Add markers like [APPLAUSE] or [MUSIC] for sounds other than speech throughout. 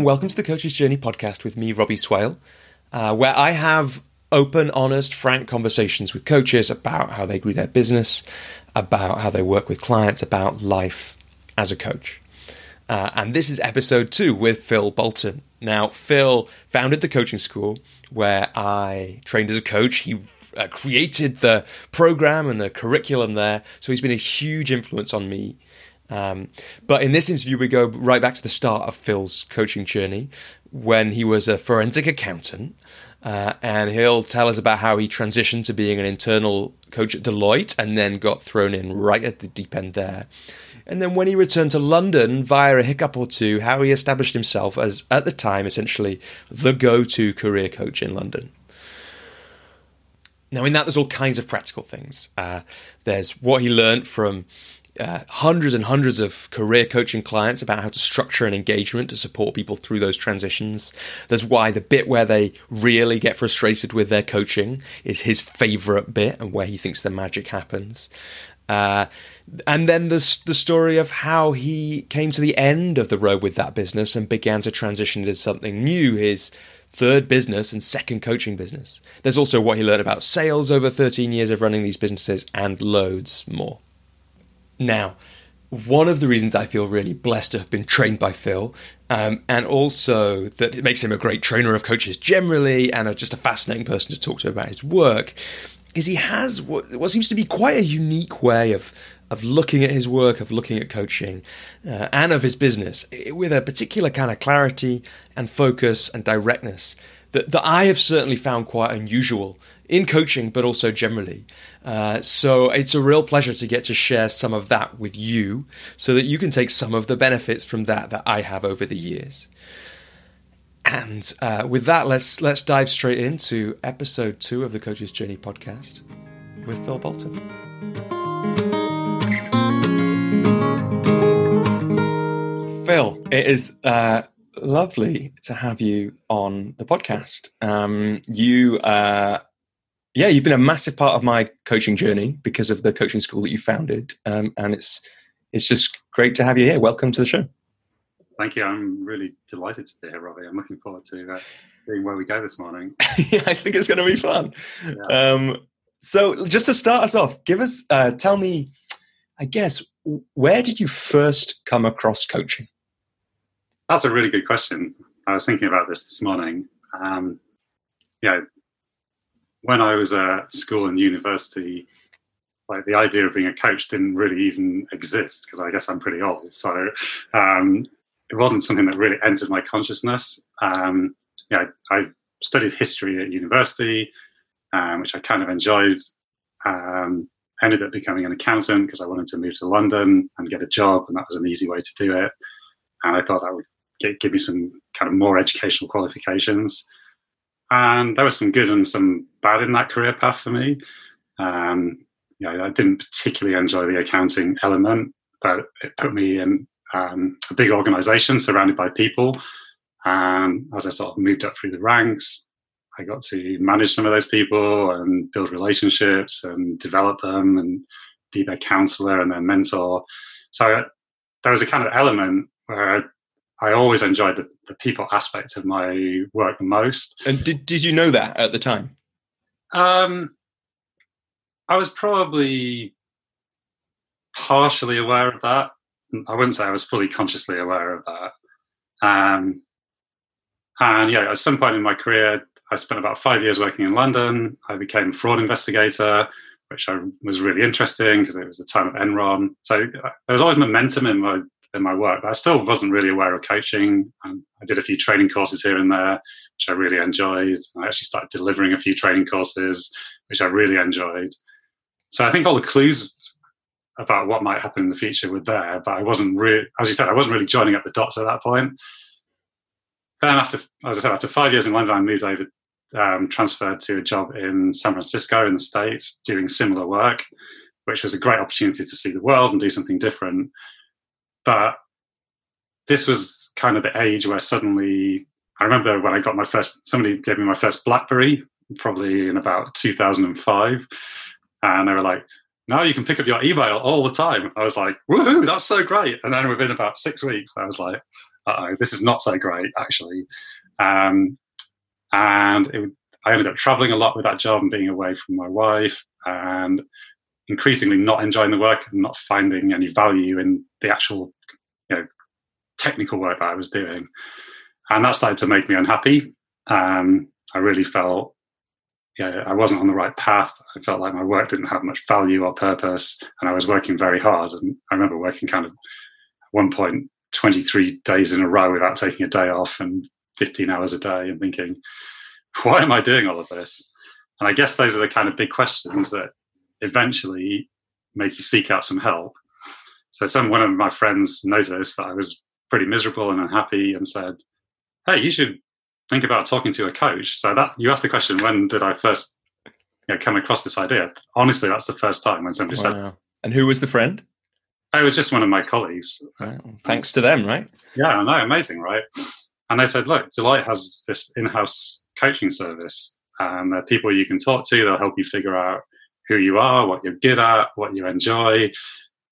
and welcome to the Coach's Journey podcast with me, Robbie Swale, uh, where I have open, honest, frank conversations with coaches about how they grew their business, about how they work with clients, about life as a coach. Uh, and this is episode two with Phil Bolton. Now, Phil founded the coaching school where I trained as a coach. He uh, created the program and the curriculum there, so he's been a huge influence on me um, but in this interview, we go right back to the start of Phil's coaching journey when he was a forensic accountant. Uh, and he'll tell us about how he transitioned to being an internal coach at Deloitte and then got thrown in right at the deep end there. And then when he returned to London via a hiccup or two, how he established himself as, at the time, essentially the go to career coach in London. Now, in that, there's all kinds of practical things. Uh, there's what he learned from uh, hundreds and hundreds of career coaching clients about how to structure an engagement to support people through those transitions. There's why the bit where they really get frustrated with their coaching is his favorite bit and where he thinks the magic happens. Uh, and then there's the story of how he came to the end of the road with that business and began to transition into something new, his third business and second coaching business. There's also what he learned about sales over 13 years of running these businesses and loads more. Now, one of the reasons I feel really blessed to have been trained by Phil, um, and also that it makes him a great trainer of coaches generally, and a, just a fascinating person to talk to about his work, is he has what, what seems to be quite a unique way of of looking at his work, of looking at coaching, uh, and of his business with a particular kind of clarity and focus and directness that, that I have certainly found quite unusual in coaching, but also generally. Uh, so it's a real pleasure to get to share some of that with you so that you can take some of the benefits from that that I have over the years. And uh, with that, let's let's dive straight into episode two of the Coach's Journey podcast with Phil Bolton. Phil, it is uh, lovely to have you on the podcast. Um, you, uh, yeah, you've been a massive part of my coaching journey because of the coaching school that you founded, um, and it's it's just great to have you here. Welcome to the show. Thank you. I'm really delighted to be here, Robbie. I'm looking forward to uh, seeing where we go this morning. [LAUGHS] yeah, I think it's going to be fun. Yeah. Um, so, just to start us off, give us, uh, tell me, I guess, where did you first come across coaching? That's a really good question. I was thinking about this this morning. Um, know, when I was at school and university, like the idea of being a coach didn't really even exist because I guess I'm pretty old. So um, it wasn't something that really entered my consciousness. Um, yeah, I, I, studied history at university, um, which I kind of enjoyed. Um, ended up becoming an accountant because I wanted to move to London and get a job, and that was an easy way to do it. And I thought that would get, give me some kind of more educational qualifications. And there was some good and some bad in that career path for me. Um, yeah, I didn't particularly enjoy the accounting element, but it put me in um, a big organization surrounded by people. And as I sort of moved up through the ranks, I got to manage some of those people and build relationships and develop them and be their counselor and their mentor. So there was a kind of element where I always enjoyed the, the people aspect of my work the most. And did, did you know that at the time? Um, I was probably partially aware of that. I wouldn't say I was fully consciously aware of that. Um, and yeah, at some point in my career, I spent about five years working in London. I became a fraud investigator, which I was really interesting because it was the time of Enron. So uh, there was always momentum in my in my work. But I still wasn't really aware of coaching. Um, I did a few training courses here and there, which I really enjoyed. I actually started delivering a few training courses, which I really enjoyed. So I think all the clues about what might happen in the future were there, but I wasn't really, as you said, I wasn't really joining up the dots at that point. Then after, as I said, after five years in London, I moved over, um, transferred to a job in San Francisco in the States doing similar work, which was a great opportunity to see the world and do something different. But this was kind of the age where suddenly I remember when I got my first, somebody gave me my first Blackberry, probably in about 2005. And they were like, now you can pick up your email all the time. I was like, woohoo, that's so great. And then within about six weeks, I was like, oh, this is not so great, actually. Um, and it, I ended up traveling a lot with that job and being away from my wife and increasingly not enjoying the work and not finding any value in the actual you know, technical work that I was doing. And that started to make me unhappy. Um, I really felt yeah, I wasn't on the right path. I felt like my work didn't have much value or purpose, and I was working very hard. And I remember working kind of at one point 23 days in a row without taking a day off and 15 hours a day and thinking, why am I doing all of this? And I guess those are the kind of big questions that eventually make you seek out some help. So some one of my friends noticed that I was pretty miserable and unhappy and said, Hey, you should think about talking to a coach. So that you asked the question, when did I first you know, come across this idea? Honestly, that's the first time when somebody wow. said. And who was the friend? I was just one of my colleagues. Thanks to them, right? Yeah, I know, amazing, right? And they said, look, Deloitte has this in-house coaching service, and there are people you can talk to. They'll help you figure out who you are, what you're good at, what you enjoy.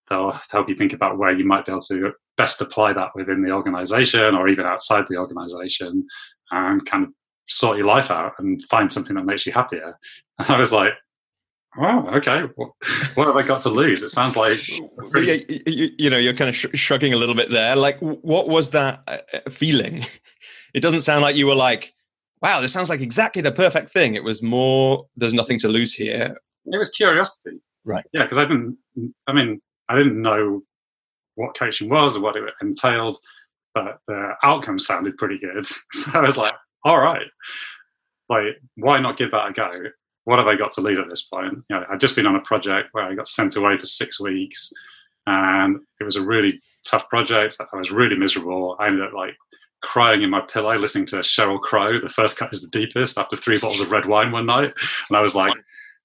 They'll help you think about where you might be able to best apply that within the organization or even outside the organization and kind of sort your life out and find something that makes you happier. [LAUGHS] And I was like, oh, okay. What, what have I got to lose? It sounds like [LAUGHS] pretty... you, you, know you're kind of sh- shrugging a little bit there. Like, what was that uh, feeling? [LAUGHS] It doesn't sound like you were like, wow, this sounds like exactly the perfect thing. It was more, there's nothing to lose here. It was curiosity, right? Yeah, because I didn't. I mean, I didn't know what coaching was or what it entailed but the outcome sounded pretty good. [LAUGHS] So I was like, all right, like, why not give that a go? What have I got to lose at this point? You know, I'd just been on a project where I got sent away for six weeks, and it was a really tough project. I was really miserable. I ended up like crying in my pillow, listening to Sheryl Crow. The first cut is the deepest after three bottles of red wine one night, and I was like,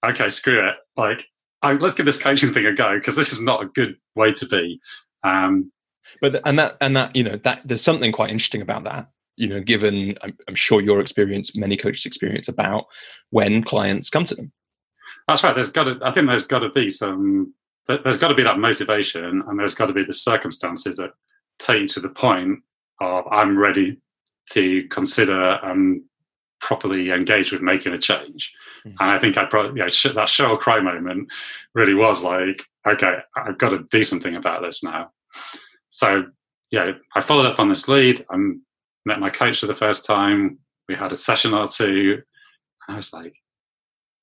okay, screw it. Like, I, let's give this coaching thing a go because this is not a good way to be. Um, but and that and that you know that there's something quite interesting about that you know given I'm, I'm, sure your experience many coaches experience about when clients come to them that's right there's got to i think there's got to be some there's got to be that motivation and there's got to be the circumstances that take you to the point of i'm ready to consider and properly engaged with making a change mm. and i think i probably you know, that Sheryl Crow moment really was like okay i've got to do something about this now so yeah, I followed up on this lead. I met my coach for the first time. We had a session or two. I was like,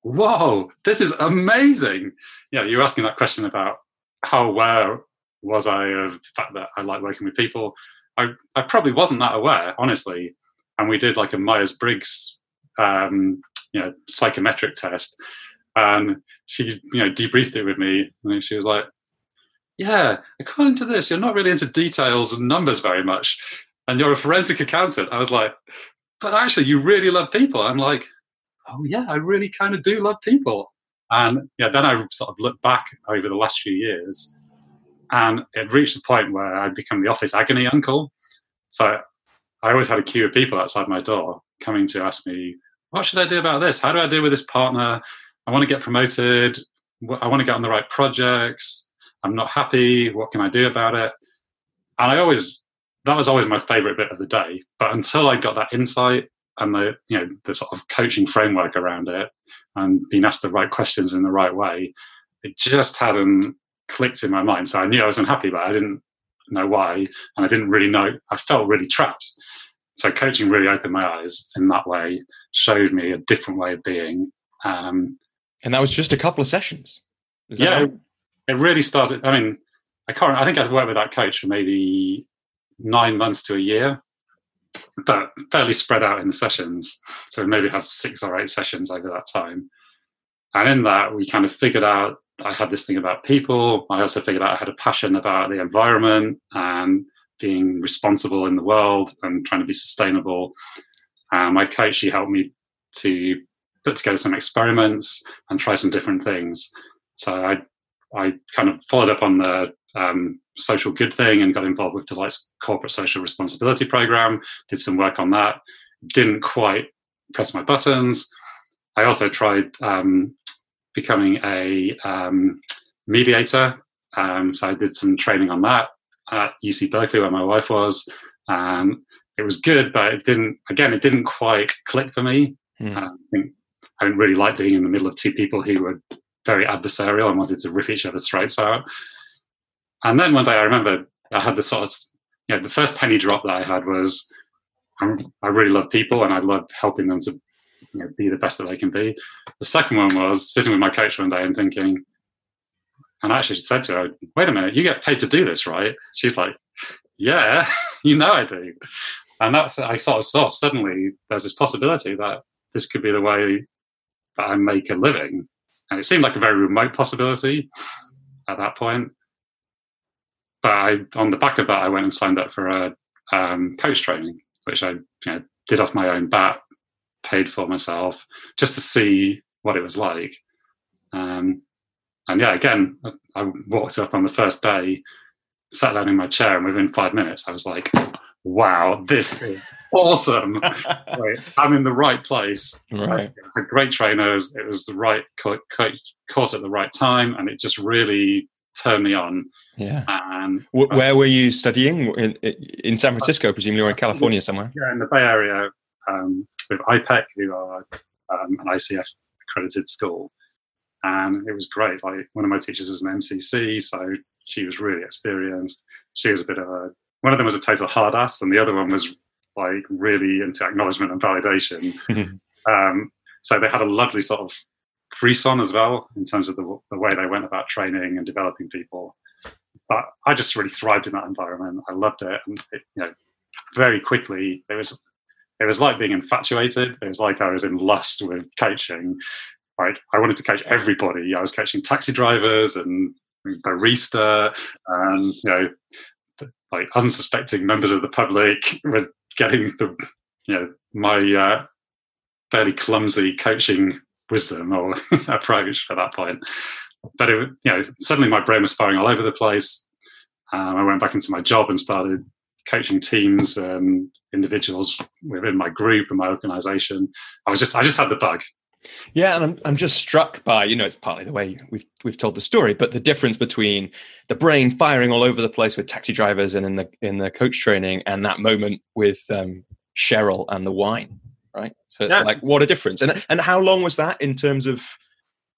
whoa, this is amazing. Yeah, you're asking that question about how aware was I of the fact that I like working with people. I, I probably wasn't that aware, honestly. And we did like a Myers Briggs, um, you know, psychometric test. And she, you know, debriefed it with me. And she was like, yeah, according to this, you're not really into details and numbers very much, and you're a forensic accountant. I was like, but actually, you really love people. I'm like, oh yeah, I really kind of do love people. And yeah, then I sort of looked back over the last few years, and it reached the point where I'd become the office agony uncle. So I always had a queue of people outside my door coming to ask me, what should I do about this? How do I deal with this partner? I want to get promoted. I want to get on the right projects. I'm not happy. What can I do about it? And I always, that was always my favorite bit of the day. But until I got that insight and the, you know, the sort of coaching framework around it and being asked the right questions in the right way, it just hadn't clicked in my mind. So I knew I was unhappy, but I didn't know why. And I didn't really know, I felt really trapped. So coaching really opened my eyes in that way, showed me a different way of being. Um, and that was just a couple of sessions. yeah, it really started. I mean, I can't. I think I worked with that coach for maybe nine months to a year, but fairly spread out in the sessions. So maybe it has six or eight sessions over that time. And in that, we kind of figured out I had this thing about people. I also figured out I had a passion about the environment and being responsible in the world and trying to be sustainable. And my coach, she helped me to put together some experiments and try some different things. So I I kind of followed up on the um, social good thing and got involved with Deloitte's corporate social responsibility program. Did some work on that. Didn't quite press my buttons. I also tried um, becoming a um, mediator. Um, so I did some training on that at UC Berkeley, where my wife was. and it was good, but it didn't. Again, it didn't quite click for me. Mm. I think I didn't really like being in the middle of two people who were very adversarial and wanted to rip each other's throats out. And then one day, I remember I had the sort of, you know, the first penny drop that I had was I'm, i really love people and I love helping them to you know, be the best that they can be. The second one was sitting with my coach one day and thinking, and I actually said to her, wait a minute, you get paid to do this, right? She's like, yeah, [LAUGHS] you know I do. And that's, I sort of saw suddenly there's this possibility that this could be the way that I make a living. And it seemed like a very remote possibility at that point. But I, on the back of that, I went and signed up for a um, coach training, which I you know, did off my own bat, paid for myself, just to see what it was like. Um, and yeah, again, I walked up on the first day, sat down in my chair, and within five minutes, I was like, wow, this is awesome. [LAUGHS] like, I'm in the right place. Right. I great trainers. It was the right co- co- course at the right time. And it just really turned me on. Yeah. And w- where were you studying? In, in San Francisco, presumably, or in California somewhere? Yeah, in the Bay Area um, with IPEC, who are um, an ICF accredited school. And it was great. Like one of my teachers was an MCC, so she was really experienced. She was a bit of a one of them was a total hard ass, and the other one was like really into acknowledgement and validation. [LAUGHS] um, so they had a lovely sort of frisson as well in terms of the, the way they went about training and developing people. But I just really thrived in that environment. I loved it, and it, you know, very quickly there was it was like being infatuated. It was like I was in lust with coaching. Like I wanted to coach everybody. I was coaching taxi drivers and barista, and you know, like unsuspecting members of the public were getting the you know my uh, fairly clumsy coaching wisdom or [LAUGHS] approach at that point. But it, you know, suddenly my brain was firing all over the place. Um, I went back into my job and started coaching teams and individuals within my group and my organization. I was just, I just had the bug. Yeah, and I'm I'm just struck by you know it's partly the way we've we've told the story, but the difference between the brain firing all over the place with taxi drivers and in the in the coach training, and that moment with um, Sheryl and the wine, right? So it's yes. like what a difference. And and how long was that in terms of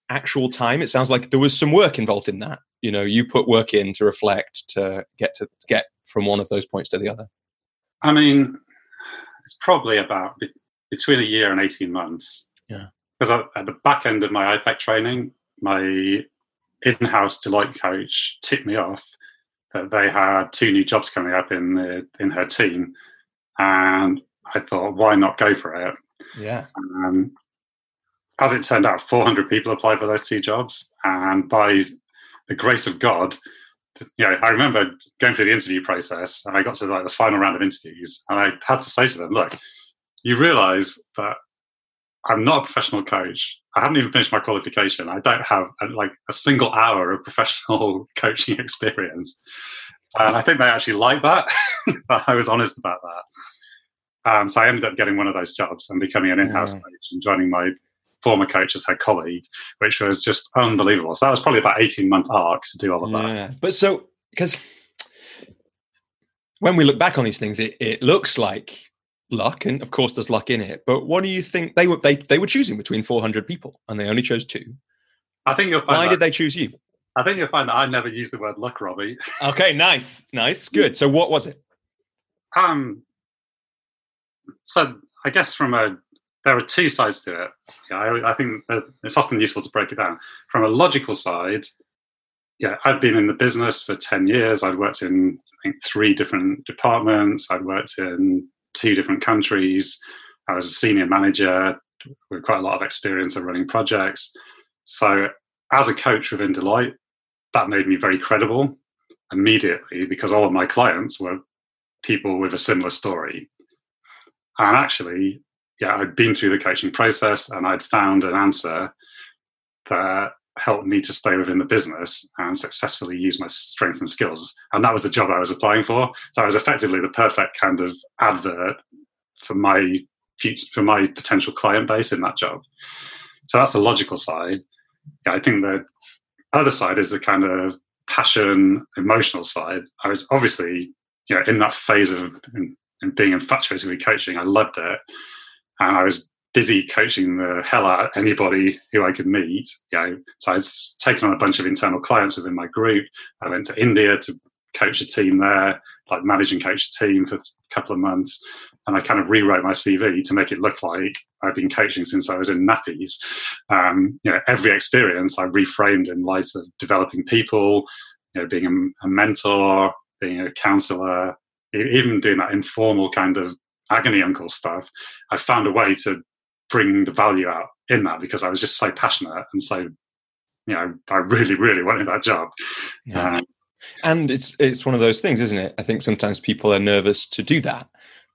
actual time? It sounds like there was some work involved in that. You know, you put work in to reflect to get to, to get from one of those points to the other. I mean, it's probably about between a year and eighteen months. Yeah because at the back end of my IPEC training, my in-house Deloitte coach tipped me off that they had two new jobs coming up in the, in her team, and I thought, why not go for it? Yeah. Um, as it turned out, 400 people applied for those two jobs, and by the grace of God, you know, I remember going through the interview process, and I got to like the final round of interviews, and I had to say to them, "Look, you realise that I'm not a professional coach. I haven't even finished my qualification. I don't have a, like a single hour of professional [LAUGHS] coaching experience. And I think they actually like that. [LAUGHS] I was honest about that. Um, so I ended up getting one of those jobs and becoming an in-house yeah. coach and joining my former coach as her colleague, which was just unbelievable. So that was probably about 18 month arc to do all of that. But so, because when we look back on these things, it, it looks like luck, and of course there's luck in it. But what do you think they were? They they were choosing between 400 people, and they only chose two. I think you'll find. Why that, did they choose you? I think you'll find that I never use the word luck, Robbie. [LAUGHS] okay, nice, nice, good. So what was it? Um. So I guess from a there are two sides to it. Yeah, I, I think it's often useful to break it down. From a logical side, yeah, I've been in the business for 10 years. I'd worked in I think, three different departments. I'd worked in two different countries. I was a senior manager with quite a lot of experience of running projects. So, as a coach within Deloitte, that made me very credible immediately because all of my clients were people with a similar story. And actually, yeah, I'd been through the coaching process and I'd found an answer that helped me to stay within the business and successfully use my strengths and skills. And that was the job I was applying for. So I was effectively the perfect kind of advert for my future, for my potential client base in that job. So that's the logical side. Yeah, I think the other side is the kind of passion, emotional side. I was obviously you know, in that phase of in, in being infatuated with coaching, I loved it, and I was busy coaching the hell out of anybody who I could meet. You know, so I was taking on a bunch of internal clients within my group. I went to India to coach a team there, like manage and coach a team for a couple of months. And I kind of rewrote my CV to make it look like I've been coaching since I was in nappies. Um, you know, every experience I reframed in light of developing people, you know, being a, a mentor, being a counselor, even doing that informal kind of agony uncle stuff. I found a way to bring the value out in that because I was just so passionate and so, you know, I really, really wanted that job. Yeah. Um, and it's it's one of those things, isn't it? I think sometimes people are nervous to do that,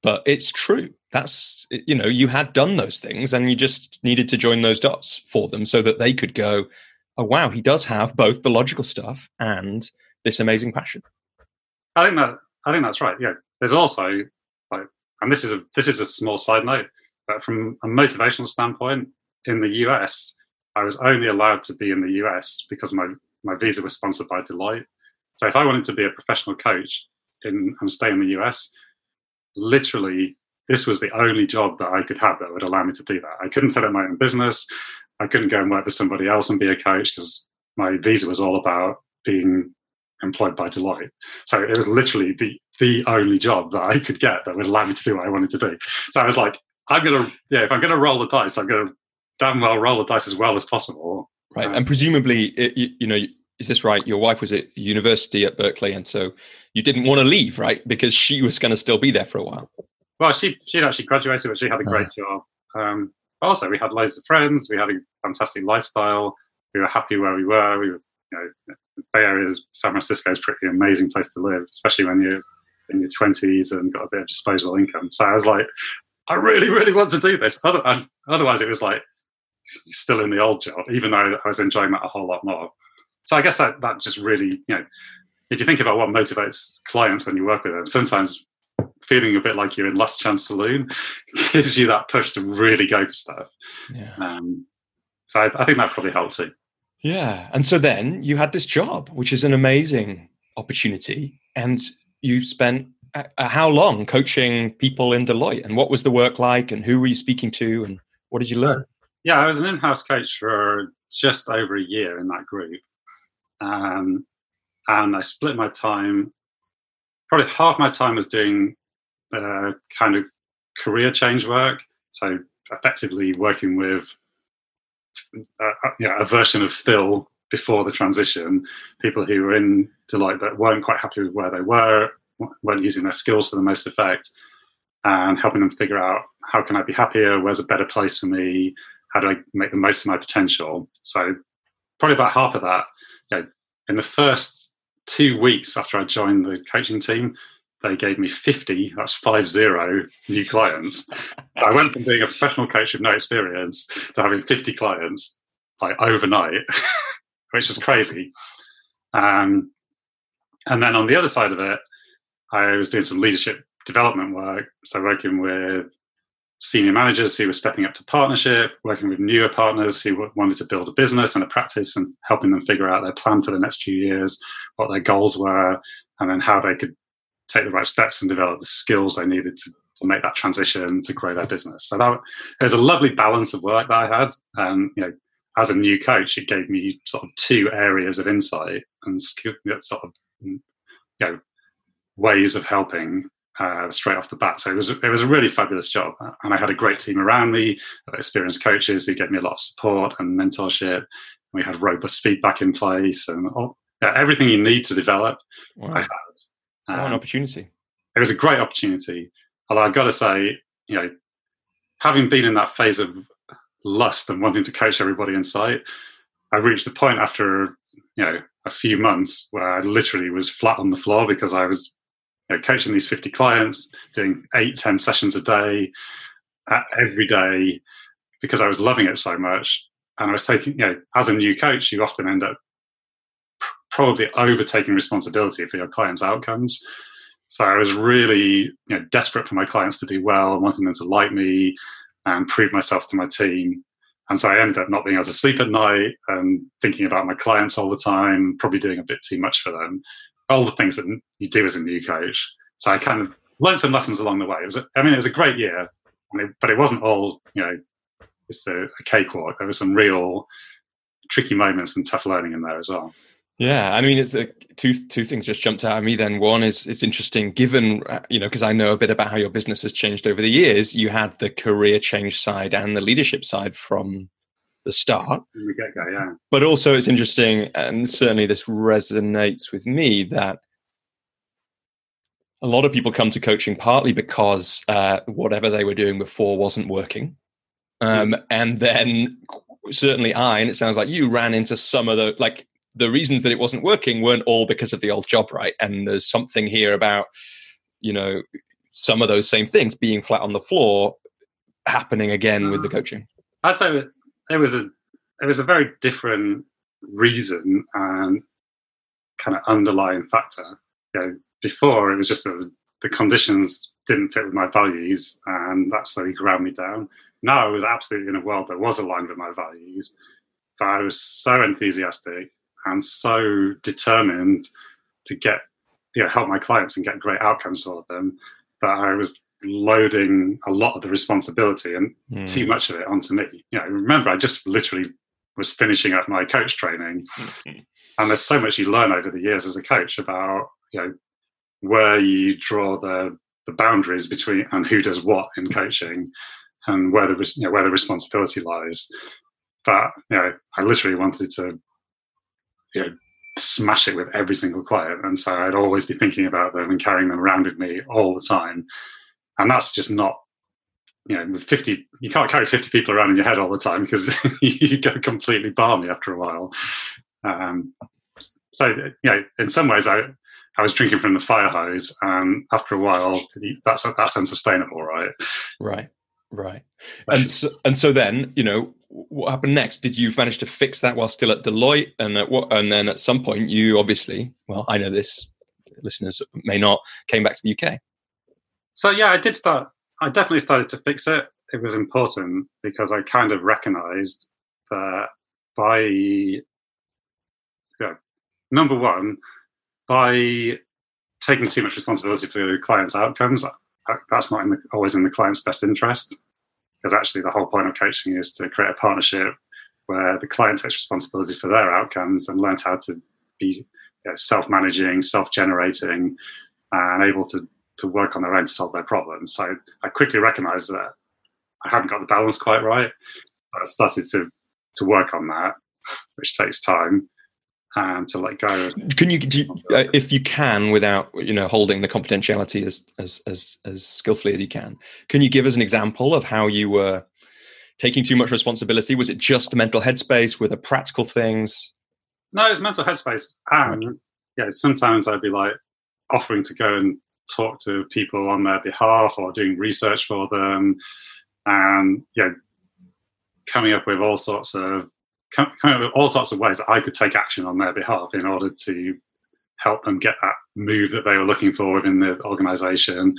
but it's true. That's you know, you had done those things, and you just needed to join those dots for them so that they could go, "Oh wow, he does have both the logical stuff and this amazing passion." I think that I think that's right. Yeah, there's also and this is a this is a small side note, but from a motivational standpoint, in the US, I was only allowed to be in the US because my my visa was sponsored by Deloitte. So if I wanted to be a professional coach in, and stay in the US, literally this was the only job that I could have that would allow me to do that. I couldn't set up my own business. I couldn't go and work for somebody else and be a coach because my visa was all about being employed by Deloitte. So it was literally the the only job that I could get that would allow me to do what I wanted to do. So I was like, I'm gonna yeah, if I'm gonna roll the dice, I'm gonna damn well roll the dice as well as possible. Right, um, and presumably, it, you, you know, is this right? Your wife was at university at Berkeley, and so you didn't want to leave, right? Because she was going to still be there for a while. Well, she she'd actually graduated, but she had a great uh. job. Um, also, we had loads of friends. We had a fantastic lifestyle. We were happy where we were. We were, you know, the Bay Area, San Francisco is pretty amazing place to live, especially when you're in your twenties and got a bit of disposable income. So I was like, I really, really want to do this. Otherwise, it was like still in the old job, even though I was enjoying that a whole lot more so I guess that that just really, you know, if you think about what motivates clients when you work with them, sometimes feeling a bit like you're in Last Chance Saloon [LAUGHS] gives you that push to really go for stuff. Yeah. Um, so I, I think that probably helps too. Yeah. And so then you had this job, which is an amazing opportunity. And you spent uh, uh how long coaching people in Deloitte? And what was the work like? And who were you speaking to? And what did you learn? Yeah, I was an in house coach for just over a year in that group. Um, and I split my time. Probably half my time was doing uh, kind of career change work. So effectively working with uh, uh, a version of Phil before the transition, people who were in Deloitte but weren't quite happy with where they were, weren't using their skills to the most effect, and helping them figure out how can I be happier, where's a better place for me, how do I make the most of my potential. So probably about half of that you know, in the first two weeks after I joined the coaching team, they gave me 50, that's five zero new clients. [LAUGHS] I went from being a professional coach with no experience to having 50 clients like overnight, [LAUGHS] which is crazy. Um, and then on the other side of it, I was doing some leadership development work. So working with senior managers who were stepping up to partnership, working with newer partners who wanted to build a business and a practice and helping them figure out their plan for the next few years, what their goals were, and then how they could take the right steps and develop the skills they needed to, to make that transition to grow their business. So that there's a lovely balance of work that I had. And, you know, as a new coach, it gave me sort of two areas of insight and sort of, you know, ways of helping uh, straight off the bat. So it was it was a really fabulous job, and I had a great team around me, experienced coaches who gave me a lot of support and mentorship. We had robust feedback in place, and all, yeah, everything you need to develop. Wow. I had. Um, an opportunity! It was a great opportunity. Although I've got to say, you know, having been in that phase of lust and wanting to coach everybody in sight, I reached the point after you know a few months where I literally was flat on the floor because I was you know, coaching these 50 clients, doing eight, 10 sessions a day, uh, every day, because I was loving it so much. And I was taking, you know, as a new coach, you often end up probably overtaking responsibility for your clients' outcomes. So I was really, you know, desperate for my clients to do well wanting them to like me and prove myself to my team. And so I ended up not being able to sleep at night and thinking about my clients all the time, probably doing a bit too much for them all the things that you do as a new coach. so I kind of learned some lessons along the way. It was, a, I mean, it was a great year, but it wasn't all, you know, just a, a cakewalk. There were some real tricky moments and tough learning in there as well. Yeah, I mean, it's a, two two things just jumped out at me. Then one is it's interesting, given uh, you know, because I know a bit about how your business has changed over the years. You had the career change side and the leadership side from the start. The get-go, yeah. But also, it's interesting, and certainly this resonates with me that a lot of people come to coaching partly because uh, whatever they were doing before wasn't working. Um, and then certainly I, and it sounds like you ran into some of the like the reasons that it wasn't working weren't all because of the old job, right? And there's something here about, you know, some of those same things being flat on the floor happening again with the mm. coaching. I'd say it was a it was a very different reason and kind of underlying factor. You know, before it was just that the conditions didn't fit with my values, and that slowly ground me down. Now I was absolutely in a world that was aligned with my values, but I was so enthusiastic and so determined to get you know help my clients and get great outcomes for them that I was loading a lot of the responsibility and mm. too much of it onto me. You know, remember I just literally was finishing up my coach training, [LAUGHS] and there's so much you learn over the years as a coach about you know where you draw the the boundaries between and who does what in coaching and where the you know, where the responsibility lies. But you know, I literally wanted to you know smash it with every single client, and so I'd always be thinking about them and carrying them around with me all the time. And that's just not you know with 50 you can't carry 50 people around in your head all the time because [LAUGHS] you go completely balmy after a while um, so you know in some ways i I was drinking from the fire hose, and after a while, that's that's unsustainable, right? Right, right. And so, and so then, you know, what happened next? Did you manage to fix that while still at Deloitte? And at what? And then at some point, you obviously, well, I know this, listeners may not, came back to the UK. So yeah, I did start. I definitely started to fix it. It was important because I kind of recognised that by yeah, number one, by taking too much responsibility for the client's outcomes, that's not in the, always in the client's best interest. Because actually, the whole point of coaching is to create a partnership where the client takes responsibility for their outcomes and learns how to be you know, self-managing, self-generating, and able to to work on their own to solve their problems. So I quickly recognised that I hadn't got the balance quite right. I started to to work on that, which takes time and to let go. Can you, you uh, if you can, without you know holding the confidentiality as, as as as skillfully as you can, can you give us an example of how you were taking too much responsibility? Was it just the mental headspace? Were the practical things? No, it's mental headspace, and right. yeah, sometimes I'd be like offering to go and talk to people on their behalf or doing research for them, and yeah, coming up with all sorts of kind of all sorts of ways that I could take action on their behalf in order to help them get that move that they were looking for within the organization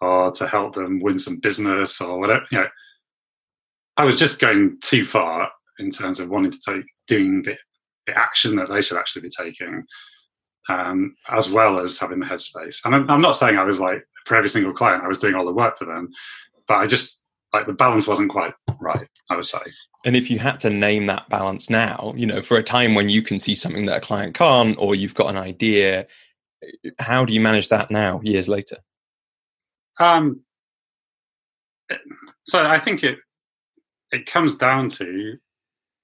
or to help them win some business or whatever. You know, I was just going too far in terms of wanting to take doing the, the action that they should actually be taking, um, as well as having the headspace. And I'm, I'm not saying I was like for every single client I was doing all the work for them, but I just like the balance wasn't quite right. I would say. And if you had to name that balance now, you know, for a time when you can see something that a client can't, or you've got an idea, how do you manage that now, years later? Um, so I think it it comes down to,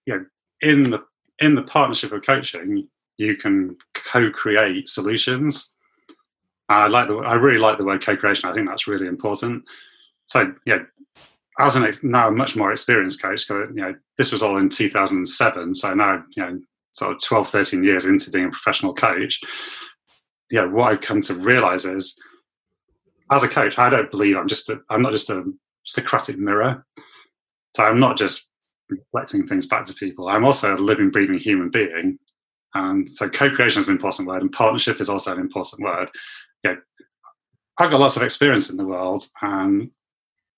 you know, in the in the partnership of coaching, you can co-create solutions. I like the I really like the word co-creation. I think that's really important. So yeah, as an now much more experienced coach, because you know, this was all in 2007. So now, you know, sort of 12, 13 years into being a professional coach, yeah, what I've come to realize is as a coach, I don't believe I'm just a, I'm not just a Socratic mirror. So I'm not just reflecting things back to people. I'm also a living, breathing human being. And so co-creation is an important word and partnership is also an important word. Yeah, I've got lots of experience in the world and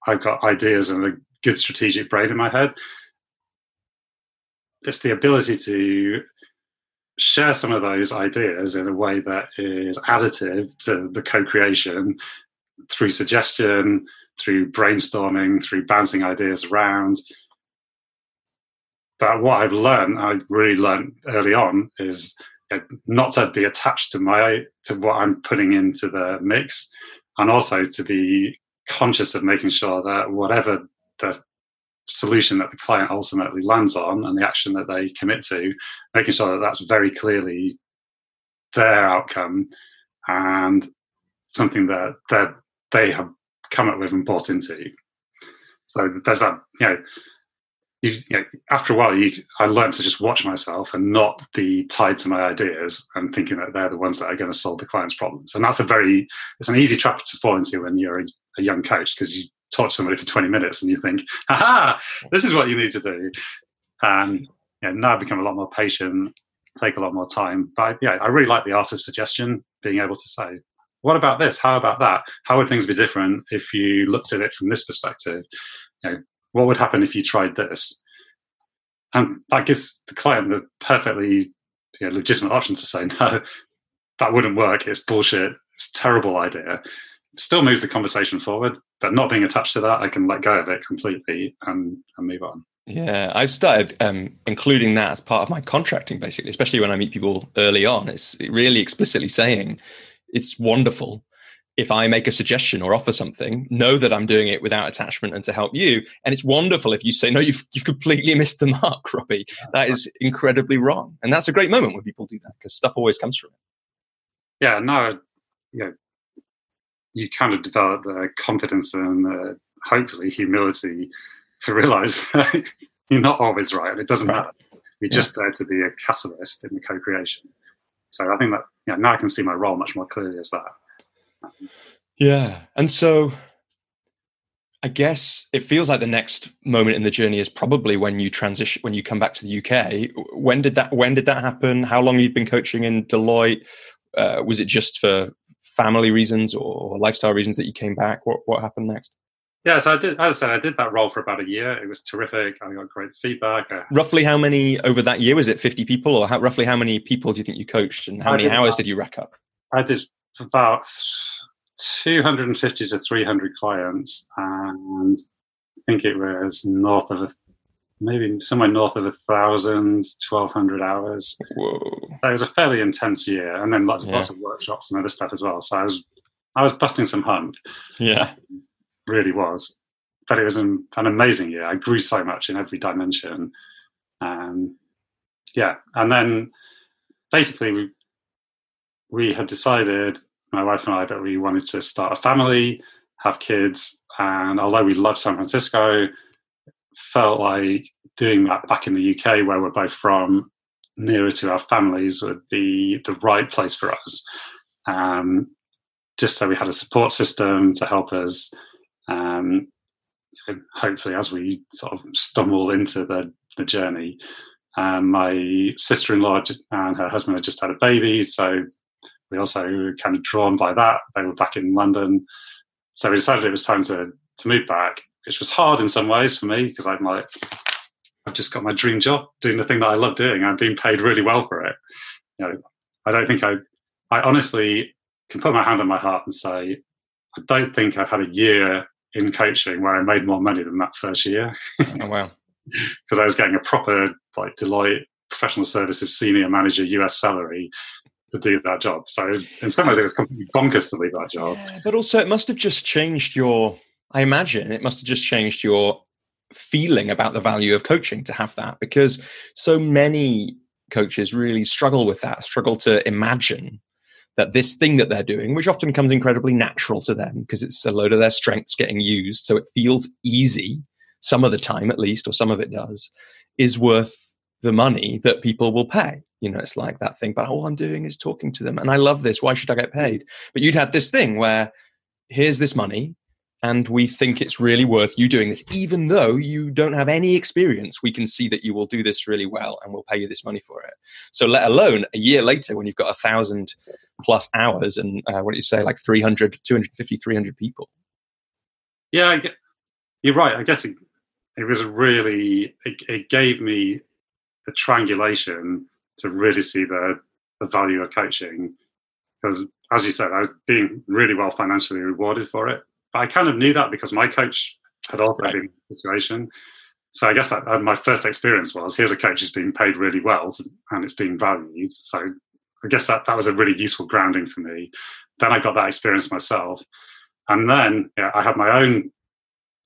I've got ideas and a good strategic brain in my head. It's the ability to share some of those ideas in a way that is additive to the co-creation through suggestion, through brainstorming, through bouncing ideas around. But what I've learned, I really learned early on, is not to be attached to my to what I'm putting into the mix, and also to be conscious of making sure that whatever the solution that the client ultimately lands on and the action that they commit to, making sure that that's very clearly their outcome and something that that they have come up with and bought into. So there's that, you know, you, you know, after a while, you, I learned to just watch myself and not be tied to my ideas and thinking that they're the ones that are going to solve the client's problems. And that's a very, it's an easy trap to fall into when you're a, a young coach because you talk to somebody for 20 minutes and you think, aha, this is what you need to do. And you know, now I've become a lot more patient, take a lot more time. But yeah, I really like the art of suggestion, being able to say, what about this? How about that? How would things be different if you looked at it from this perspective? You know, what would happen if you tried this? And that gives the client the perfectly you know, legitimate option to say, [LAUGHS] no, that wouldn't work. It's bullshit. It's a terrible idea. Still moves the conversation forward, but not being attached to that, I can let go of it completely and, and move on. Yeah, I've started um, including that as part of my contracting, basically, especially when I meet people early on. It's really explicitly saying it's wonderful if I make a suggestion or offer something, know that I'm doing it without attachment and to help you. And it's wonderful if you say, no, you've, you've completely [LAUGHS] missed the mark, Robbie. That is incredibly wrong. And that's a great moment when people do that because stuff always comes from it. Yeah, no, yeah, you kind of develop the confidence and uh, hopefully humility to realize [LAUGHS] you're not always right. It doesn't right. matter. You're yeah. just there to be a catalyst in the co-creation. So I think that yeah, now I can see my role much more clearly as that. Yeah. And so I guess it feels like the next moment in the journey is probably when you transition when you come back to the UK. When did that when did that happen? How long you'd been coaching in Deloitte? Uh, was it just for family reasons or lifestyle reasons that you came back? What what happened next? Yeah, so I did. As I said, I did that role for about a year. It was terrific. I got great feedback. Roughly, how many over that year was it? Fifty people, or how, roughly how many people do you think you coached, and how I many hours about, did you rack up? I did about 250 to 300 clients, and I think it was north of a, maybe somewhere north of a thousand, 1200 hours. Whoa! So it was a fairly intense year, and then lots of yeah. lots of workshops and other stuff as well. So I was I was busting some hump. Yeah, really was. But it was an, an amazing year. I grew so much in every dimension. Um, yeah, and then basically we we had decided my wife and I that we wanted to start a family, have kids, and although we love San Francisco, felt like doing that back in the UK, where we're both from, nearer to our families, would be the right place for us. Um, just so we had a support system to help us. Um, hopefully, as we sort of stumble into the, the journey, um, my sister-in-law and her husband had just had a baby, so we also were kind of drawn by that. They were back in London. So we decided it was time to, to move back, which was hard in some ways for me because I'm like, I've just got my dream job doing the thing that I love doing. I'm being paid really well for it. You know, I don't think I, I honestly can put my hand on my heart and say, I don't think I've had a year in coaching where I made more money than that first year. oh, wow. [LAUGHS] Because I was getting a proper like Deloitte professional services senior manager US salary to do that job. So was, in some ways, it was completely bonkers to leave that job. Yeah, but also, it must have just changed your. I imagine it must have just changed your feeling about the value of coaching to have that because so many coaches really struggle with that, struggle to imagine that this thing that they're doing, which often comes incredibly natural to them because it's a load of their strengths getting used, so it feels easy some of the time at least, or some of it does, is worth the money that people will pay. You know, it's like that thing, but all I'm doing is talking to them and I love this. Why should I get paid? But you'd had this thing where here's this money and we think it's really worth you doing this, even though you don't have any experience. We can see that you will do this really well and we'll pay you this money for it. So, let alone a year later when you've got a thousand plus hours and uh, what do you say, like 300, 250, 300 people. Yeah, you're right. I guess it, it was really, it, it gave me a triangulation to really see the, the value of coaching. Because, as you said, I was being really well financially rewarded for it. But I kind of knew that because my coach had also right. been in the situation. So I guess that uh, my first experience was here's a coach who's being paid really well and it's being valued. So I guess that, that was a really useful grounding for me. Then I got that experience myself. And then yeah, I had my own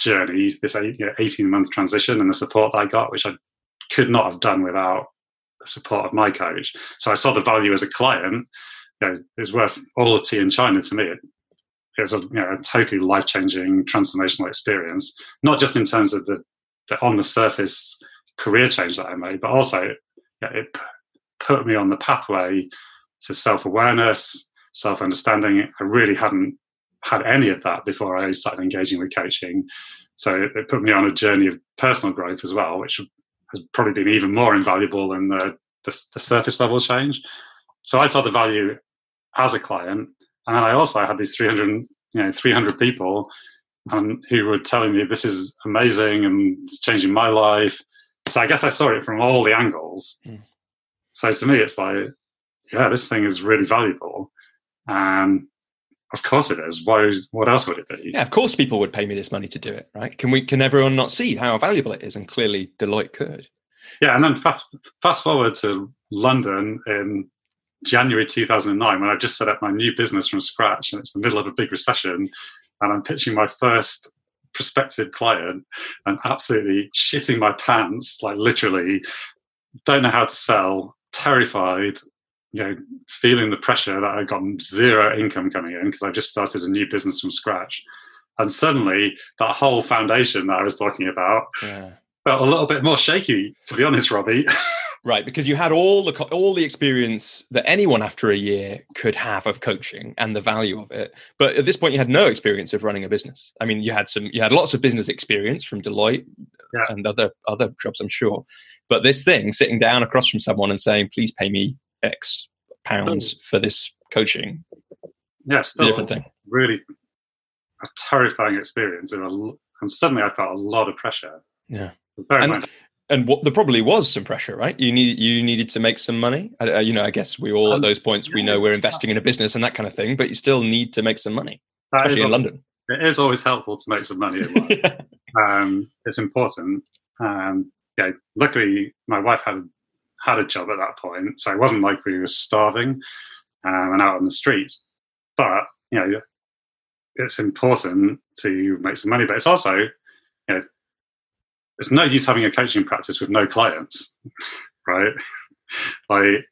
journey, this 18 month transition and the support that I got, which I could not have done without the support of my coach. So I saw the value as a client. You know, it was worth all the tea in China to me. It, it was a, you know, a totally life changing, transformational experience, not just in terms of the, the, on the surface career change that I made, but also yeah, it put me on the pathway to self awareness, self understanding. I really hadn't had any of that before I started engaging with coaching. So it, put me on a journey of personal growth as well, which has probably been even more invaluable than the, the, the surface level change. So I saw the value as a client, and then I also had these 300, you know, 300 people um, who were telling me this is amazing and it's changing my life. So I guess I saw it from all the angles. Mm. So to me, it's like, yeah, this thing is really valuable. And of course it is. Why? What else would it be? Yeah, of course people would pay me this money to do it, right? Can we? Can everyone not see how valuable it is? And clearly, Deloitte could. Yeah, and then fast fast forward to London in January 2009 when I just set up my new business from scratch, and it's the middle of a big recession, and I'm pitching my first prospective client, and absolutely shitting my pants, like literally, don't know how to sell, terrified, you know, feeling the pressure that I got zero income coming in because I just started a new business from scratch. And suddenly that whole foundation that I was talking about yeah. felt a little bit more shaky, to be honest, Robbie. [LAUGHS] right, because you had all the all the experience that anyone after a year could have of coaching and the value of it. But at this point you had no experience of running a business. I mean, you had some you had lots of business experience from Deloitte yeah. and other other jobs, I'm sure. But this thing, sitting down across from someone and saying, "Please pay me X pounds for this coaching. Yeah, still different thing. Really a terrifying experience, and, a, and suddenly I felt a lot of pressure. Yeah, and, and what there probably was some pressure, right? You need you needed to make some money. Uh, you know, I guess we all um, at those points yeah, we know we're investing in a business and that kind of thing, but you still need to make some money, especially in always, London. It is always helpful to make some money. [LAUGHS] yeah. um, it's important. Um, yeah, luckily my wife had had a job at that point, so it wasn't like we were starving um, and out on the street. But you know, it's important to make some money, but it's also, you know, it's no use having a coaching practice with no clients, [LAUGHS] right? like,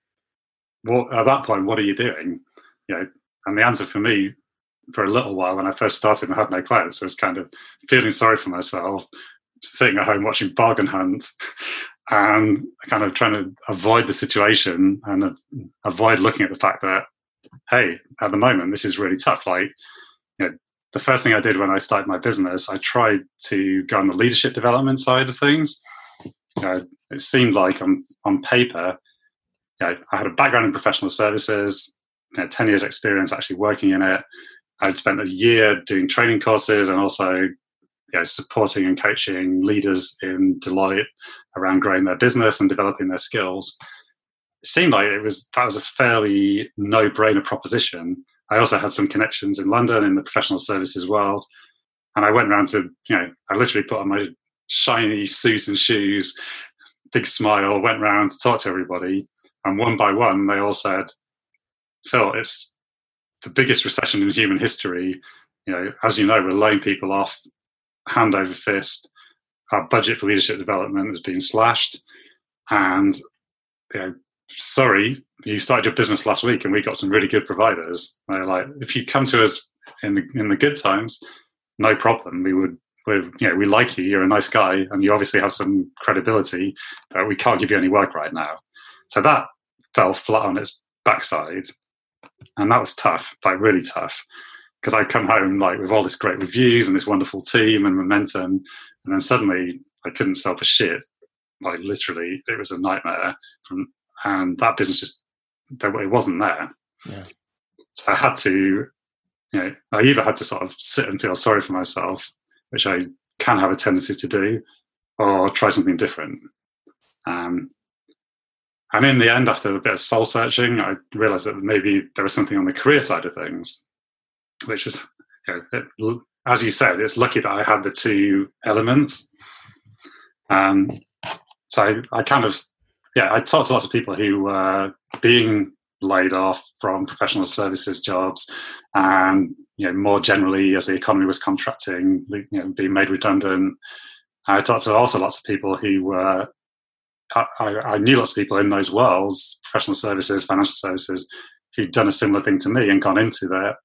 what at that point, what are you doing? You know, and the answer for me for a little while when I first started and had no clients was kind of feeling sorry for myself, sitting at home watching Bargain Hunt and kind of trying to avoid the situation and avoid looking at the fact that hey at the moment this is really tough. Like you know the first thing i did when i started my business i tried to go on the leadership development side of things. You know, it seemed like on on paper you know, i had a background in professional services you know, 10 years experience actually working in it. I'd spent a year doing training courses and also you know, supporting and coaching leaders in Deloitte around growing their business and developing their skills. It seemed like it was that was a fairly no-brainer proposition. I also had some connections in London in the professional services world, and I went around to you know I literally put on my shiny suit and shoes, big smile, went around to talk to everybody, and one by one they all said, "Phil, it's the biggest recession in human history." You know, as you know, we're laying people off hand over fist. Our budget for leadership development has been slashed, and you know, sorry, you started your business last week, and we got some really good providers. Like, if you come to us in the in the good times, no problem. We would, we you know, we like you. You're a nice guy, and you obviously have some credibility, but we can't give you any work right now. So that fell flat on its backside, and that was tough, like really tough because I come home like with all this great reviews and this wonderful team and momentum, and then suddenly I couldn't sell for shit. Like literally, it was a nightmare. From and that business just it wasn't there. Yeah. So I had to, you know, I either had to sort of sit and feel sorry for myself, which I can have a tendency to do, or try something different. Um, and in the end, after a bit of soul searching, I realized that maybe there was something on the career side of things, which was, you know, it, as you said, it's lucky that I had the two elements. Um, so I, I, kind of, yeah, I talked to lots of people who were being laid off from professional services jobs, and you know, more generally, as the economy was contracting, you know, being made redundant. I talked to also lots of people who were I, I, knew lots of people in those worlds, professional services, financial services, who'd done a similar thing to me and gone into their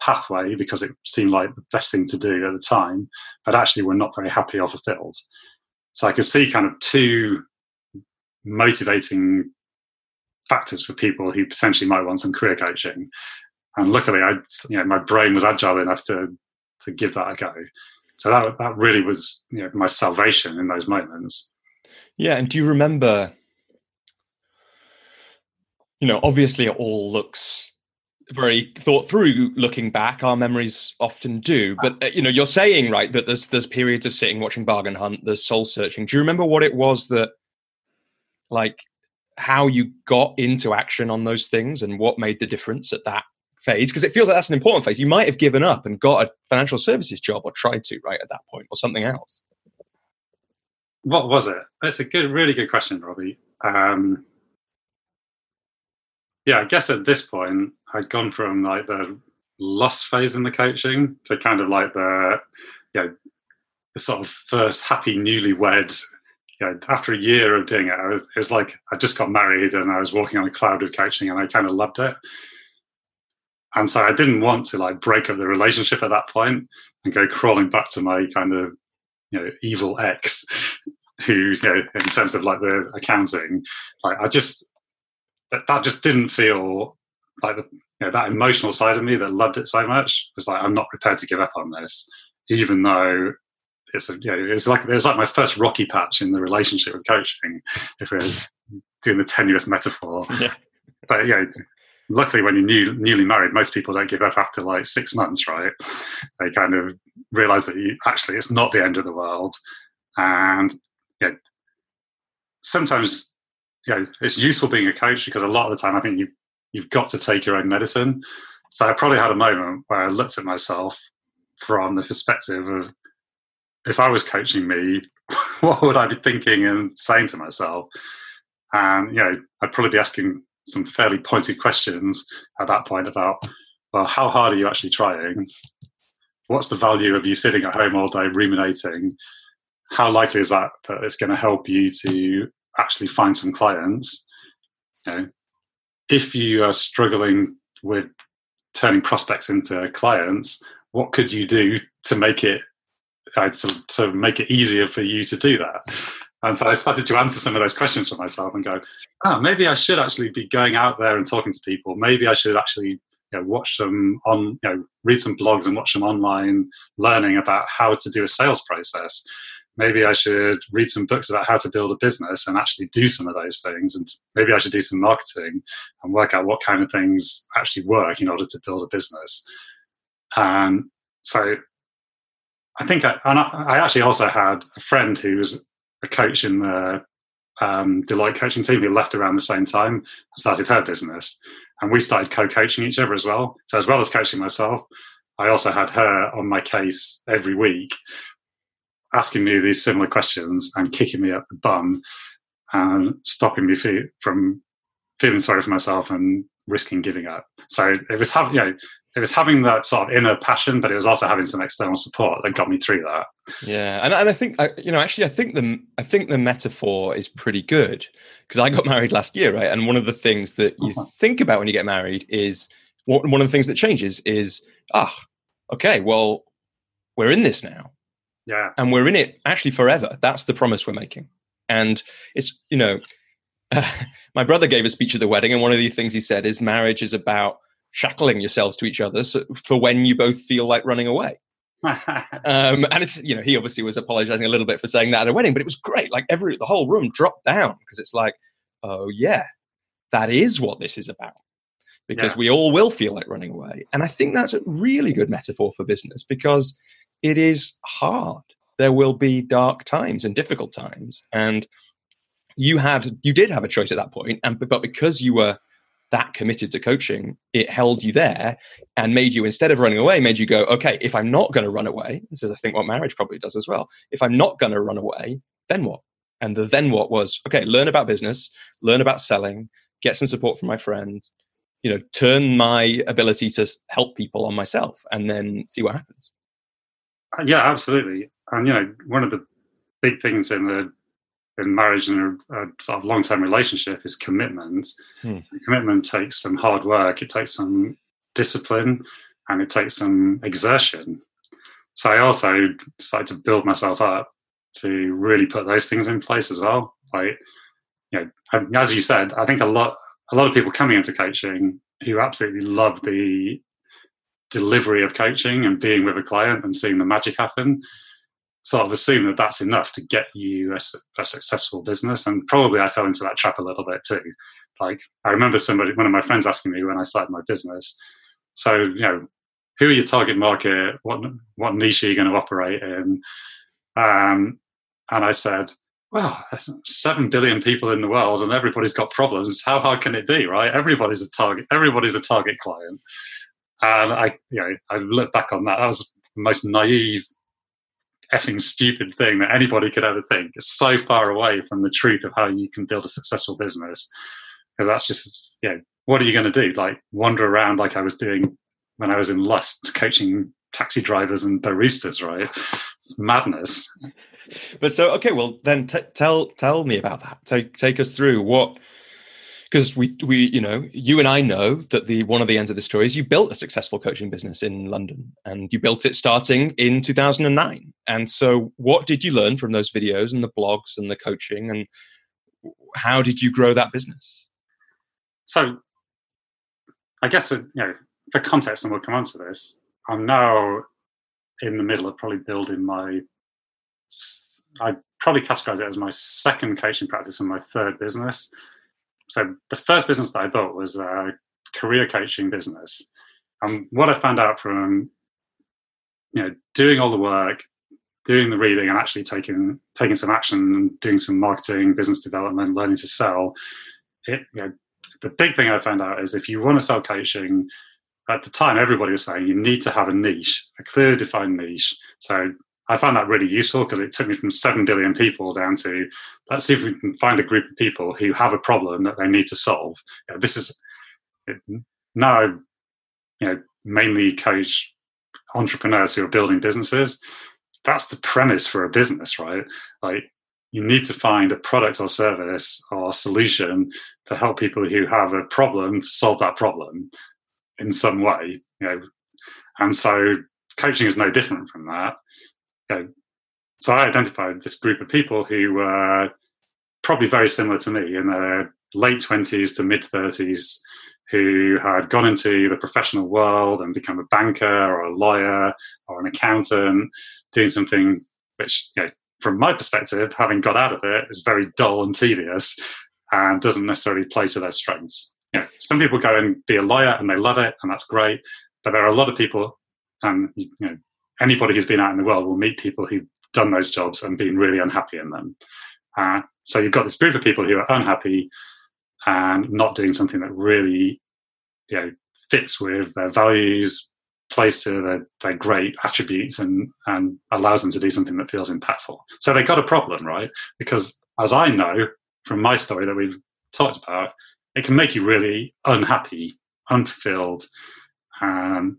pathway because it seemed like the best thing to do at the time, but actually were not very happy or fulfilled. So I could see kind of two motivating factors for people who potentially might want some career coaching. And luckily, I, you know, my brain was agile enough to to give that a go. So that that really was you know, my salvation in those moments. Yeah, and do you remember? You know, obviously, it all looks very thought through looking back our memories often do. But uh, you know you're saying right that there's there's periods of sitting watching bargain hunt there's soul searching. Do you remember what it was that like how you got into action on those things and what made the difference at that phase? Because it feels like that's an important phase. You might have given up and got a financial services job or tried to right at that point or something else. What was it? That's a good, really good question, Robbie. Um, yeah, I guess at this point I'd gone from like the loss phase in the coaching to kind of like the, you know, the sort of first happy newlywed. You know, after a year of doing it, I was, it was like I just got married and I was walking on a cloud with coaching, and I kind of loved it. And so I didn't want to like break up the relationship at that point and go crawling back to my kind of you know evil ex who you know in terms of like the accounting like i just that, that just didn't feel like the you know, that emotional side of me that loved it so much was like i'm not prepared to give up on this even though it's a, you know, it's like there's like my first rocky patch in the relationship with coaching if we're doing the tenuous metaphor. Yeah. but yeah luckily when you're new, newly married most people don't give up after like six months right? They kind of realize that you, actually it's not the end of the world. And you know, sometimes you know it's useful being a coach because a lot of the time I think you you've got to take your own medicine. So I probably had a moment where I looked at myself from the perspective of if I was coaching me, [LAUGHS] what would I be thinking and saying to myself? And you know, I'd probably be asking some fairly pointed questions at that point about, well, how hard are you actually trying? What's the value of you sitting at home all day ruminating? How likely is that that it's going to help you to actually find some clients? You know, if you are struggling with turning prospects into clients, what could you do to make it uh, to, to make it easier for you to do that? And so I started to answer some of those questions for myself and go, oh, maybe I should actually be going out there and talking to people. Maybe I should actually you know, watch some on, you know, read some blogs and watch some online learning about how to do a sales process. Maybe I should read some books about how to build a business and actually do some of those things. And maybe I should do some marketing and work out what kind of things actually work in order to build a business. And so I think I, I actually also had a friend who was a coach in the um, Deloitte coaching team who left around the same time and started her business. And we started co coaching each other as well. So, as well as coaching myself, I also had her on my case every week, asking me these similar questions and kicking me up the bum and stopping me from feeling sorry for myself and risking giving up. So, it was having, you know, it was having that sort of inner passion, but it was also having some external support that got me through that. Yeah, and, and I think you know actually I think the I think the metaphor is pretty good because I got married last year, right? And one of the things that you uh-huh. think about when you get married is one of the things that changes is ah okay well we're in this now yeah and we're in it actually forever that's the promise we're making and it's you know uh, [LAUGHS] my brother gave a speech at the wedding and one of the things he said is marriage is about shackling yourselves to each other so, for when you both feel like running away. [LAUGHS] um, and it's you know he obviously was apologizing a little bit for saying that at a wedding, but it was great. Like every the whole room dropped down because it's like, oh yeah, that is what this is about. Because yeah. we all will feel like running away, and I think that's a really good metaphor for business because it is hard. There will be dark times and difficult times, and you had you did have a choice at that point, and but because you were that committed to coaching, it held you there and made you, instead of running away, made you go, okay, if I'm not going to run away, this is, I think, what marriage probably does as well. If I'm not going to run away, then what? And the then what was, okay, learn about business, learn about selling, get some support from my friends, you know, turn my ability to help people on myself and then see what happens. Yeah, absolutely. And, you know, one of the big things in the in marriage and a, a sort of long-term relationship is commitment. Hmm. Commitment takes some hard work. It takes some discipline, and it takes some exertion. So I also started to build myself up to really put those things in place as well. Like, you know, as you said, I think a lot a lot of people coming into coaching who absolutely love the delivery of coaching and being with a client and seeing the magic happen sort of assume that that's enough to get you a, a, successful business. And probably I fell into that trap a little bit too. Like I remember somebody, one of my friends asking me when I started my business, so you know, who are your target market? What what niche are you going to operate in? Um, and I said, well, seven billion people in the world, and everybody's got problems. How hard can it be, right? Everybody's a target. Everybody's a target client. And I, you know, I look back on that. That was the most naive effing stupid thing that anybody could ever think. It's so far away from the truth of how you can build a successful business. Because that's just, you know, what are you going to do? Like wander around like I was doing when I was in Lust, coaching taxi drivers and baristas, right? It's madness. But so, okay, well, then t- tell tell me about that. Take take us through what because we we you know you and I know that the one of the ends of the story is you built a successful coaching business in London and you built it starting in 2009 and so what did you learn from those videos and the blogs and the coaching and how did you grow that business? So I guess uh, you know for context and we'll come on to this I'm now in the middle of probably building my I probably categorize it as my second coaching practice and my third business so the first business that I built was a career coaching business. And what I found out from you know doing all the work, doing the reading, and actually taking taking some action and doing some marketing, business development, learning to sell, it you know, the big thing I found out is if you want to sell coaching, at the time everybody was saying you need to have a niche, a clear defined niche. So I found that really useful because it took me from 7 billion people down to let's see if we can find a group of people who have a problem that they need to solve. You know, this is now, you know, mainly coach entrepreneurs who are building businesses. That's the premise for a business, right? Like you need to find a product or service or solution to help people who have a problem to solve that problem in some way. You know, and so coaching is no different from that you know, so I identified this group of people who were probably very similar to me in their late 20s to mid 30s who had gone into the professional world and become a banker or a lawyer or an accountant, doing something which, you know, from my perspective, having got out of it, is very dull and tedious and doesn't necessarily play to their strengths. You know, some people go and be a lawyer and they love it, and that's great. But there are a lot of people, and you know, anybody who's been out in the world will meet people who've done those jobs and been really unhappy in them. Uh, so you've got this group of people who are unhappy and not doing something that really, you know, fits with their values, plays to their, their great attributes, and and allows them to do something that feels impactful. So they've got a problem, right? Because as I know from my story that we've talked about, it can make you really unhappy, unfulfilled, um,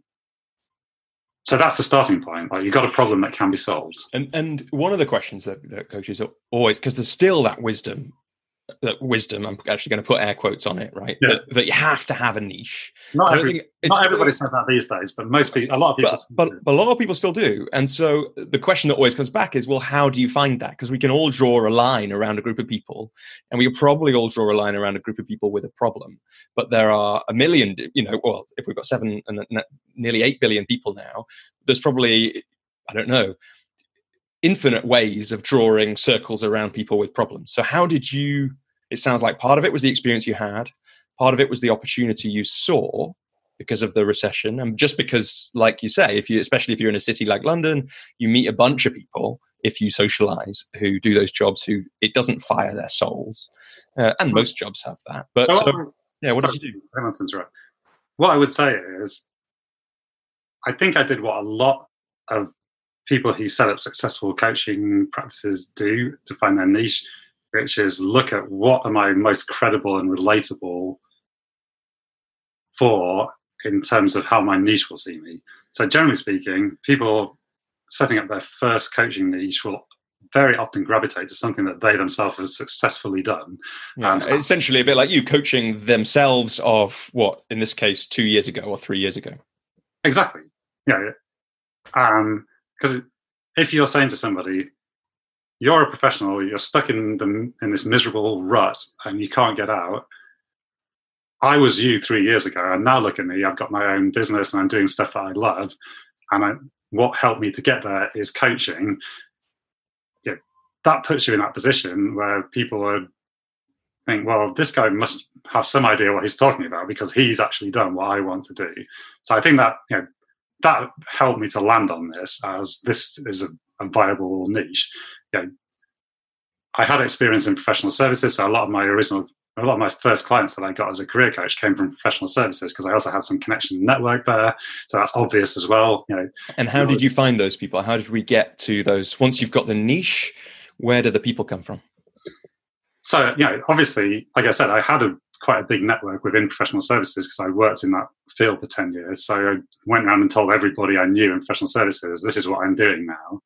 so that's the starting point. Like you've got a problem that can be solved. And and one of the questions that, that coaches are always because there's still that wisdom that wisdom i'm actually going to put air quotes on it right yeah. that, that, you have to have a niche. Not, every, not everybody says that these days but most people a lot of people but, but, but, a lot of people still do and so the question that always comes back is well how do you find that? Because we can all draw a line around a group of people and we probably all draw a line around a group of people with a problem but there are a million you know well if we've got seven and nearly eight billion people now there's probably i don't know infinite ways of drawing circles around people with problems. So, how did you? It sounds like part of it was the experience you had, part of it was the opportunity you saw because of the recession, and just because, like you say, if you, especially if you're in a city like London, you meet a bunch of people if you socialize who do those jobs who it doesn't fire their souls, uh, and most jobs have that. But Oh, so, yeah, what sorry, did you do? I want interrupt. What I would say is, I think I did what a lot of people who set up successful coaching practices do to find their niche, which is look at what am I most credible and relatable for in terms of how my niche will see me. So, generally speaking, people setting up their first coaching niche will very often gravitate to something that they themselves have successfully done. Yeah, Um, essentially, a bit like you coaching themselves of what, in this case, two years ago or three years ago. Exactly. Yeah. Because if you're saying to somebody, you're a professional, you're stuck in the in this miserable rut and you can't get out. I was you three years ago, and now look at me. I've got my own business and I'm doing stuff that I love. And I, what helped me to get there is coaching. Yeah, that puts you in that position where people would think, well, this guy must have some idea what he's talking about because he's actually done what I want to do. So I think that you know that helped me to land on this as this is a, a viable niche. You know, I had experience in professional services, so a lot of my original, a lot of my first clients that I got as a career coach came from professional services because I also had some connection network there, so that's obvious as well. You know, And how did you find those people? How did we get to those? Once you've got the niche, where do the people come from? so you know, obviously, like I said, I had a quite a big network within professional services because I worked in that field for ten years. So I went around and told everybody I knew in professional services, this is what I'm doing now.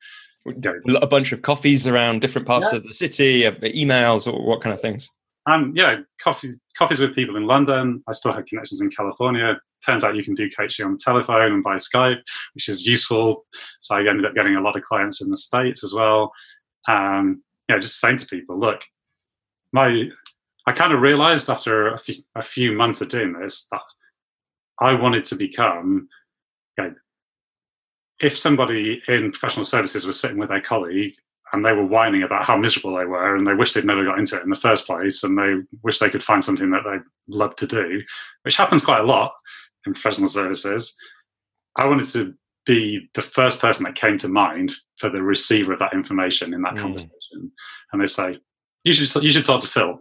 A bunch of coffees around different parts Yeah. of the city, uh, emails, or what kind of things? Um, yeah, coffees, coffees with people in London. I still had connections in California. Turns out you can do coaching on the telephone and by Skype, which is useful. So I ended up getting a lot of clients in the States as well. Um, yeah, just saying to people, look, my, I kind of realized after a few, a few months of doing this that I wanted to become, know, if somebody in professional services was sitting with their colleague and they were whining about how miserable they were and they wish they'd never got into it in the first place and they wish they could find something that they love to do, which happens quite a lot in professional services. I wanted to be the first person that came to mind for the receiver of that information in that Mm. conversation. And they say, you should, you should talk to Phil.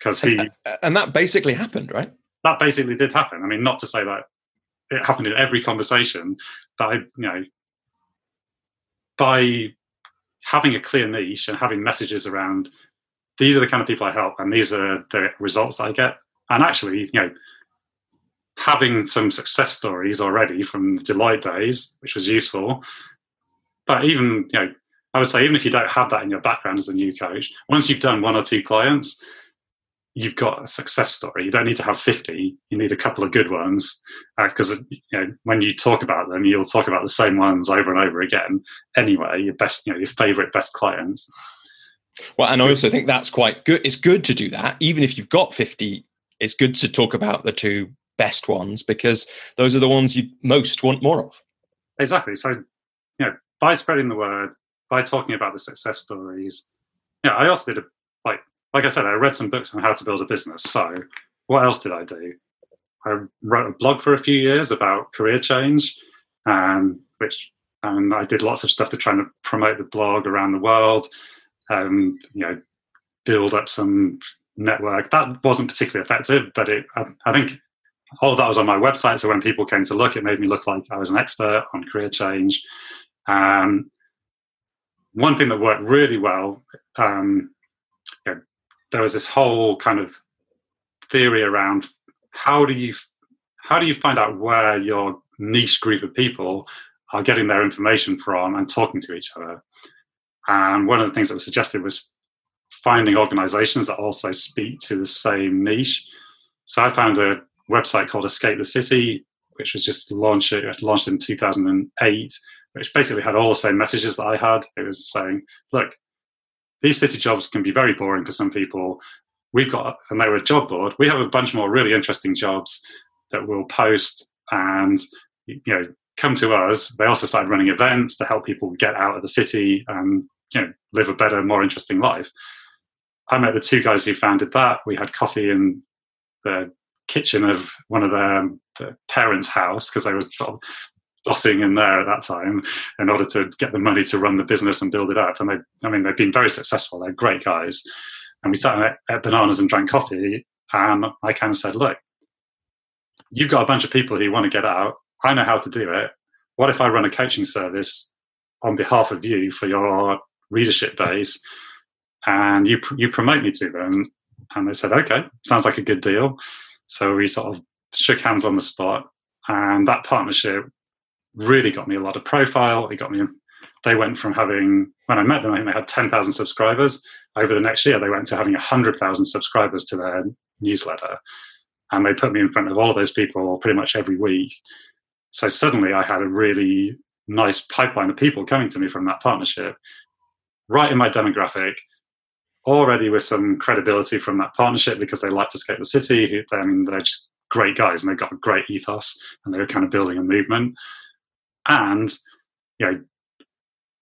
Because he, Uh, And that basically happened, right? that basically did happen. I mean, not to say that it happened in every conversation, but I, you know, by having a clear niche and having messages around these are the kind of people I help and these are the results that I get, and actually, you know, having some success stories already from the Deloitte days, which was useful. But even, you know, I would say even if you don't have that in your background as a new coach, once you've done one or two clients, you've got a success story. You don't need to have 50. You need a couple of good ones because uh, you know when you talk about them, you'll talk about the same ones over and over again. Anyway, your best, you know, your favorite best clients. Well, and I also think that's quite good. It's good to do that, even if you've got 50. It's good to talk about the two best ones because those are the ones you most want more of. Exactly. So, you know, by spreading the word, by talking about the success stories. Yeah, I also did a like I said, I read some books on how to build a business. So, what else did I do? I wrote a blog for a few years about career change, um, which and I did lots of stuff to try and promote the blog around the world. Um, you know, build up some network. That wasn't particularly effective, but it I, I think all that was on my website. So when people came to look, it made me look like I was an expert on career change. Um, one thing that worked really well, um, there was this whole kind of theory around how do you how do you find out where your niche group of people are getting their information from and talking to each other. And one of the things that was suggested was finding organizations that also speak to the same niche. So I found a website called Escape the City, which was just launched, launched in 2008, which basically had all the same messages that I had. It was saying, look, these city jobs can be very boring for some people. We've got, and they were a job board. We have a bunch more really interesting jobs that we'll post and, you know, come to us. They also started running events to help people get out of the city and, you know, live a better, more interesting life. I met the two guys who founded that. We had coffee in the kitchen of one of their, the parents' house because they were sort of dossing in there at that time in order to get the money to run the business and build it up. And they, I mean, they've been very successful. They're great guys. And we sat at, at Bananas and drank coffee. And I kind of said, look, you've got a bunch of people who want to get out. I know how to do it. What if I run a coaching service on behalf of you for your readership base and you, you promote me to them? And they said, okay, sounds like a good deal. So we sort of shook hands on the spot. And that partnership really got me a lot of profile. It got me, they went from having, when I met them, I think they had 10,000 subscribers. Over the next year, they went to having 100,000 subscribers to their newsletter. And they put me in front of all of those people pretty much every week. So suddenly I had a really nice pipeline of people coming to me from that partnership, right in my demographic, already with some credibility from that partnership because they like Escape the City. I mean, they're just great guys and they've got a great ethos and they're kind of building a movement. And, you know,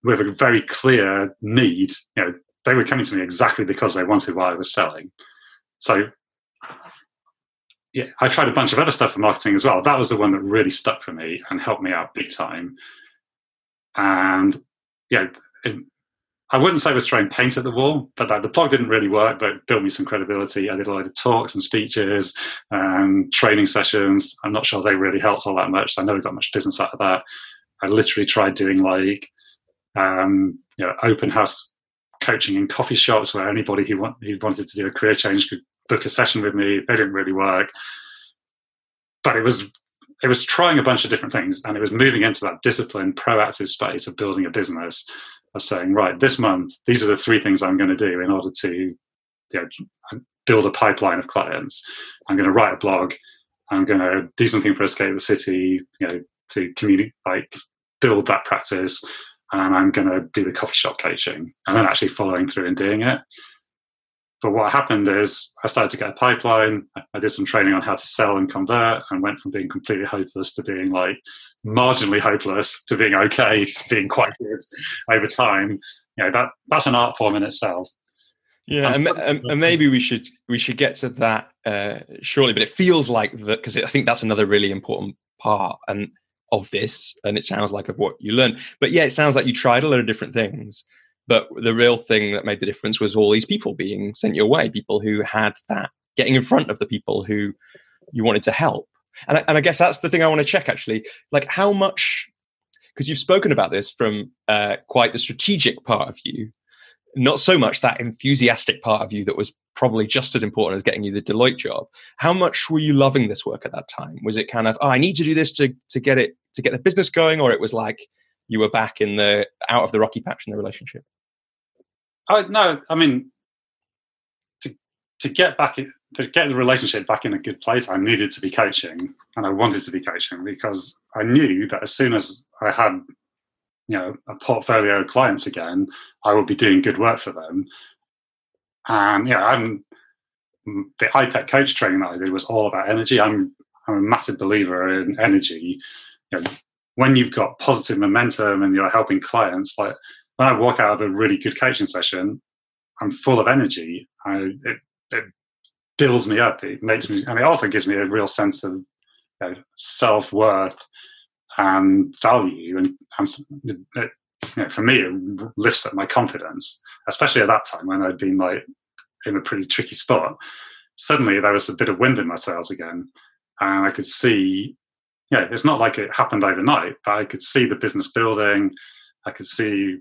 with a very clear need, you know, they were coming to me exactly because they wanted what I was selling. So, yeah, I tried a bunch of other stuff for marketing as well. That was the one that really stuck for me and helped me out big time. And yeah, it, I wouldn't say I was throwing paint at the wall, but the blog didn't really work, but it built me some credibility. I did a lot of talks and speeches and training sessions. I'm not sure they really helped all that much. So I never got much business out of that. I literally tried doing like, um, you know, open house coaching in coffee shops where anybody who, want, who wanted to do a career change could book a session with me. They didn't really work, but it was it was trying a bunch of different things, and it was moving into that disciplined, proactive space of building a business of saying, right, this month, these are the three things I'm going to do in order to you know, build a pipeline of clients. I'm going to write a blog. I'm going to do something for Escape the City, you know, to communicate, like build that practice. And I'm going to do the coffee shop coaching and then actually following through and doing it. But what happened is I started to get a pipeline. I did some training on how to sell and convert and went from being completely hopeless to being like marginally hopeless to being okay [LAUGHS] to being quite good over time. You know, that that's an art form in itself. Yeah, and, and, and, maybe we should we should get to that uh, shortly. But it feels like that because I think that's another really important part and of this, and it sounds like of what you learned. But yeah, it sounds like you tried a lot of different things. But the real thing that made the difference was all these people being sent your way, people who had that getting in front of the people who you wanted to help. And I, and I guess that's the thing I want to check actually. Like how much, because you've spoken about this from uh, quite the strategic part of you, not so much that enthusiastic part of you that was probably just as important as getting you the Deloitte job. How much were you loving this work at that time? Was it kind of, oh, I need to do this to to get it to get the business going, or it was like you were back in the out of the rocky patch in the relationship? Oh no, I mean to to get back in, to get the relationship back in a good place, I needed to be coaching, and I wanted to be coaching because I knew that as soon as I had you know a portfolio of clients again, I would be doing good work for them. And yeah, I'm mm, the IPEC coach training that I did was all about energy. I'm I'm a massive believer in energy. You know, when you've got positive momentum and you're helping clients, like when I walk out of a really good coaching session, I'm full of energy. I, it, it builds me up. It makes me, and it also gives me a real sense of you know, self worth and value. And, and it, you know, for me, it lifts up my confidence, especially at that time when I'd been like in a pretty tricky spot. Suddenly, there was a bit of wind in my sails again, and I could see. Yeah, it's not like it happened overnight, but I could see the business building. I could see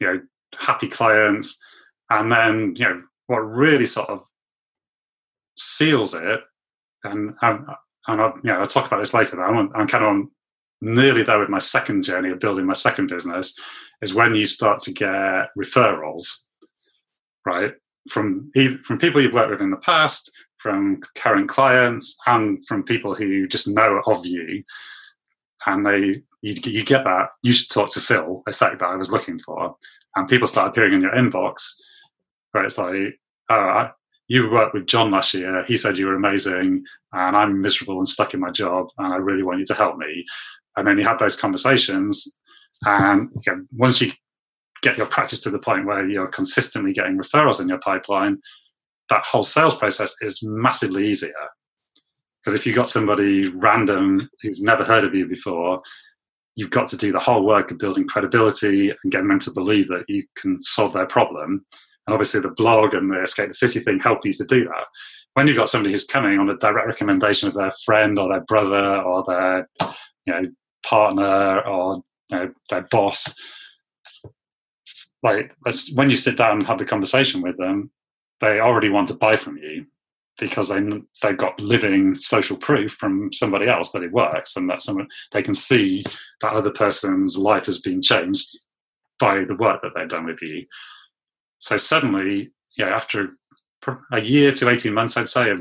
you know happy clients and then you know what really sort of seals it and and, and I, you know I'll talk about this later but I'm, I'm kind of on nearly there with my second journey of building my second business is when you start to get referrals right from from people you've worked with in the past from current clients and from people who just know of you and they you, you get that you should talk to Phil effect that I was looking for, and people start appearing in your inbox where it's like, oh, you worked with John last year. He said you were amazing, and I'm miserable and stuck in my job, and I really want you to help me. And then you have those conversations, and you know, once you get your practice to the point where you're consistently getting referrals in your pipeline, that whole sales process is massively easier. Because if you've got somebody random who's never heard of you before, you've got to do the whole work of building credibility and getting them to believe that you can solve their problem. And obviously, the blog and the Escape the City thing help you to do that. When you've got somebody who's coming on a direct recommendation of their friend or their brother or their you know, partner or you know, their boss, like when you sit down and have the conversation with them, they already want to buy from you because they they've got living social proof from somebody else that it works and that someone they can see that other person's life has been changed by the work that they've done with you. So suddenly, yeah, after a year to eighteen months, I'd say, of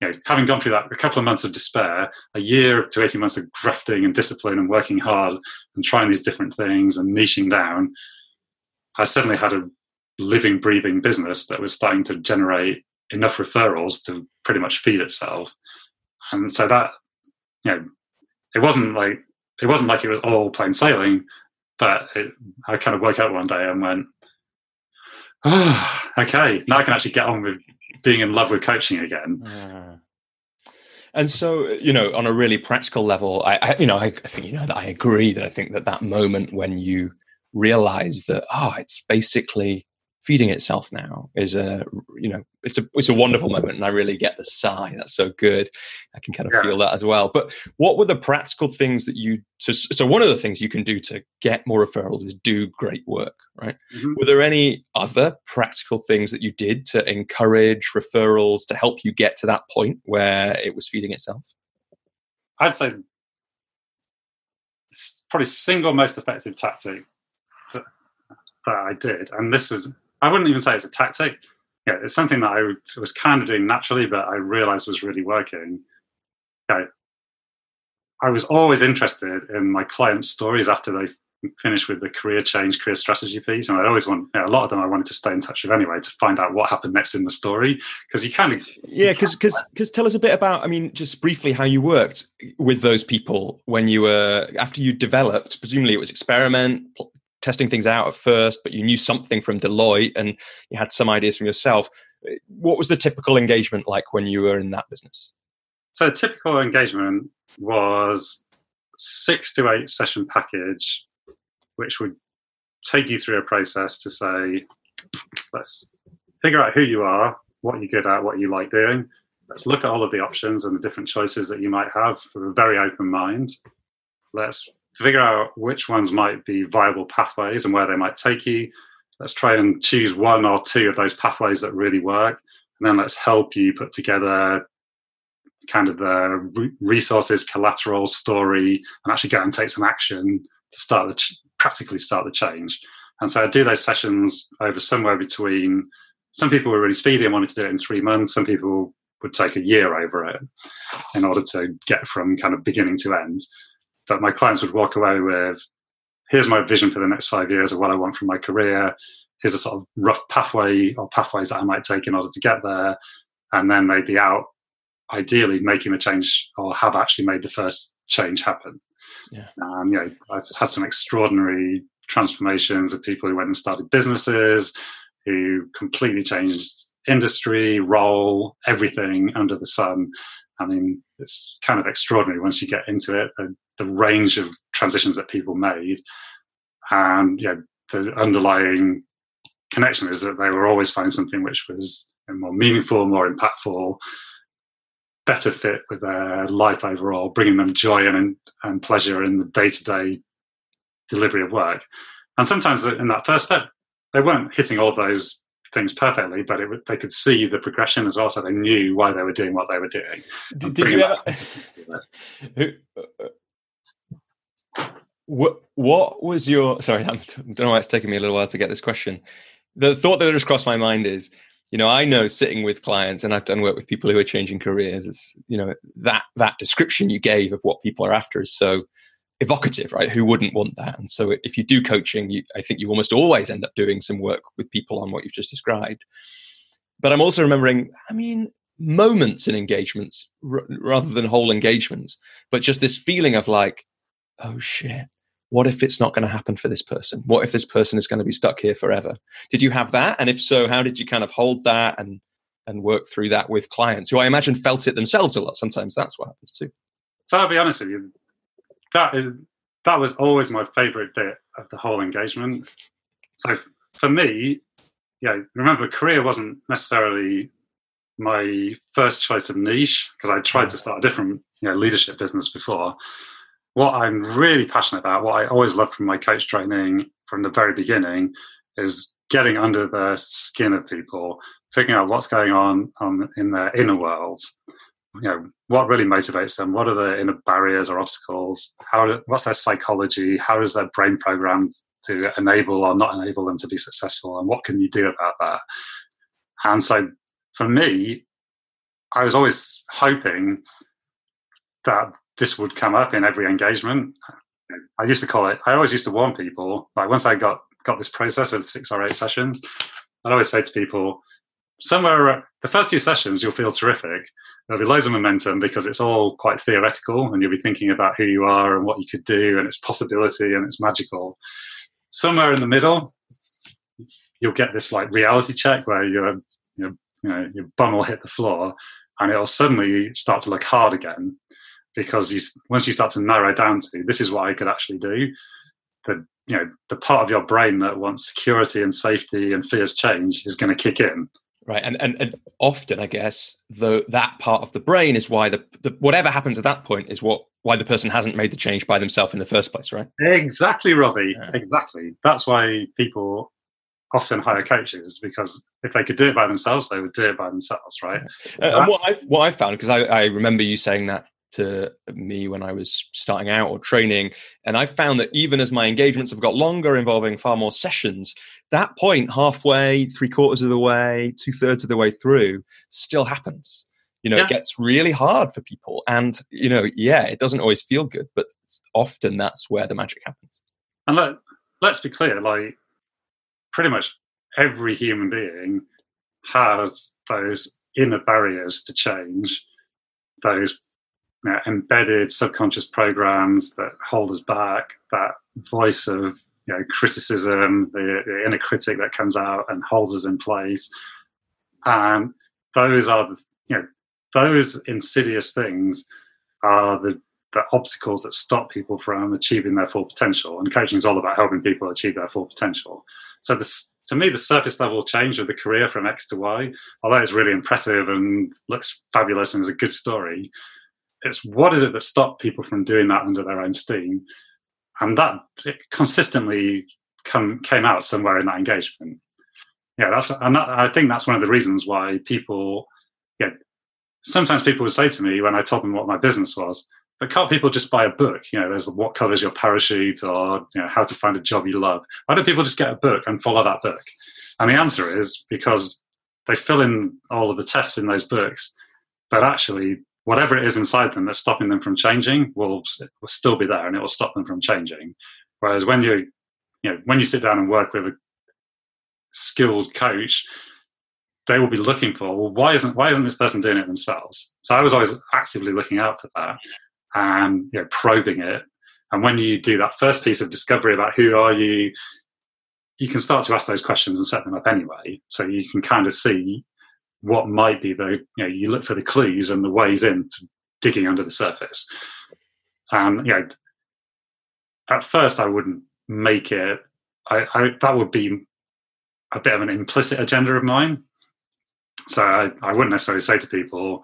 you know, having gone through that a couple of months of despair, a year to eighteen months of grafting and discipline and working hard and trying these different things and niching down, I suddenly had a living, breathing business that was starting to generate enough referrals to pretty much feed itself. And so that, you know, it wasn't like it wasn't like it was all plain sailing, but it, I kind of woke up one day and went, oh, [SIGHS] okay, now I can actually get on with being in love with coaching again. Uh, and so, you know, on a really practical level, I, I you know, I, I, think you know that I agree that I think that that moment when you realize that, oh, it's basically feeding itself now is a you know it's a it's a wonderful moment and i really get the sigh. That's so good. I can kind of yeah. feel that as well. But what were the practical things that you so, so one of the things you can do to get more referrals is do great work right? Mm-hmm. were there any other practical things that you did to encourage referrals to help you get to that point where it was feeding itself? I'd say probably single most effective tactic that, that I did, and this is I wouldn't even say it's a tactic. Yeah, it's something that I was kind of doing naturally, but I realized was really working. Yeah, I was always interested in my clients' stories after they finished with the career change, career strategy piece, and I always want you know, a lot of them. I wanted to stay in touch with anyway to find out what happened next in the story because you kind of yeah. Because because tell us a bit about. I mean, just briefly how you worked with those people when you were after you developed. Presumably, it was experiment, testing things out at first, but you knew something from Deloitte and you had some ideas from yourself. What was the typical engagement like when you were in that business? So, typical engagement was six to eight session package, which would take you through a process to say, let's figure out who you are, what you're good at, what you like doing. Let's look at all of the options and the different choices that you might have for a very open mind. Let's figure out which ones might be viable pathways and where they might take you. Let's try and choose one or two of those pathways that really work. And then let's help you put together kind of the resources, collateral, story, and actually go and take some action to start the ch- practically start the change. And so I do those sessions over somewhere between. Some people were really speedy and wanted to do it in three months. Some people would take a year over it in order to get from kind of beginning to end but my clients would walk away with here's my vision for the next five years of what I want from my career. Here's a sort of rough pathway or pathways that I might take in order to get there. And then they'd be out, ideally, making the change or have actually made the first change happen. Yeah. Um, you know, I had some extraordinary transformations of people who went and started businesses, who completely changed industry, role, everything under the sun. I mean, it's kind of extraordinary once you get into it. The, the range of transitions that people made, and yeah, the underlying connection is that they were always finding something which was more meaningful, more impactful, better fit with their life overall, bringing them joy and and pleasure in the day to day delivery of work. And sometimes in that first step, they weren't hitting all those things perfectly, but it, they could see the progression as well, so they knew why they were doing what they were doing. Did, did you ever? what [LAUGHS] What was your? Sorry, [LAUGHS] I don't know why it's taking me a little while to get this question. The thought that just crossed my mind is, you know, I know sitting with clients, and I've done work with people who are changing careers. It's you know that that description you gave of what people are after is so evocative, right? Who wouldn't want that? And so, if you do coaching, you, I think you almost always end up doing some work with people on what you've just described. But I'm also remembering, I mean, moments in engagements r- rather than whole engagements, but just this feeling of like, oh shit, what if it's not going to happen for this person? What if this person is going to be stuck here forever? Did you have that? And if so, how did you kind of hold that and and work through that with clients who I imagine felt it themselves a lot? Sometimes that's what happens too. So I'll be honest with you, that is that was always my favorite bit of the whole engagement. So for me, yeah, remember, career wasn't necessarily my first choice of niche because I tried to mm. start a different you know, leadership business before. What I'm really passionate about, what I always loved from my coach training from the very beginning, is getting under the skin of people, figuring out what's going on, on in their inner worlds. You know, what really motivates them? What are the inner barriers or obstacles? How? What's their psychology? How is their brain programmed to enable or not enable them to be successful? And what can you do about that? And so for me, I was always hoping that this would come up in every engagement. I used to call it. I always used to warn people. Like once I got got this process of six or eight sessions, I'd always say to people, somewhere the first few sessions you'll feel terrific. There'll be loads of momentum because it's all quite theoretical, and you'll be thinking about who you are and what you could do, and its possibility and it's magical. Somewhere in the middle, you'll get this like reality check where you're you you know your bum will hit the floor and it'll suddenly start to look hard again because you once you start to narrow down to this is what I could actually do the you know the part of your brain that wants security and safety and fears change is going to kick in right and, and and often i guess the that part of the brain is why the, the whatever happens at that point is what why the person hasn't made the change by themselves in the first place right exactly robbie yeah. exactly that's why people often hire coaches because if they could do it by themselves, they would do it by themselves, right? Uh, and what I've what I found because I, I remember you saying that to me when I was starting out or training, and I found that even as my engagements have got longer, involving far more sessions, that point halfway, three quarters of the way, two thirds of the way through, still happens. You know, yeah. it gets really hard for people, and you know, yeah, it doesn't always feel good, but often that's where the magic happens. And let, let's be clear, like pretty much every human being has those inner barriers to change, those you know, embedded subconscious programs that hold us back, that voice of you know, criticism, the, the inner critic that comes out and holds us in place. And those are the, you know, those insidious things are the, the obstacles that stop people from achieving their full potential. And coaching is all about helping people achieve their full potential. So this, to me, the surface level change of the career from X to Y, although it's really impressive and looks fabulous and is a good story, it's what is it that stopped people from doing that under their own steam, and that consistently come came out somewhere in that engagement. Yeah, that's and that, I think that's one of the reasons why people, yeah, sometimes people would say to me when I told them what my business was, but can't people just buy a book? You know, there's What Color Is Your Parachute or you know how to find a job you love. Why don't people just get a book and follow that book? And the answer is because they fill in all of the tests in those books, but actually whatever it is inside them that's stopping them from changing will, will still be there and it will stop them from changing. Whereas when you you know when you sit down and work with a skilled coach, they will be looking for well why isn't why isn't this person doing it themselves? So I was always actively looking out for that and you know, probing it. And when you do that first piece of discovery about who are you, you can start to ask those questions and set them up anyway. So you can kind of see what might be the, you know, you look for the clues and the ways into digging under the surface. And, you know, at first I wouldn't make it, I, I that would be a bit of an implicit agenda of mine. So I, I wouldn't necessarily say to people,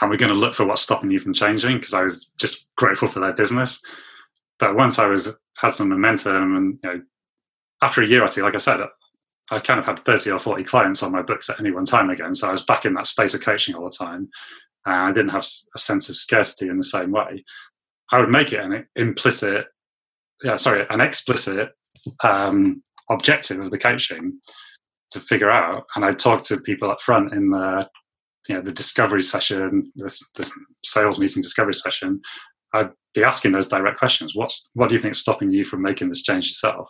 and we're going to look for what's stopping you from changing because I was just grateful for their business. But once I was had some momentum, and you know, after a year or two, like I said, I kind of had thirty or forty clients on my books at any one time again. So I was back in that space of coaching all the time. And I didn't have a sense of scarcity in the same way. I would make it an implicit, yeah, sorry, an explicit um, objective of the coaching to figure out. And I talked to people up front in the you know the discovery session, this, the sales meeting discovery session, I'd be asking those direct questions. What's what do you think is stopping you from making this change yourself?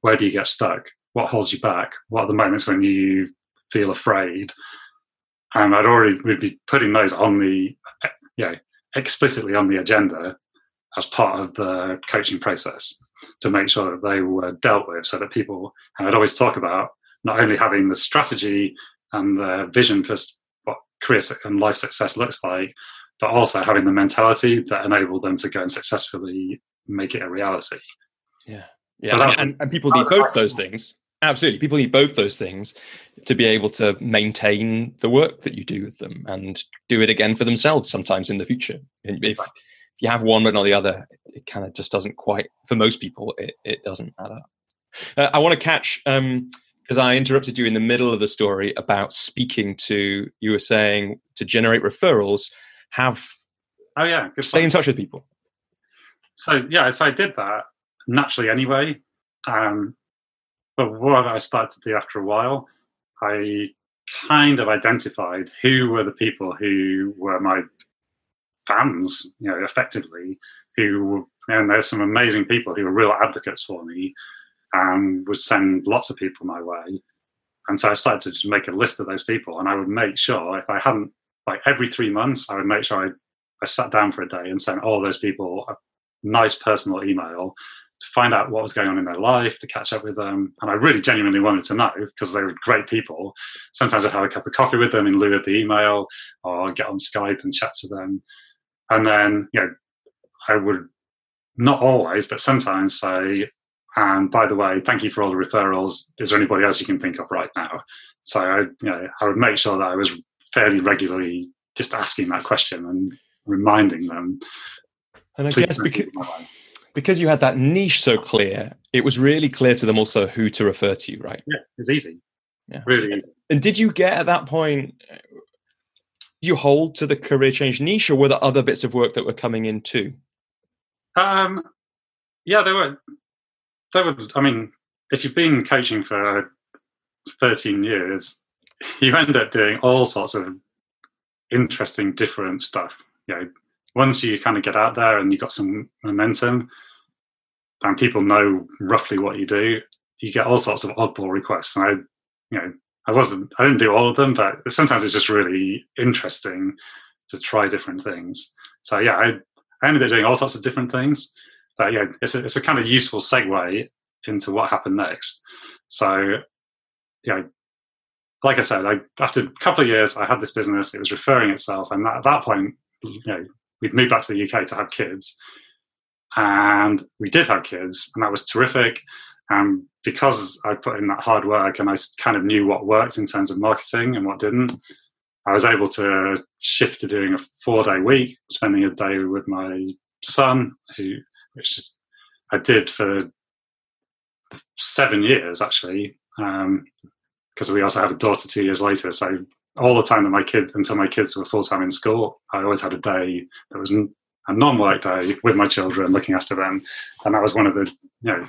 Where do you get stuck? What holds you back? What are the moments when you feel afraid? And I'd already we'd be putting those on the you know explicitly on the agenda as part of the coaching process to make sure that they were dealt with so that people and I'd always talk about not only having the strategy and the vision for what career and life success looks like, but also having the mentality that enabled them to go and successfully make it a reality. Yeah, yeah, and, and, and, people need both those things. Absolutely, people need both those things to be able to maintain the work that you do with them and do it again for themselves sometimes in the future. If, if you have one but not the other, it kind of just doesn't quite. For most people, it, it doesn't add up. Uh, I want to catch um, because I interrupted you in the middle of the story about speaking to you were saying to generate referrals, have oh yeah, stay in touch with people. So yeah, so I did that naturally anyway. Um, but what I started to do after a while, I kind of identified who were the people who were my fans, you know, effectively, who and there's some amazing people who were real advocates for me and would send lots of people my way. And so I started to just make a list of those people, and I would make sure if I hadn't, like every three months, I would make sure I, I sat down for a day and sent all those people a nice personal email to find out what was going on in their life, to catch up with them. And I really genuinely wanted to know because they were great people. Sometimes I'd have a cup of coffee with them in lieu of the email or get on Skype and chat to them. And then, you know, I would not always, but sometimes say, and by the way, thank you for all the referrals. Is there anybody else you can think of right now? So I, you know, I would make sure that I was fairly regularly just asking that question and reminding them. And I guess because, because you had that niche so clear, it was really clear to them also who to refer to right? Yeah, it's easy. Yeah, really easy. And did you get at that point? Did you hold to the career change niche, or were there other bits of work that were coming in too? Um, yeah, there were that would, I mean, if you've been coaching for 13 years, [LAUGHS] you end up doing all sorts of interesting, different stuff. You know, once you kind of get out there and you've got some momentum and people know roughly what you do, you get all sorts of oddball requests. And I, you know, I wasn't, I didn't do all of them, but sometimes it's just really interesting to try different things. So yeah, I, I ended up doing all sorts of different things but yeah, it's a, it's a kind of useful segue into what happened next. So, yeah, like I said, I, after a couple of years, I had this business. It was referring itself, and at that point, you know, we'd moved back to the UK to have kids, and we did have kids, and that was terrific. And because I put in that hard work, and I kind of knew what worked in terms of marketing and what didn't, I was able to shift to doing a four-day week, spending a day with my son, who which I did for seven years actually, because um, we also had a daughter two years later. So all the time that my kids, until my kids were full time in school, I always had a day that was a non-work day with my children, looking after them, and that was one of the you know.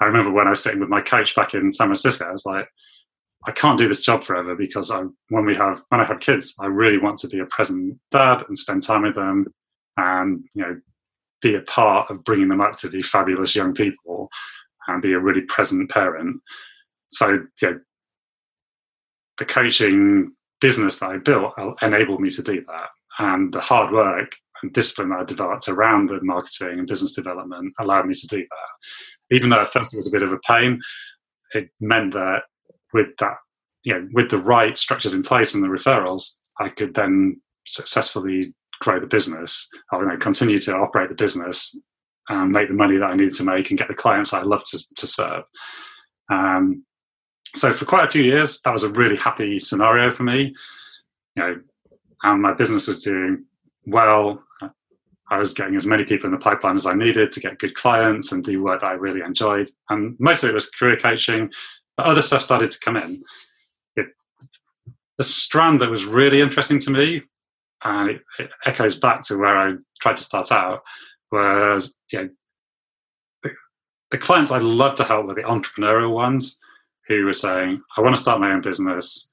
I remember when I was sitting with my coach back in San Francisco, I was like, I can't do this job forever because I, when we have when I have kids, I really want to be a present dad and spend time with them, and you know be a part of bringing them up to be fabulous young people and be a really present parent. So the coaching business that I built uh, enabled me to do that. And the hard work and discipline that I developed around the marketing and business development allowed me to do that. Even though at first it was a bit of a pain, it meant that with that, you know, with the right structures in place and the referrals, I could then successfully grow the business. I would continue to operate the business and make the money that I needed to make and get the clients I love to, to serve. Um, so for quite a few years, that was a really happy scenario for me. You know, and my business was doing well. I was getting as many people in the pipeline as I needed to get good clients and do work that I really enjoyed. And mostly it was career coaching, but other stuff started to come in. It, the strand that was really interesting to me and it, it, echoes back to where I tried to start out. Was you know, the, the clients I love to help were the entrepreneurial ones who were saying, "I want to start my own business.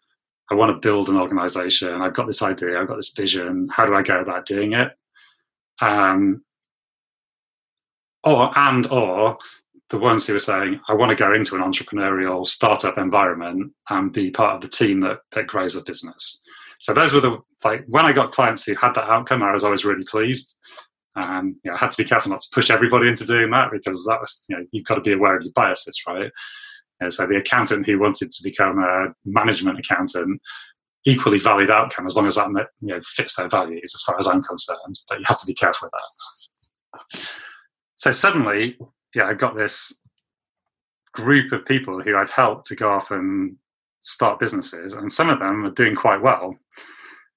I want to build an organization. I've got this idea. I've got this vision. How do I go about doing it?" Um, or and or the ones who are saying, I want to go into an entrepreneurial startup environment and be part of the team that, that grows a business. So those were the like when I got clients who had that outcome, I was always really pleased. And you know, I had to be careful not to push everybody into doing that because that was you know you've got to be aware of your biases, right? And so the accountant who wanted to become a management accountant, equally valid outcome as long as that you know fits their values, as far as I'm concerned. But you have to be careful with that. so suddenly, yeah, I got this group of people who I'd helped to go off and start businesses, and some of them are doing quite well.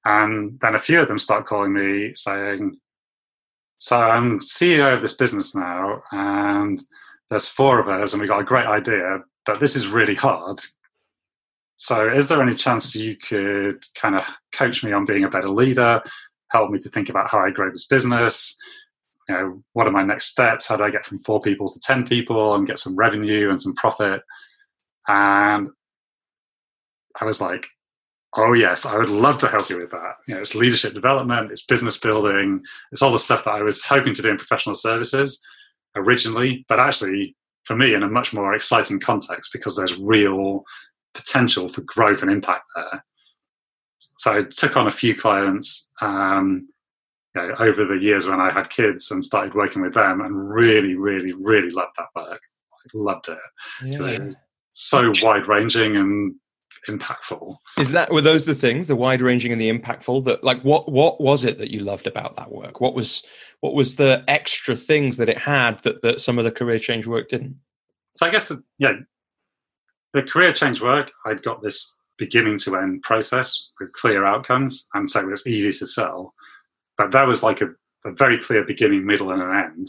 And then a few of them start calling me saying, So I'm CEO of this business now, and there's four of us, and we got a great idea, but this is really hard. So, is there any chance you could kind of coach me on being a better leader, help me to think about how I grow this business? You know, what are my next steps? How do I get from four people to 10 people and get some revenue and some profit? And I was like, oh, yes, I would love to help you with that. You know, it's leadership development, it's business building, it's all the stuff that I was hoping to do in professional services originally, but actually, for me, in a much more exciting context because there's real potential for growth and impact there. So I took on a few clients um, you know, over the years when I had kids and started working with them, and really, really, really loved that work. I loved it. Yeah. it was so wide ranging and impactful. Is that were those the things, the wide ranging and the impactful? That like what what was it that you loved about that work? What was what was the extra things that it had that that some of the career change work didn't? So I guess yeah, the career change work, I'd got this beginning to end process with clear outcomes, and so it was easy to sell. But that was like a, a very clear beginning, middle, and an end.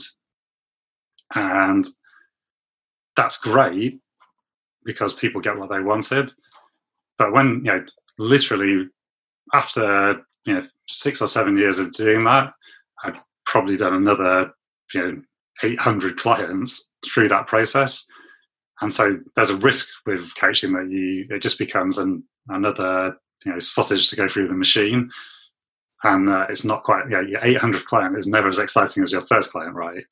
And that's great because people get what they wanted. But when, you know, literally after, you know, six or seven years of doing that, I'd probably done another, you know, 800 clients through that process. And so there's a risk with coaching that you it just becomes an, another you know sausage to go through the machine. And uh, it's not quite your 800 client is never as exciting as your first client right?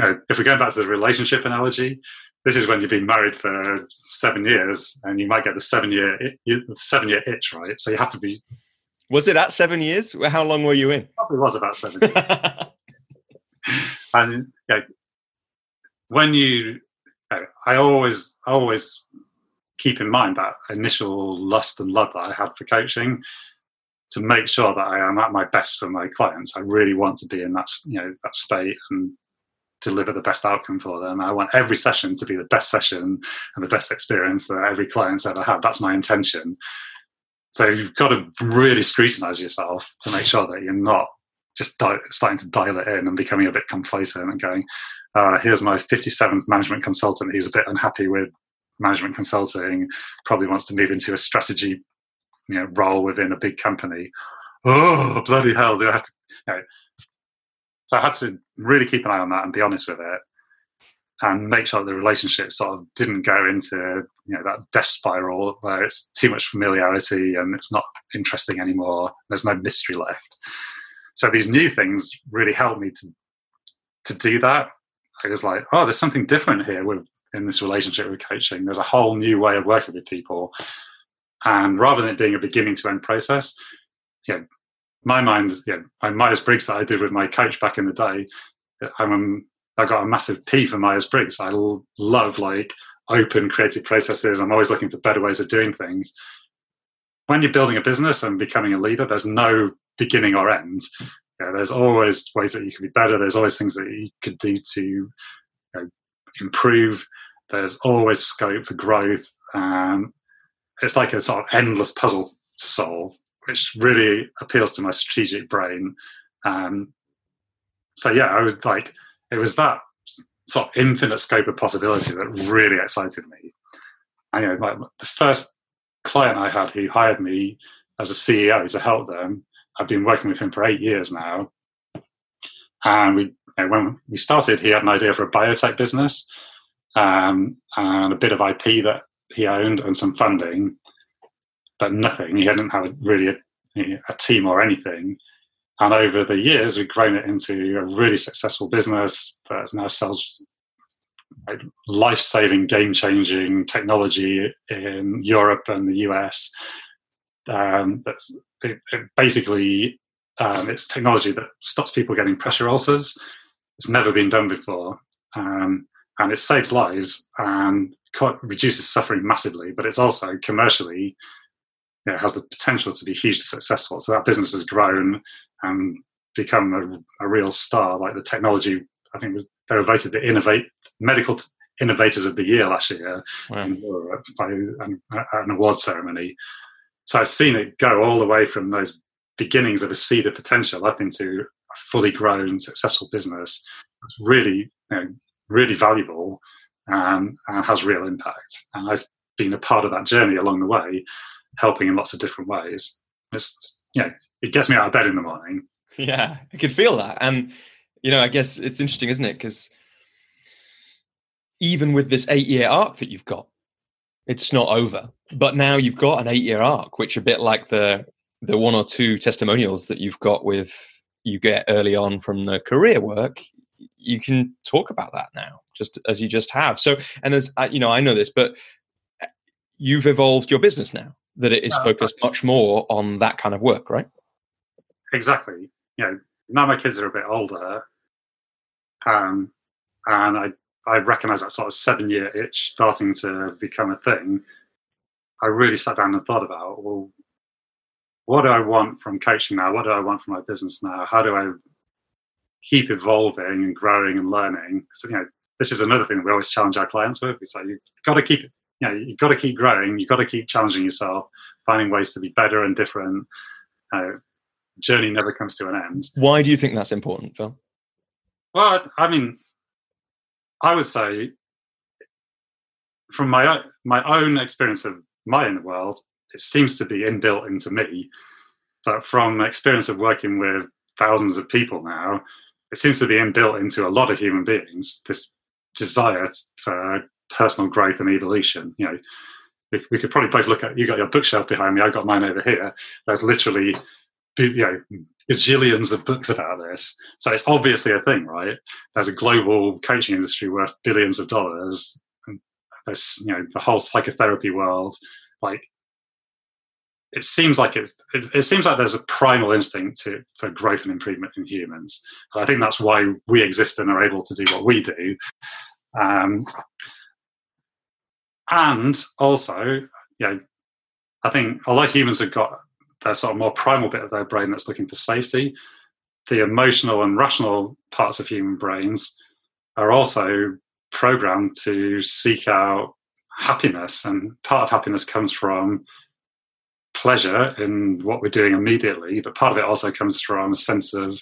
Uh, if we're going back to the relationship analogy this is when you've been married for seven years and you might get the seven year seven year itch right? So you have to be was it at seven years? How long were you in? Probably was about seven [LAUGHS] and yeah, when you uh, I always always keep in mind that initial lust and love that I had for coaching to make sure that I am at my best for my clients. I really want to be in that you know that state and deliver the best outcome for them. I want every session to be the best session and the best experience that every client's ever had. That's my intention. So you've got to really scrutinize yourself to make sure that you're not just di- starting to dial it in and becoming a bit complacent and going, uh, here's my 57th management consultant He's a bit unhappy with management consulting, probably wants to move into a strategy you know, role within a big company. Oh, bloody hell, do I have to? You know. So I had to really keep an eye on that and be honest with it and make sure that the relationship sort of didn't go into you know that death spiral where it's too much familiarity and it's not interesting anymore. There's no mystery left. So these new things really helped me to to do that I was like, oh, there's something different here with in this relationship with coaching. There's a whole new way of working with people. And rather than it being a beginning to end process, yeah, my mind, yeah, my Myers Briggs that I did with my coach back in the day, I'm, I got a massive P for Myers Briggs. I love like open creative processes. I'm always looking for better ways of doing things. When you're building a business and becoming a leader, there's no beginning or end yeah, there's always ways that you can be better. There's always things that you could do to you know, improve. There's always scope for growth. Um, it's like a sort of endless puzzle to solve, which really appeals to my strategic brain. Um, so yeah, I would like it was that sort of infinite scope of possibility that really excited me. And you know, like the first client I had who hired me as a CEO to help them I've been working with him for eight years now. And we, you know, when we started, he had an idea for a biotech business um, and a bit of IP that he owned and some funding, but nothing. He hadn't had really a, a team or anything. And over the years, we've grown it into a really successful business that now sells life saving, game changing technology in Europe and the US. Um, that's it, it basically um, it's technology that stops people getting pressure ulcers. It's never been done before, um, and it saves lives and reduces suffering massively. But it's also commercially you know, has the potential to be hugely successful. So that business has grown and become a, a real star. Like the technology, I think was they were voted the innovate medical innovators of the year last year wow. in Europe by an, an award ceremony. So I've seen it go all the way from those beginnings of a seed of potential up into a fully grown, successful business. It's really, you know, really valuable um, and has real impact. And I've been a part of that journey along the way, helping in lots of different ways. It's, you know, it gets me out of bed in the morning. [LAUGHS] Yeah, I can feel that. And, you know, I guess it's interesting, isn't it? Because even with this eight year arc that you've got, it's not over. But now you've got an eight year arc, which a bit like the the one or two testimonials that you've got with you get early on from the career work, you can talk about that now, just as you just have. So, and as you know, I know this, but uh, you've evolved your business now that it is no, focused much more on that kind of work, right? Exactly. You know, now my kids are a bit older, um, and I I recognise that sort of seven year itch starting to become a thing. I really sat down and thought about well, what do I want from coaching now? What do I want from my business now? How do I keep evolving and growing and learning? So, you know, this is another thing that we always challenge our clients with. It's like you've got to keep, you know, you've got to keep growing. You've got to keep challenging yourself, finding ways to be better and different. Uh, journey never comes to an end. Why do you think that's important, Phil? Well, I mean, I would say from my my own experience of my inner world, it seems to be inbuilt into me. But from experience of working with thousands of people now, it seems to be inbuilt into a lot of human beings. This desire for personal growth and evolution. You know, we, we could probably both look at. You got your bookshelf behind me. I got mine over here. There's literally, you know, gajillions of books about this. So it's obviously a thing, right? There's a global coaching industry worth billions of dollars. There's, you know, the whole psychotherapy world. Like, it seems like it's, it, it seems like there's a primal instinct to, for growth and improvement in humans. And I think that's why we exist and are able to do what we do. Um, and also, yeah, I think a lot of humans have got their sort of more primal bit of their brain that's looking for safety. The emotional and rational parts of human brains are also programmed to seek out happiness, and part of happiness comes from pleasure in what we're doing immediately, but part of it also comes from a sense of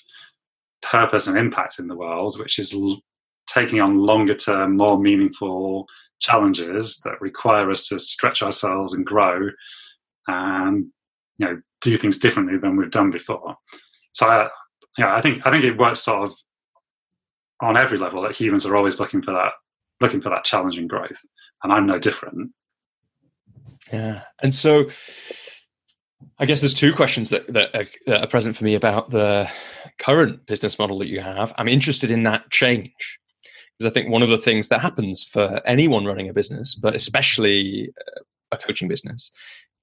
purpose and impact in the world, which is l- taking on longer term, more meaningful challenges that require us to stretch ourselves and grow and you know do things differently than we've done before. So, I, yeah, I think I think it works sort of on every level that humans are always looking for that looking for that challenging growth, and I'm no different. Yeah, and so I guess there's two questions that, that are, that are present for me about the current business model that you have. I'm interested in that change because I think one of the things that happens for anyone running a business, but especially uh, a coaching business,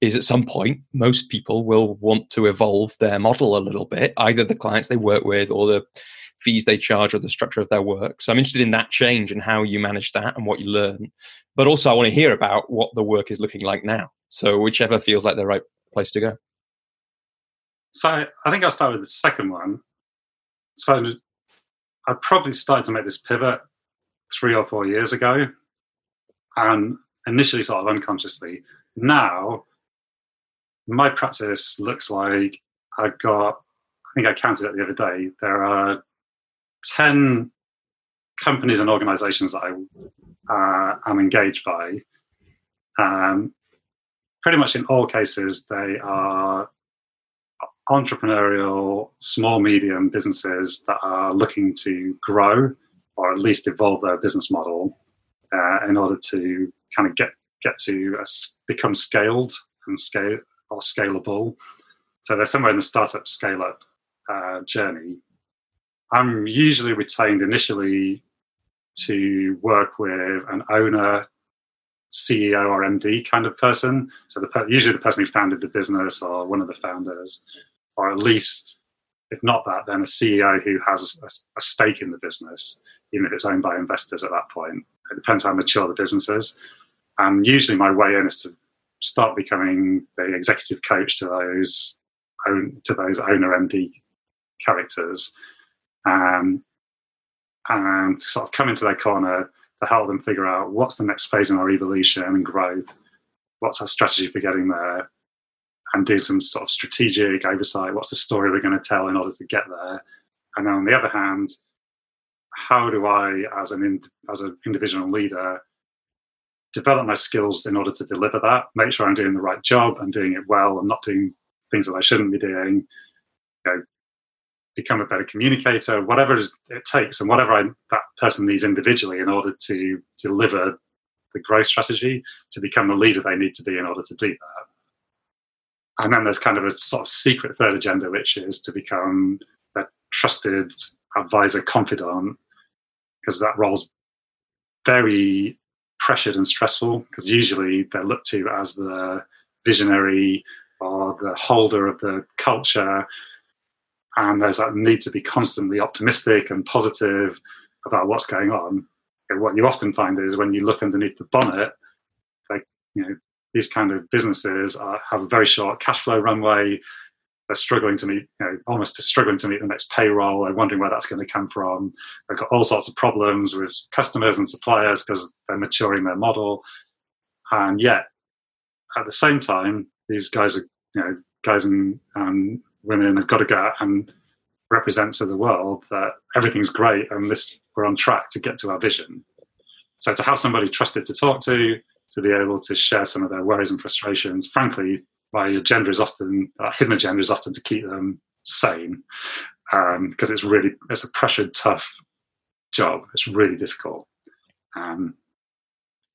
is at some point most people will want to evolve their model a little bit, either the clients they work with or the fees they charge or the structure of their work. So I'm interested in that change and how you manage that and what you learn. But also I want to hear about what the work is looking like now. So whichever feels like the right place to go. So I think I'll start with the second one. So I probably started to make this pivot three or four years ago. And initially sort of unconsciously. Now my practice looks like I've got, I think I counted it the other day, there are 10 companies and organizations that I uh, am engaged by. Um, pretty much in all cases, they are entrepreneurial, small, medium businesses that are looking to grow or at least evolve their business model uh, in order to kind of get get to become scaled and scale or scalable. So they're somewhere in the startup scale up uh, journey. I'm usually retained initially to work with an owner, CEO, or MD kind of person. So the, usually the person who founded the business or one of the founders, or at least, if not that, then a CEO who has a, a stake in the business, even if it's owned by investors at that point. It depends how mature the business is. And usually my way in is to start becoming the executive coach to those own, to those owner MD characters. Um, and sort of come into their corner to help them figure out what's the next phase in our evolution and growth, what's our strategy for getting there, and do some sort of strategic oversight. What's the story we're going to tell in order to get there? And then on the other hand, how do I, as an in, as an individual leader, develop my skills in order to deliver that? Make sure I'm doing the right job and doing it well, and not doing things that I shouldn't be doing. You know, become a better communicator, whatever it takes, and whatever I, that person needs individually in order to deliver the growth strategy to become the leader they need to be in order to do that. And then there's kind of a sort of secret third agenda, which is to become a trusted advisor, confidant, because that role's very pressured and stressful because usually they're looked to as the visionary or the holder of the culture and there's that need to be constantly optimistic and positive about what's going on. And what you often find is when you look underneath the bonnet, like you know, these kind of businesses are, have a very short cash flow runway. They're struggling to meet, you know, almost struggling to meet the next payroll. They're wondering where that's going to come from. They've got all sorts of problems with customers and suppliers because they're maturing their model. And yet, at the same time, these guys are, you know, guys and women have got to go out and represent to the world that everything's great and this we're on track to get to our vision. So to have somebody trusted to talk to, to be able to share some of their worries and frustrations, frankly, my agenda is often uh, hidden agenda is often to keep them sane because um, it's really it's a pressured, tough job. It's really difficult. Um,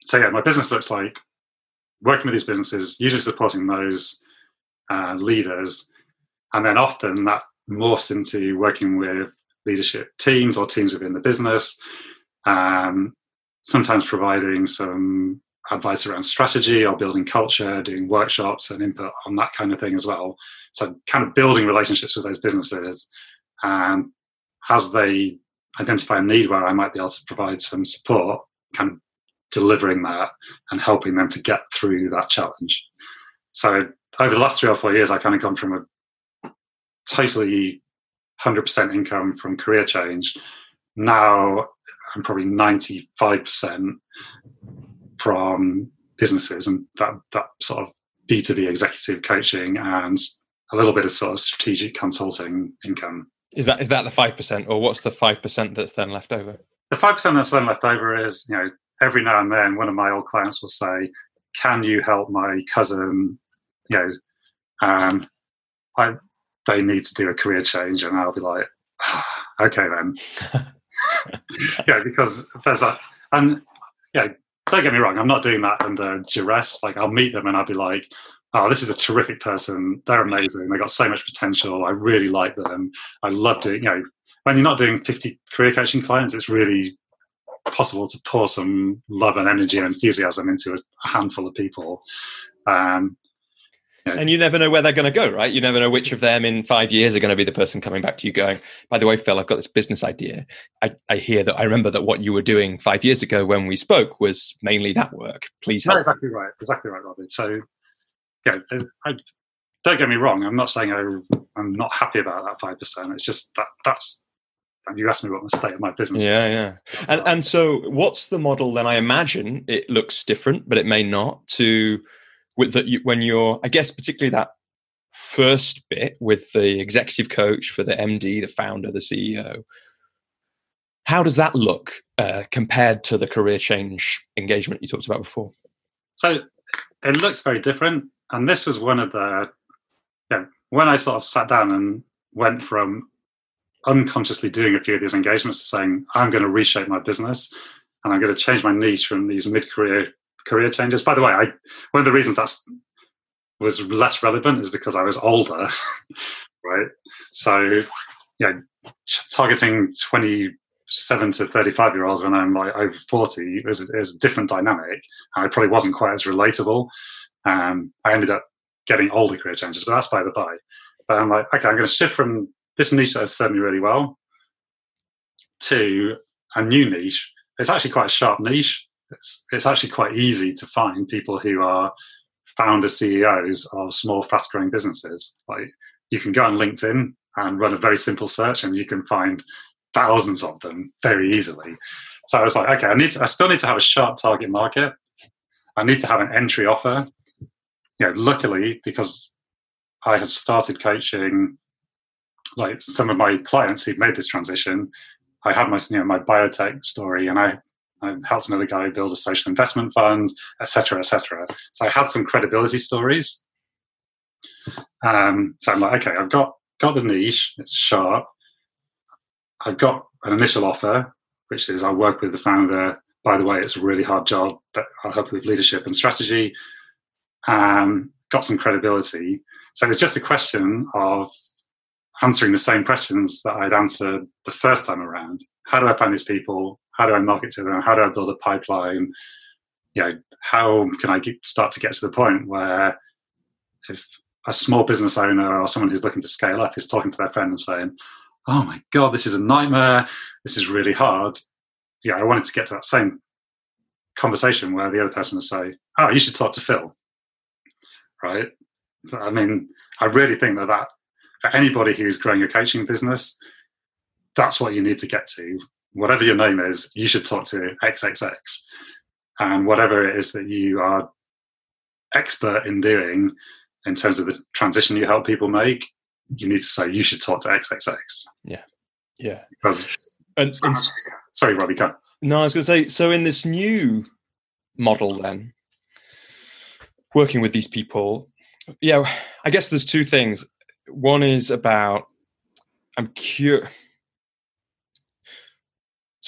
so yeah, my business looks like working with these businesses, usually supporting those uh, leaders and then often that morphs into working with leadership teams or teams within the business, um, sometimes providing some advice around strategy or building culture, doing workshops and input on that kind of thing as well. So, kind of building relationships with those businesses. And as they identify a need where I might be able to provide some support, kind of delivering that and helping them to get through that challenge. So, over the last three or four years, I kind of gone from a totally 100% income from career change. Now I'm probably 95% from businesses and that, that sort of B2B executive coaching and a little bit of sort of strategic consulting income. Is that is that the five percent, or what's the five percent that's then left over? The five percent that's then left over is, you know, every now and then one of my old clients will say, "Can you help my cousin?" You know, um, I they need to do a career change, and I'll be like, ah, okay then. [LAUGHS] [LAUGHS] yeah, because there's a and yeah, don't get me wrong, I'm not doing that under duress. Like I'll meet them and I'll be like, oh, this is a terrific person. They're amazing. They got so much potential. I really like them. I love doing, you know, when you're not doing 50 career coaching clients, it's really possible to pour some love and energy and enthusiasm into a handful of people. Um, and you never know where they're going to go, right? You never know which of them in five years are going to be the person coming back to you going, by the way, Phil, I've got this business idea. I, I hear that I remember that what you were doing five years ago when we spoke was mainly that work. Please help. That's exactly right. Exactly right, Robbie. So, yeah, I, don't get me wrong. I'm not saying I, I'm not happy about that 5%. It's just that that's you asked me what the state of my business yeah yeah and, and so what's the model then i imagine it looks different but it may not to with that you, when you're i guess particularly that first bit with the executive coach for the md the founder the ceo how does that look uh, compared to the career change engagement you talked about before? So it looks very different and this was one of the yeah, when i sort of sat down and went from unconsciously doing a few of these engagements to saying i'm going to reshape my business and i'm going to change my niche from these mid-career career changes. By the way, I, one of the reasons that was less relevant is because I was older, [LAUGHS] right? So, yeah, targeting 27 to 35 year olds when I'm like over 40 is, is a different dynamic. I probably wasn't quite as relatable. Um, I ended up getting older career changes, but that's by the by. But I'm like, okay, I'm going to shift from this niche that has served me really well to a new niche. It's actually quite a sharp niche it's, it's actually quite easy to find people who are founder CEOs of small, fast growing businesses. Like you can go on LinkedIn and run a very simple search and you can find thousands of them very easily. So I was like, okay, I need to, I still need to have a sharp target market. I need to have an entry offer. You know, luckily because I had started coaching like some of my clients who'd made this transition. I had my you know my biotech story, and I, I helped another guy build a social investment fund, etc., etc. So I had some credibility stories. Um, so I'm like, okay, I've got got the niche. It's sharp. I've got an initial offer, which is I work with the founder. By the way, it's a really hard job, but I'll help with leadership and strategy. Um, got some credibility. So it's just a question of answering the same questions that I'd answered the first time around. How do I find these people? How do I market to them? How do I build a pipeline? You know, how can I get, start to get to the point where if a small business owner or someone who's looking to scale up is talking to their friend and saying, "Oh my god, this is a nightmare. This is really hard." Yeah, I wanted to get to that same conversation where the other person would say, "Oh, you should talk to Phil." Right? So, I mean, I really think that that for anybody who's growing a coaching business, that's what you need to get to. Whatever your name is, you should talk to XXX. And whatever it is that you are expert in doing in terms of the transition you help people make, you need to say you should talk to XXX. Yeah. Yeah. Because and, and ah, sorry, Robbie, go. No, I was going to say. So in this new model, then working with these people, yeah, I guess there's two things. One is about I'm curious.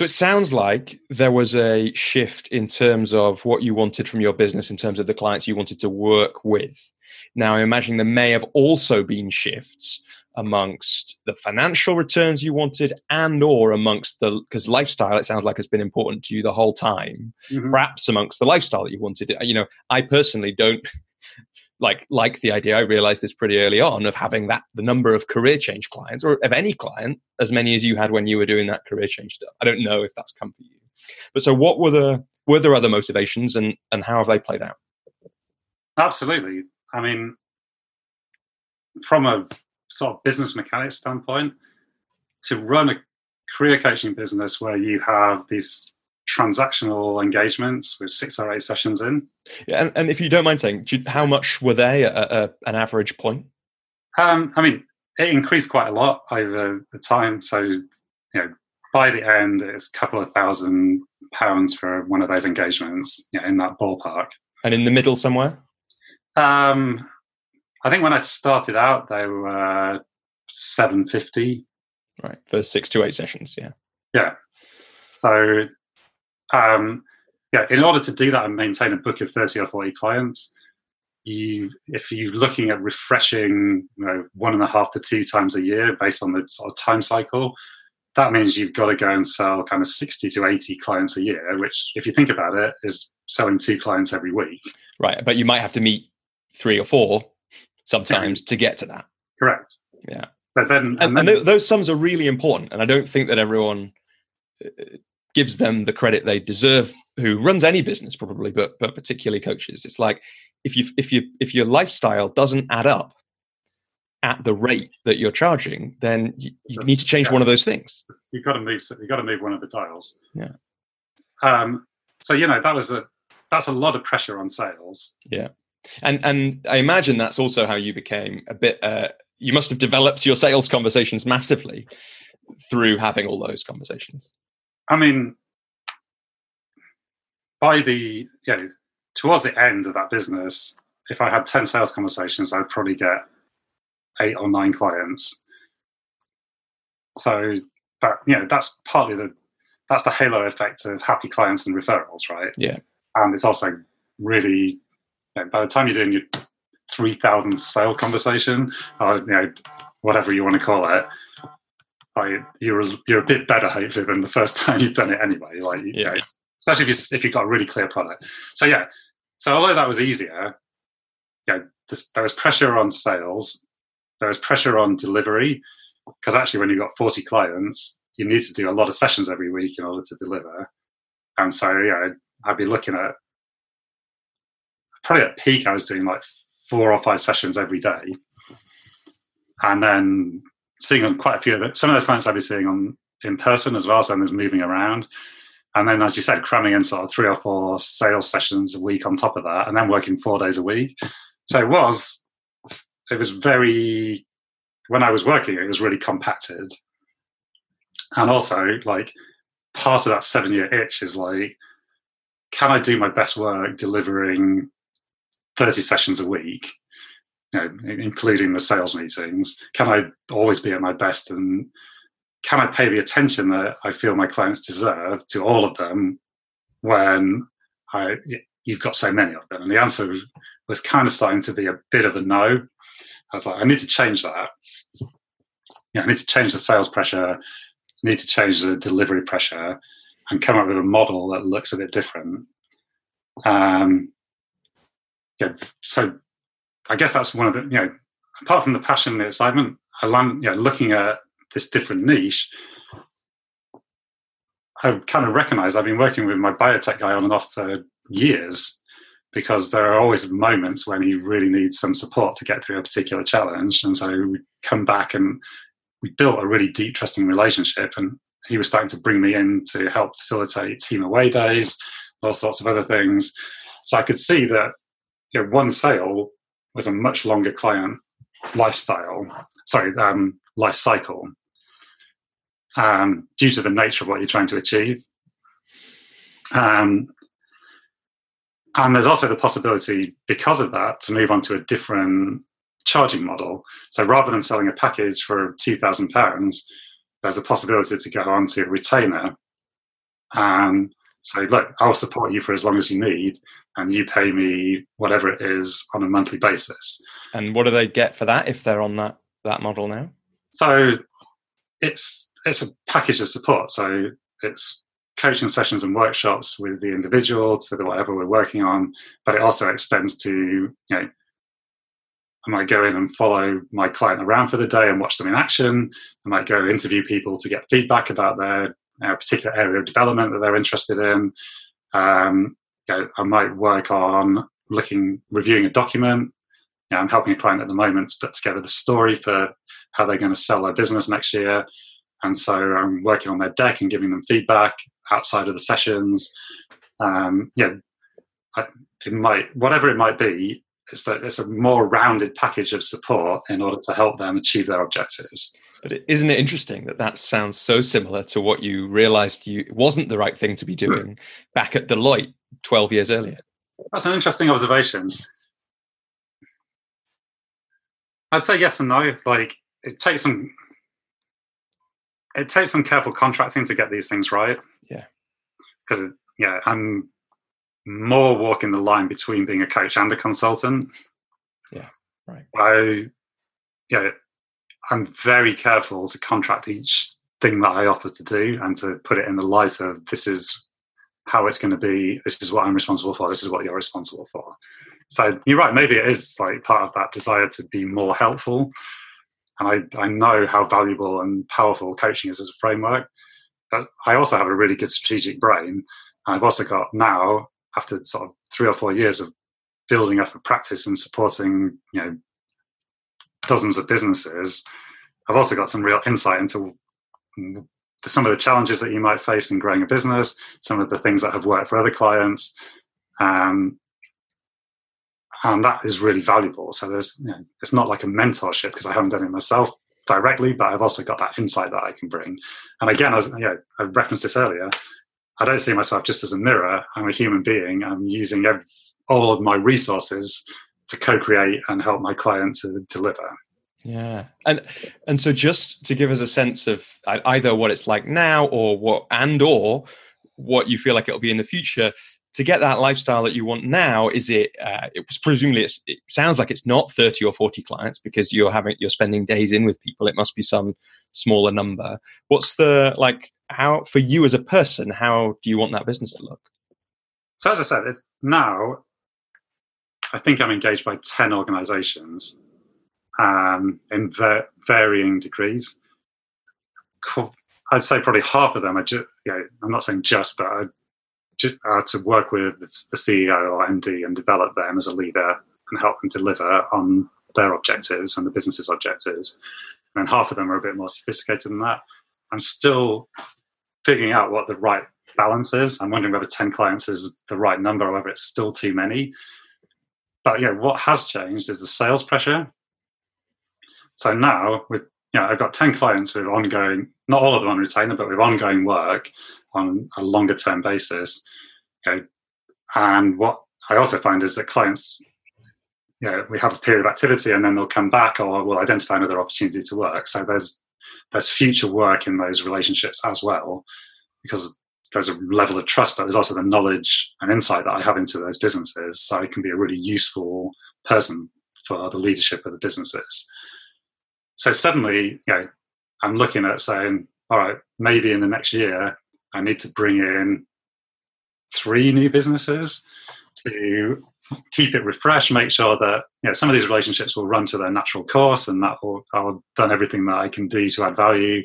So it sounds like there was a shift in terms of what you wanted from your business, in terms of the clients you wanted to work with. Now, I imagine there may have also been shifts amongst the financial returns you wanted and or amongst the because lifestyle it sounds like has been important to you the whole time mm-hmm. perhaps amongst the lifestyle that you wanted you know i personally don't like like the idea i realized this pretty early on of having that the number of career change clients or of any client as many as you had when you were doing that career change stuff. I don't know if that's come for you. But so what were the were there other motivations and and how have they played out? Absolutely. I mean from a sort of business mechanics standpoint to run a career coaching business where you have these transactional engagements with six or eight sessions in. Yeah, and, and if you don't mind saying, how much were they at, at an average point? Um, I mean, it increased quite a lot over the time. So, you know, by the end, it's a couple of thousand pounds for one of those engagements you know, in that ballpark. And in the middle somewhere? Um, I think when I started out, they were 750. Right, for six to eight sessions, yeah. Yeah. So um, yeah, in order to do that and maintain a book of 30 or 40 clients, you if you're looking at refreshing you know, one and a half to two times a year based on the sort of time cycle, that means you've got to go and sell kind of 60 to 80 clients a year, which, if you think about it, is selling two clients every week. Right. But you might have to meet three or four sometimes yeah. to get to that. Correct. Yeah. But then, and, and, then, and those sums are really important. And I don't think that everyone uh, gives them the credit they deserve who runs any business probably but but particularly coaches. It's like if you if you if your lifestyle doesn't add up at the rate that you're charging then you, you need to change yeah. one of those things. You've got to move you've got to move one of the dials. Yeah. Um so you know that was a that's a lot of pressure on sales. Yeah. And and i imagine that's also how you became a bit uh you must have developed your sales conversations massively through having all those conversations I mean, by the you know towards the end of that business, if I had ten sales conversations, I'd probably get eight or nine clients. So, but you know, that's partly the that's the halo effect of happy clients and referrals, right? Yeah, and it's also really you know, by the time you're doing your three thousand sale conversation, or you know whatever you want to call it, like you're you're a bit better hopefully than the first [LAUGHS] time you've done it anyway. Like yeah. Know, especially if you if you've got a really clear product. So yeah. So although that was easier, yeah, this, there was pressure on sales, there was pressure on delivery, because actually when you've got 40 clients, you need to do a lot of sessions every week in order to deliver. And so yeah, I'd be looking at probably at peak I was doing like four or five sessions every day. And then seeing on quite a few of it. Some of those clients I'd be seeing on in person as well. So there's moving around. And then, as you said, cramming in sort of three or four sales sessions a week on top of that, and then working four days a week. So it was, it was very, when I was working, it was really compacted. And also, like, part of that seven year itch is like, can I do my best work delivering 30 sessions a week, you know, including the sales meetings? Can I always be at my best and can I pay the attention that I feel my clients deserve to all of them when I, you've got so many of them? And the answer was kind of starting to be a bit of a no. I was like, I need to change that. Yeah, I need to change the sales pressure. I need to change the delivery pressure, and come up with a model that looks a bit different. Um, yeah, so I guess that's one of the you know, apart from the passion and the excitement, I learned you know looking at this different niche, I kind of recognize I've been working with my biotech guy on and off for years because there are always moments when he really needs some support to get through a particular challenge. And so we come back and we built a really deep, trusting relationship. And he was starting to bring me in to help facilitate team away days, all sorts of other things. So I could see that you know, one sale was a much longer client lifestyle, sorry, um, life cycle um, due to the nature of what you're trying to achieve. Um, and there's also the possibility, because of that, to move on to a different charging model. So rather than selling a package for £2,000, there's a possibility to go on to a retainer and say, look, I'll support you for as long as you need, and you pay me whatever it is on a monthly basis. And what do they get for that if they're on that, that model now? So it's it's a package of support. So it's coaching sessions and workshops with the individuals for the whatever we're working on, but it also extends to you know. I might go in and follow my client around for the day and watch them in action. I might go interview people to get feedback about their uh, particular area of development that they're interested in. Um, you know, I might work on looking, reviewing a document. You know, I'm helping a client at the moment to put together the story for how they're going to sell their business next year. And so I'm working on their deck and giving them feedback outside of the sessions. Um, yeah, I, it might whatever it might be. It's that it's a more rounded package of support in order to help them achieve their objectives. But isn't it interesting that that sounds so similar to what you realized you wasn't the right thing to be hmm. doing back at Deloitte 12 years earlier? That's an interesting observation. I'd say yes and no. Like it takes some it takes some careful contracting to get these things right. Yeah. Because yeah, I'm more walking the line between being a coach and a consultant. Yeah. Right. I yeah, I'm very careful to contract each thing that I offer to do and to put it in the light of this is how it's going to be, this is what I'm responsible for, this is what you're responsible for. So you're right, maybe it is like part of that desire to be more helpful and I, I know how valuable and powerful coaching is as a framework. But I also have a really good strategic brain. And I've also got now, after sort of three or four years of building up a practice and supporting, you know, dozens of businesses, I've also got some real insight into some of the challenges that you might face in growing a business, some of the things that have worked for other clients, um, and that is really valuable. So there's, you know, it's not like a mentorship because I haven't done it myself directly, but I've also got that insight that I can bring. And again, as you know, I referenced this earlier, I don't see myself just as a mirror. I'm a human being. I'm using all of my resources to co-create and help my client to deliver. Yeah, and and so just to give us a sense of either what it's like now, or what and or what you feel like it'll be in the future to get that lifestyle that you want now is it uh, it was presumably it sounds like it's not 30 or 40 clients because you're having you're spending days in with people. It must be some smaller number. What's the like how for you as a person how do you want that business to look? So as i said it's now i think i'm engaged by 10 organizations um, in ver- varying degrees i'd say probably half of them are just you know, i'm not saying just but I uh, to work with the CEO or MD and develop them as a leader and help them deliver on their objectives and the business's objectives. And half of them are a bit more sophisticated than that. I'm still figuring out what the right balance is. I'm wondering whether 10 clients is the right number or whether it's still too many. But yeah, what has changed is the sales pressure. So now with you know, I've got 10 clients with ongoing, not all of them on retainer, but with ongoing work on a longer term basis. Okay. And what I also find is that clients, you know, we have a period of activity and then they'll come back or we'll identify another opportunity to work. So there's there's future work in those relationships as well, because there's a level of trust, but there's also the knowledge and insight that I have into those businesses. So I can be a really useful person for the leadership of the businesses. So suddenly, you know, I'm looking at saying, all right, maybe in the next year, I need to bring in three new businesses to keep it refreshed, make sure that you know, some of these relationships will run to their natural course and that will, I'll done everything that I can do to add value.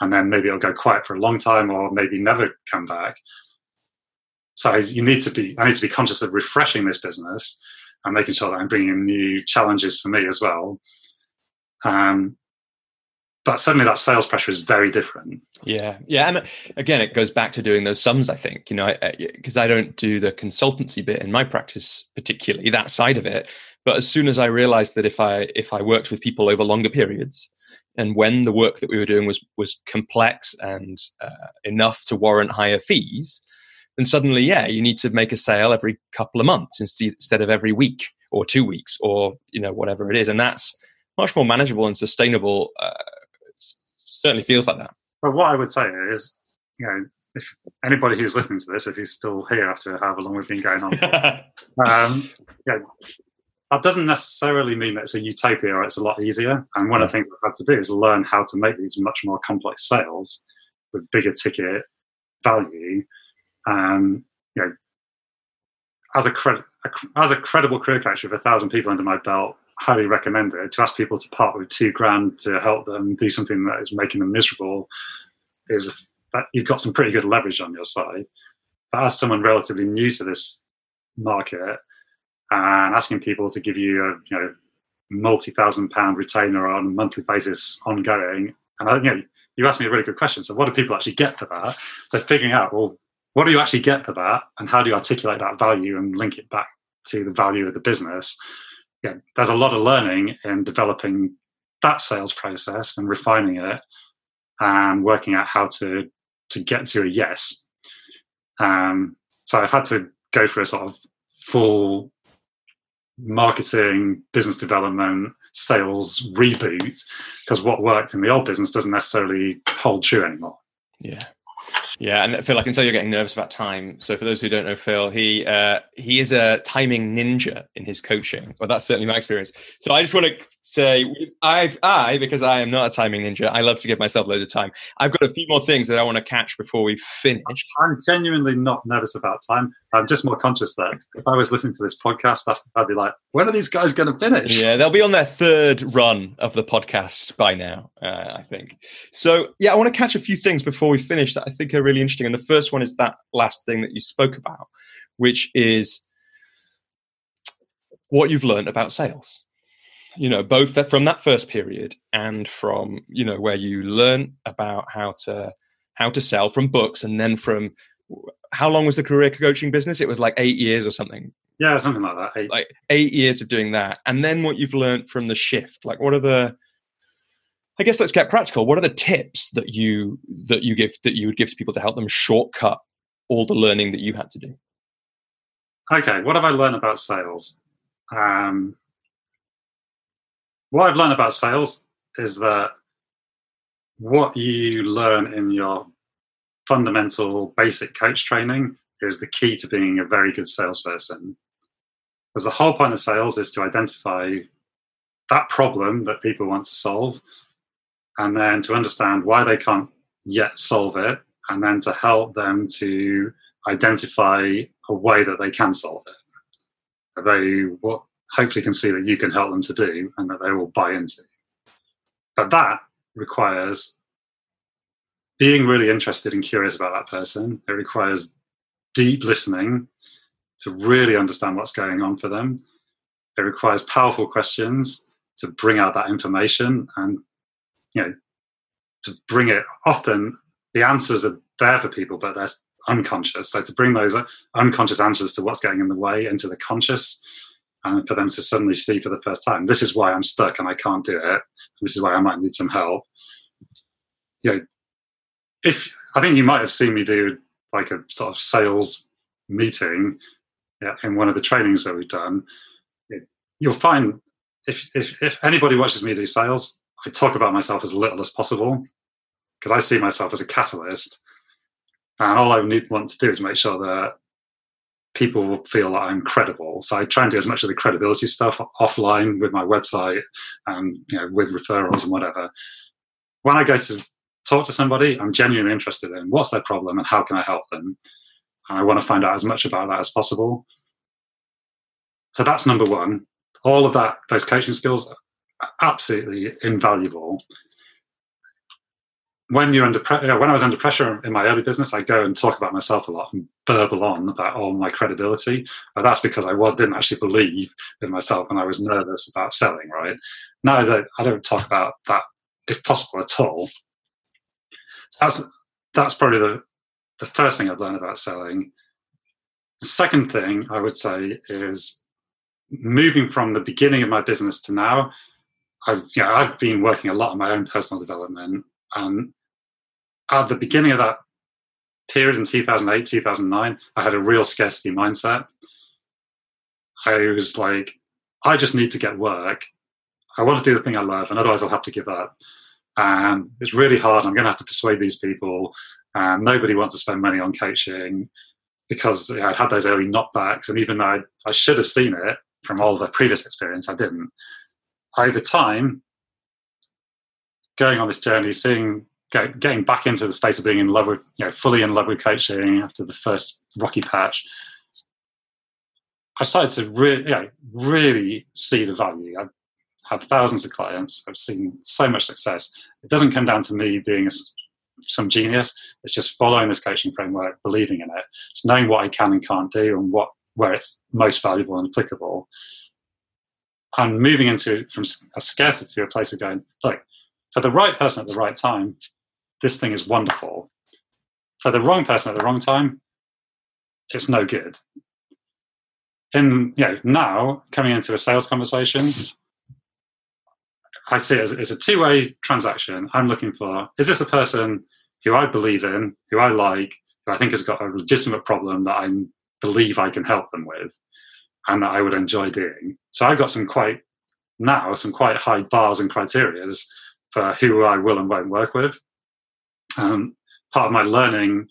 And then maybe it'll go quiet for a long time or maybe never come back. So you need to be, I need to be conscious of refreshing this business and making sure that I'm bringing in new challenges for me as well. Um, but suddenly that sales pressure is very different. Yeah, yeah, and again, it goes back to doing those sums. I think you know, because I, I, don't do the consultancy bit in my practice, particularly that side of it. But as soon as I realized that if I if I worked with people over longer periods, and when the work that we were doing was was complex and uh, enough to warrant higher fees, then suddenly, yeah, you need to make a sale every couple of months instead of every week or two weeks or you know whatever it is, and that's much more manageable and sustainable. Uh, certainly feels like that. But what I would say is, you know, if anybody who's listening to this, if he's still here after however long we've been going on, [LAUGHS] um, yeah, that doesn't necessarily mean that it's a utopia or it's a lot easier. And one of the things I've had to do is learn how to make these much more complex sales with bigger ticket value. Um, you know, as a, cred- as a credible career coach with a thousand people under my belt, highly recommend it. To ask people to part with two grand to help them do something that is making them miserable is that you've got some pretty good leverage on your side. But as someone relatively new to this market and asking people to give you a you know multi thousand pound retainer on a monthly basis ongoing, and I, you know you asked me a really good question. So what do people actually get for that? So figuring out well what do you actually get for that, and how do you articulate that value and link it back to the value of the business? yeah, there's a lot of learning in developing that sales process and refining it and working out how to to get to a yes. Um, so I've had to go through a sort of full marketing, business development, sales reboot because what worked in the old business doesn't necessarily hold true anymore. Yeah. Yeah, and Phil, I can tell you're getting nervous about time. So for those who don't know Phil, he uh, he is a timing ninja in his coaching. Well, that's certainly my experience. So I just want to say, I've I because I am not a timing ninja. I love to give myself loads of time. I've got a few more things that I want to catch before we finish. I'm genuinely not nervous about time. I'm just more conscious that if I was listening to this podcast, I'd be like, when are these guys going to finish? Yeah, they'll be on their third run of the podcast by now. Uh, I think. So yeah, I want to catch a few things before we finish that I think are really interesting. And the first one is that last thing that you spoke about, which is what you've learned about sales. You know, both from that first period and from you know where you learn about how to how to sell from books, and then from how long was the career coaching business? It was like eight years or something. Yeah, something like that. Eight. Like eight years of doing that, and then what you've learned from the shift. Like, what are the I guess let's get practical. What are the tips that you that you give that you would give to people to help them shortcut all the learning that you had to do? Okay, what have I learned about sales? Um, what I've learned about sales is that what you learn in your fundamental basic coach training is the key to being a very good salesperson. Because the whole point of sales is to identify that problem that people want to solve and then to understand why they can't yet solve it, and then to help them to identify a way that they can solve it. They what hopefully can see that you can help them to do and that they will buy into. But that requires being really interested and curious about that person. It requires deep listening to really understand what's going on for them. It requires powerful questions to bring out that information and you know to bring it. Often the answers are there for people, but they're unconscious. So to bring those unconscious answers to what's getting in the way into the conscious, and for them to suddenly see for the first time, this is why I'm stuck and I can't do it. This is why I might need some help. You know, if I think you might have seen me do like a sort of sales meeting in one of the trainings that we've done, you'll find if, if, if anybody watches me do sales, I talk about myself as little as possible because I see myself as a catalyst. And all I need, want to do is make sure that people feel that I'm credible. So I try and do as much of the credibility stuff offline with my website and you know with referrals and whatever. When I go to talk to somebody, I'm genuinely interested in what's their problem and how can I help them. And I want to find out as much about that as possible. So that's number one. All of that, those coaching skills, absolutely invaluable when you're under pressure, uh, when I was under pressure in my early business, I go and talk about myself a lot and burble on about all my credibility. But that's because I was, didn't actually believe in myself and I was nervous about selling. Right now, that I don't talk about that if possible at all. So that's that's probably the the first thing I've learned about selling. The second thing I would say is moving from the beginning of my business to now. I've you know I've been working a lot on my own personal development and at the beginning of that period in 2008, 2009, I had a real scarcity mindset. I was like, I just need to get work. I want to do the thing I love, and otherwise I'll have to give up. And it's really hard. I'm going to have to persuade these people. And nobody wants to spend money on coaching because yeah, I'd had those early knockbacks. And even though I, I should have seen it from all the previous experience, I didn't. Over time, going on this journey, seeing getting back into the space of being in love with, you know, fully in love with coaching after the first rocky patch, I started to really, you know, really see the value. I've had thousands of clients. I've seen so much success. It doesn't come down to me being a, some genius. It's just following this coaching framework, believing in it. It's knowing what I can and can't do and what where it's most valuable and applicable. And moving into from a scarcity to a place of going, look, for the right person at the right time, this thing is wonderful. For the wrong person at the wrong time, it's no good. In you know, now coming into a sales conversation, I see it as, as a two-way transaction. I'm looking for is this a person who I believe in, who I like, who I think has got a legitimate problem that I believe I can help them with, and that I would enjoy doing. So I've got some quite now some quite high bars and criterias for who I will and won't work with. Um, part of my learning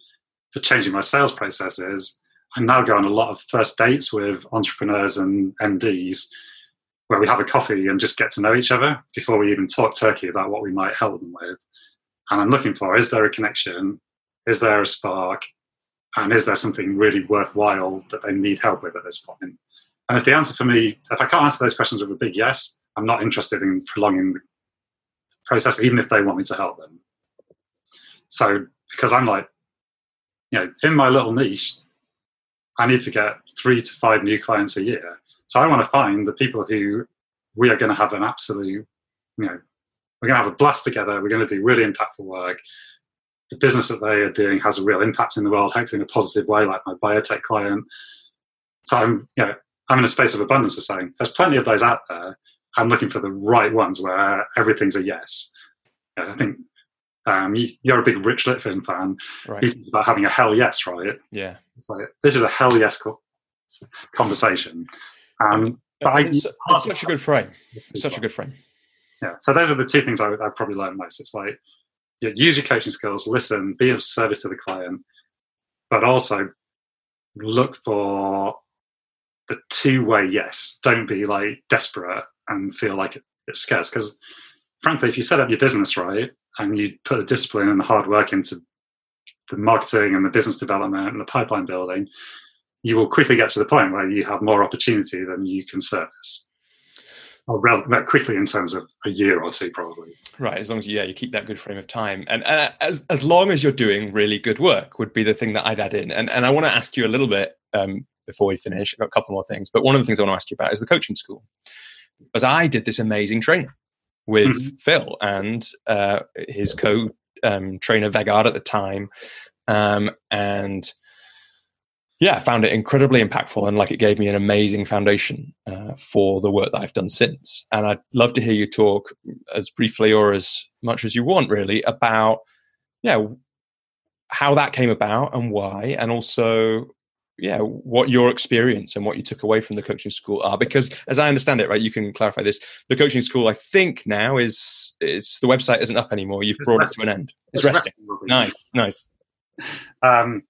for changing my sales processes, I now go on a lot of first dates with entrepreneurs and MDs where we have a coffee and just get to know each other before we even talk turkey about what we might help them with. And I'm looking for is there a connection? Is there a spark? And is there something really worthwhile that they need help with at this point? And if the answer for me, if I can't answer those questions with a big yes, I'm not interested in prolonging the process, even if they want me to help them. So, because I'm like, you know, in my little niche, I need to get three to five new clients a year. So I want to find the people who we are going to have an absolute, you know, we're going to have a blast together. We're going to do really impactful work. The business that they are doing has a real impact in the world, hopefully in a positive way, like my biotech client. So I'm, you know, I'm in a space of abundance of saying there's plenty of those out there. I'm looking for the right ones where everything's a yes. I think um, you, are a big Rich Litvin fan. Right. He's about having a hell yes, right? Yeah. Like, this is a hell yes conversation. Um, but it's, I, it's such a good frame. It's such a good frame. Yeah. So those are the two things I, I probably learned most. It's like yeah, use your coaching skills, listen, be of service to the client, but also look for the two-way yes. Don't be like desperate and feel like it's scarce. Because frankly, if you set up your business right and you put the discipline and the hard work into the marketing and the business development and the pipeline building, you will quickly get to the point where you have more opportunity than you can service. Or rather, quickly in terms of a year or two, probably. Right, as long as yeah, you keep that good frame of time, and uh, as as long as you're doing really good work, would be the thing that I'd add in. And and I want to ask you a little bit um, before we finish. I've got a couple more things, but one of the things I want to ask you about is the coaching school because I did this amazing training with mm-hmm. Phil and uh, his co um, trainer Vegard at the time, um, and yeah, I found it incredibly impactful and like it gave me an amazing foundation uh, for the work that I've done since. And I'd love to hear you talk as briefly or as much as you want, really, about yeah how that came about and why, and also yeah what your experience and what you took away from the coaching school are because as i understand it right you can clarify this the coaching school i think now is is the website isn't up anymore you've it's brought resting. it to an end it's, it's resting. resting nice nice um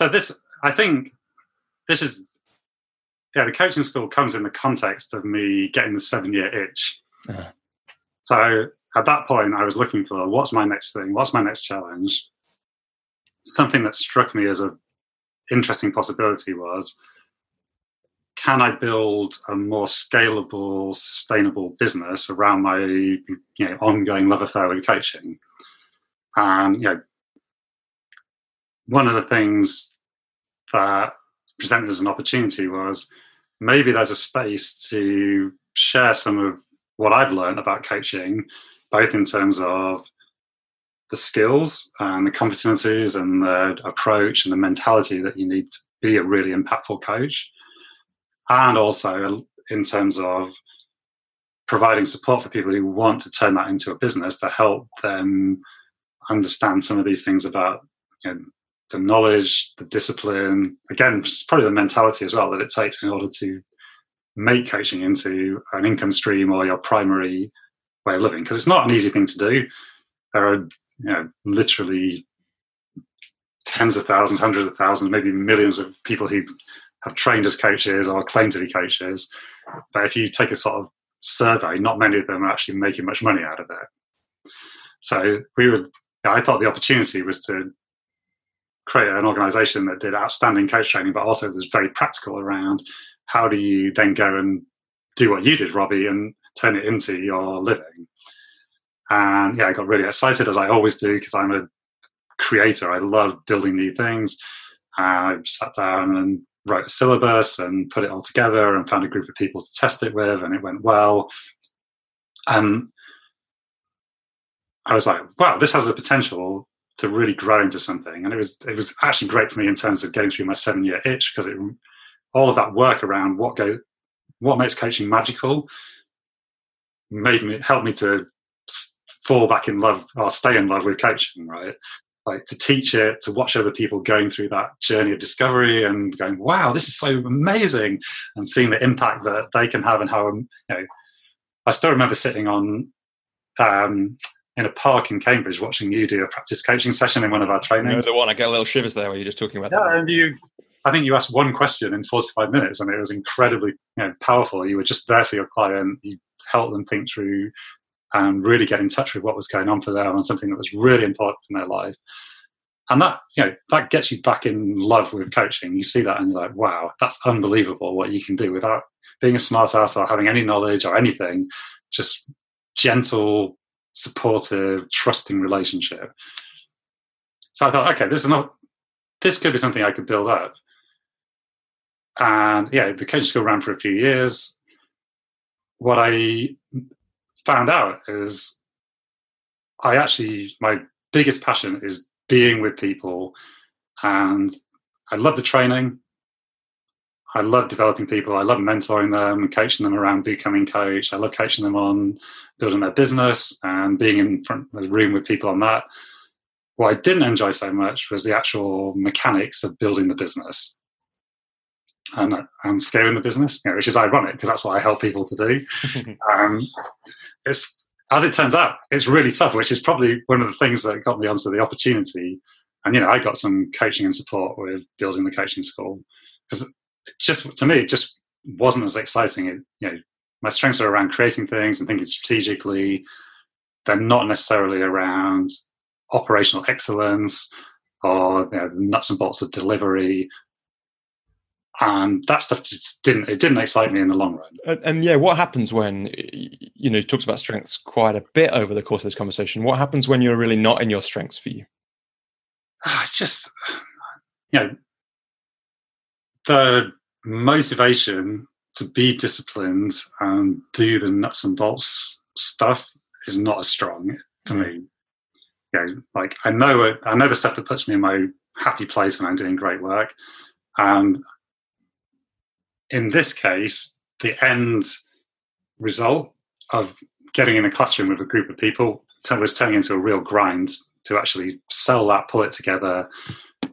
so this, I think, this is yeah. The coaching school comes in the context of me getting the seven-year itch. Uh-huh. So at that point, I was looking for what's my next thing, what's my next challenge. Something that struck me as a interesting possibility was can I build a more scalable, sustainable business around my you know ongoing love affair with coaching? And you know, one of the things that presented as an opportunity was maybe there's a space to share some of what I've learned about coaching, both in terms of the skills and the competencies and the approach and the mentality that you need to be a really impactful coach, and also in terms of providing support for people who want to turn that into a business to help them understand some of these things about you know, the knowledge, the discipline, again, probably the mentality as well that it takes in order to make coaching into an income stream or your primary way of living. Because it's not an easy thing to do. There are, you know, literally tens of thousands, hundreds of thousands, maybe millions of people who have trained as coaches or claim to be coaches. But if you take a sort of survey, not many of them are actually making much money out of it. So we would, I thought the opportunity was to create an organization that did outstanding coach training, but also was very practical around how do you then go and do what you did, Robbie, and turn it into your living. And yeah, I got really excited as I always do because I'm a creator. I love building new things. I sat down and wrote a syllabus and put it all together and found a group of people to test it with, and it went well. And I was like, wow, this has the potential to really grow into something. And it was it was actually great for me in terms of getting through my seven year itch because it all of that work around what go what makes coaching magical made me help me to fall back in love or stay in love with coaching right like to teach it to watch other people going through that journey of discovery and going wow this is so amazing and seeing the impact that they can have and how you know i still remember sitting on um, in a park in Cambridge watching you do a practice coaching session in one of our trainings. You know the one I get a little shivers there where you're just talking about. Yeah, that. and you, I think you asked one question in 45 minutes, and it was incredibly you know, powerful. You were just there for your client. You helped them think through and really get in touch with what was going on for them on something that was really important in their life. And that, you know, that gets you back in love with coaching. You see that and you're like, wow, that's unbelievable what you can do without being a smart ass or having any knowledge or anything. Just gentle, supportive, trusting relationship. So I thought, okay, this is not this could be something I could build up. And yeah, the coaching school ran for a few years. What I found out is I actually my biggest passion is being with people and I love the training. I love developing people. I love mentoring them and coaching them around becoming coach. I love coaching them on building their business and being in front of the room with people on that. What I didn't enjoy so much was the actual mechanics of building the business and, and scaling the business, you know, which is ironic because that's what I help people to do. [LAUGHS] um, it's as it turns out, it's really tough, which is probably one of the things that got me onto the opportunity. And you know, I got some coaching and support with building the coaching school because just to me, it just wasn't as exciting. It, you know, my strengths are around creating things and thinking strategically. They're not necessarily around operational excellence or you know, the nuts and bolts of delivery. And that stuff just didn't it didn't excite me in the long run. And, and yeah, what happens when you know you talked about strengths quite a bit over the course of this conversation? What happens when you're really not in your strengths for you? Ah, it's just you know the motivation to be disciplined and do the nuts and bolts stuff is not as strong for mm. me. you know, like I know it, I know the stuff that puts me in my happy place when I'm doing great work. And in this case, the end result of getting in a classroom with a group of people was turning into a real grind to actually sell that, pull it together,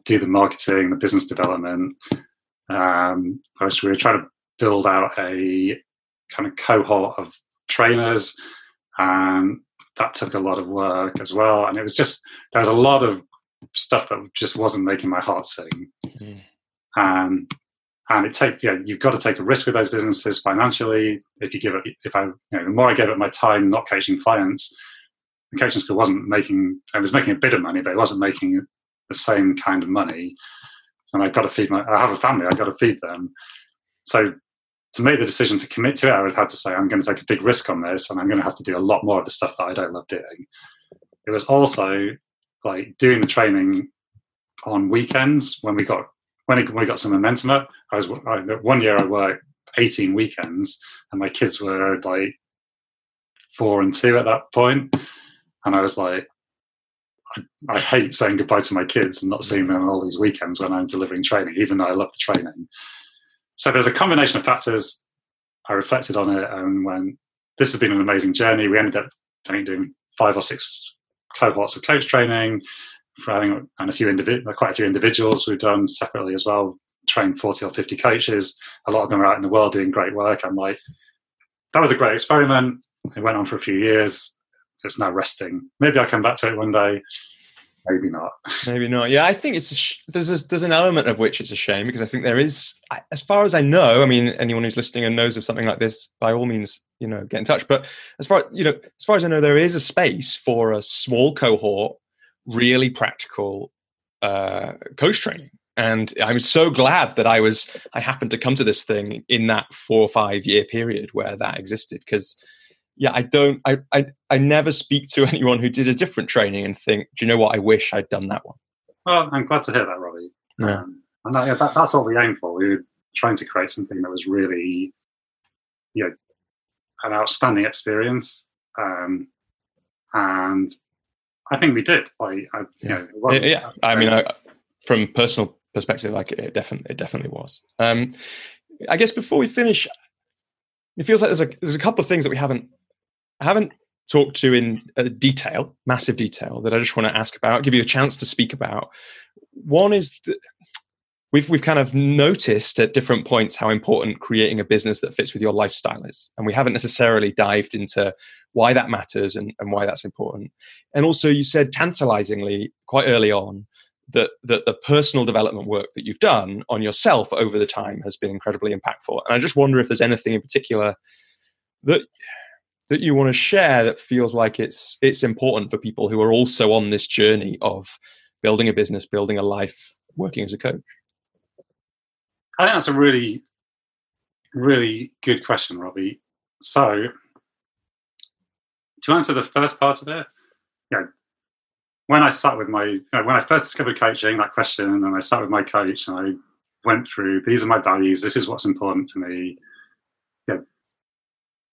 do the marketing, the business development. Um, we were trying to build out a kind of cohort of trainers, and that took a lot of work as well. And it was just there was a lot of stuff that just wasn't making my heart sing. Mm. Um, and it takes yeah you've got to take a risk with those businesses financially. If you give it if i you know the more i gave up my time not coaching clients the coaching school wasn't making i was making a bit of money but it wasn't making the same kind of money. And i've got to feed my i have a family i've got to feed them. So to make the decision to commit to it i would have to say i'm going to take a big risk on this and i'm going to have to do a lot more of the stuff that i don't love doing. It was also like doing the training on weekends when we got when, it, when we got some momentum up, I was I, one year I worked 18 weekends, and my kids were like four and two at that point, and I was like, I, I hate saying goodbye to my kids and not seeing them on all these weekends when I'm delivering training, even though I love the training. So there's a combination of factors. I reflected on it and when this has been an amazing journey. We ended up doing five or six cohorts of coach training and a few quite a few individuals we've done separately as well. Trained forty or fifty coaches. A lot of them are out in the world doing great work. I'm like, that was a great experiment. It went on for a few years. It's now resting. Maybe I'll come back to it one day. Maybe not. [LAUGHS] Maybe not. Yeah, I think it's sh- there's a, there's an element of which it's a shame because I think there is, as far as I know. I mean, anyone who's listening and knows of something like this, by all means, you know, get in touch. But as far you know, as far as I know, there is a space for a small cohort really practical uh, coach training. And I'm so glad that I was I happened to come to this thing in that four or five year period where that existed. Because yeah, I don't I, I I never speak to [LAUGHS] anyone who did a different training and think, do you know what? I wish I'd done that one. Well, I'm glad to hear that, Robbie. Yeah. Um, and that, yeah, that, that's what we aim for. We were trying to create something that was really, you know, an outstanding experience. Um, and I think we did. Like, I, yeah. You know, yeah, I mean, I, from personal perspective, like it definitely, it definitely was. Um, I guess before we finish, it feels like there's a there's a couple of things that we haven't haven't talked to in uh, detail, massive detail, that I just want to ask about, give you a chance to speak about. One is that we've we've kind of noticed at different points how important creating a business that fits with your lifestyle is and we haven't necessarily dived into why that matters and, and why that's important. And also you said tantalizingly quite early on that that the personal development work that you've done on yourself over the time has been incredibly impactful. And i just wonder if there's anything in particular that that you want to share that feels like it's it's important for people who are also on this journey of building a business building a life working as a coach? I think that's a really, really good question, Robbie. So, to answer the first part of it, yeah, when I sat with my, you know, when I first discovered coaching, that question, and I sat with my coach and I went through, these are my values, this is what's important to me. Yeah,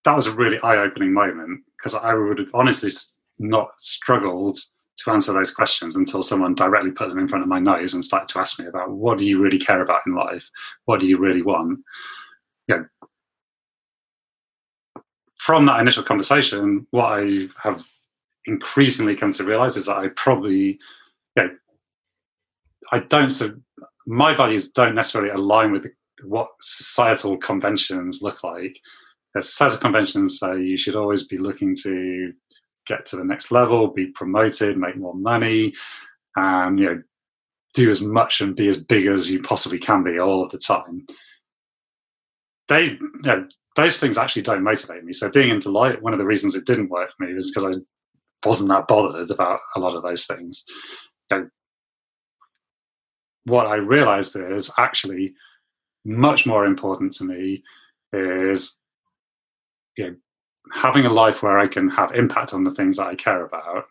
that was a really eye-opening moment because I would have honestly not struggled to answer those questions until someone directly put them in front of my nose and started to ask me about what do you really care about in life? What do you really want? You know, from that initial conversation, what I have increasingly come to realize is that I probably, you know, I don't, so my values don't necessarily align with what societal conventions look like. The societal conventions say you should always be looking to get to the next level, be promoted, make more money, and you know, do as much and be as big as you possibly can be all of the time. They, you know, those things actually don't motivate me. So being in Deloitte, one of the reasons it didn't work for me was because I wasn't that bothered about a lot of those things. You know, what I realized is actually much more important to me is you know, having a life where I can have impact on the things that I care about.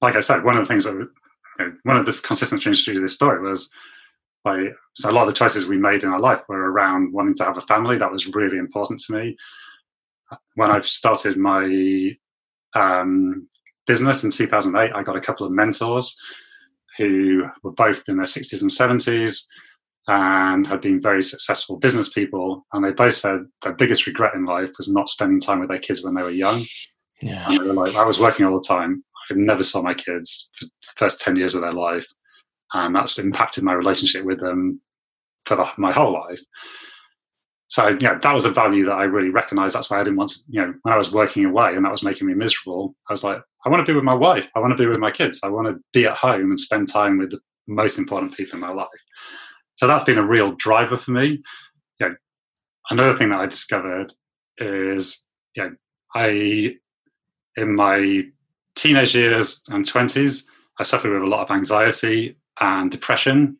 Like I said, one of the things that you know, one of the consistent things through this story was like so a lot of the choices we made in our life were around wanting to have a family. That was really important to me. When I started my um, business in 2008, I got a couple of mentors who were both in their 60s and 70s and had been very successful business people. And they both said their biggest regret in life was not spending time with their kids when they were young. Yeah. And they were like, I was working all the time. I never saw my kids for the first 10 years of their life. And that's impacted my relationship with them for the, my whole life. So, yeah, that was a value that I really recognized. That's why I didn't want to, you know, when I was working away and that was making me miserable, I was like, I want to be with my wife. I want to be with my kids. I want to be at home and spend time with the most important people in my life. So that's been a real driver for me. Yeah. Another thing that I discovered is, yeah, I, in my teenage years and 20s, I suffered with a lot of anxiety and depression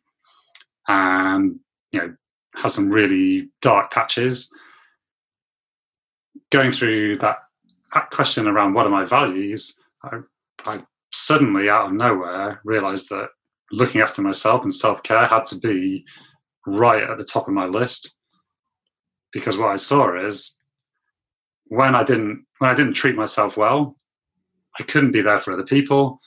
and, you know, has some really dark patches. Going through that, question around what are my values, I, I suddenly, out of nowhere, realized that looking after myself and self care had to be right at the top of my list. Because what I saw is when I didn't when I didn't treat myself well, I couldn't be there for other people.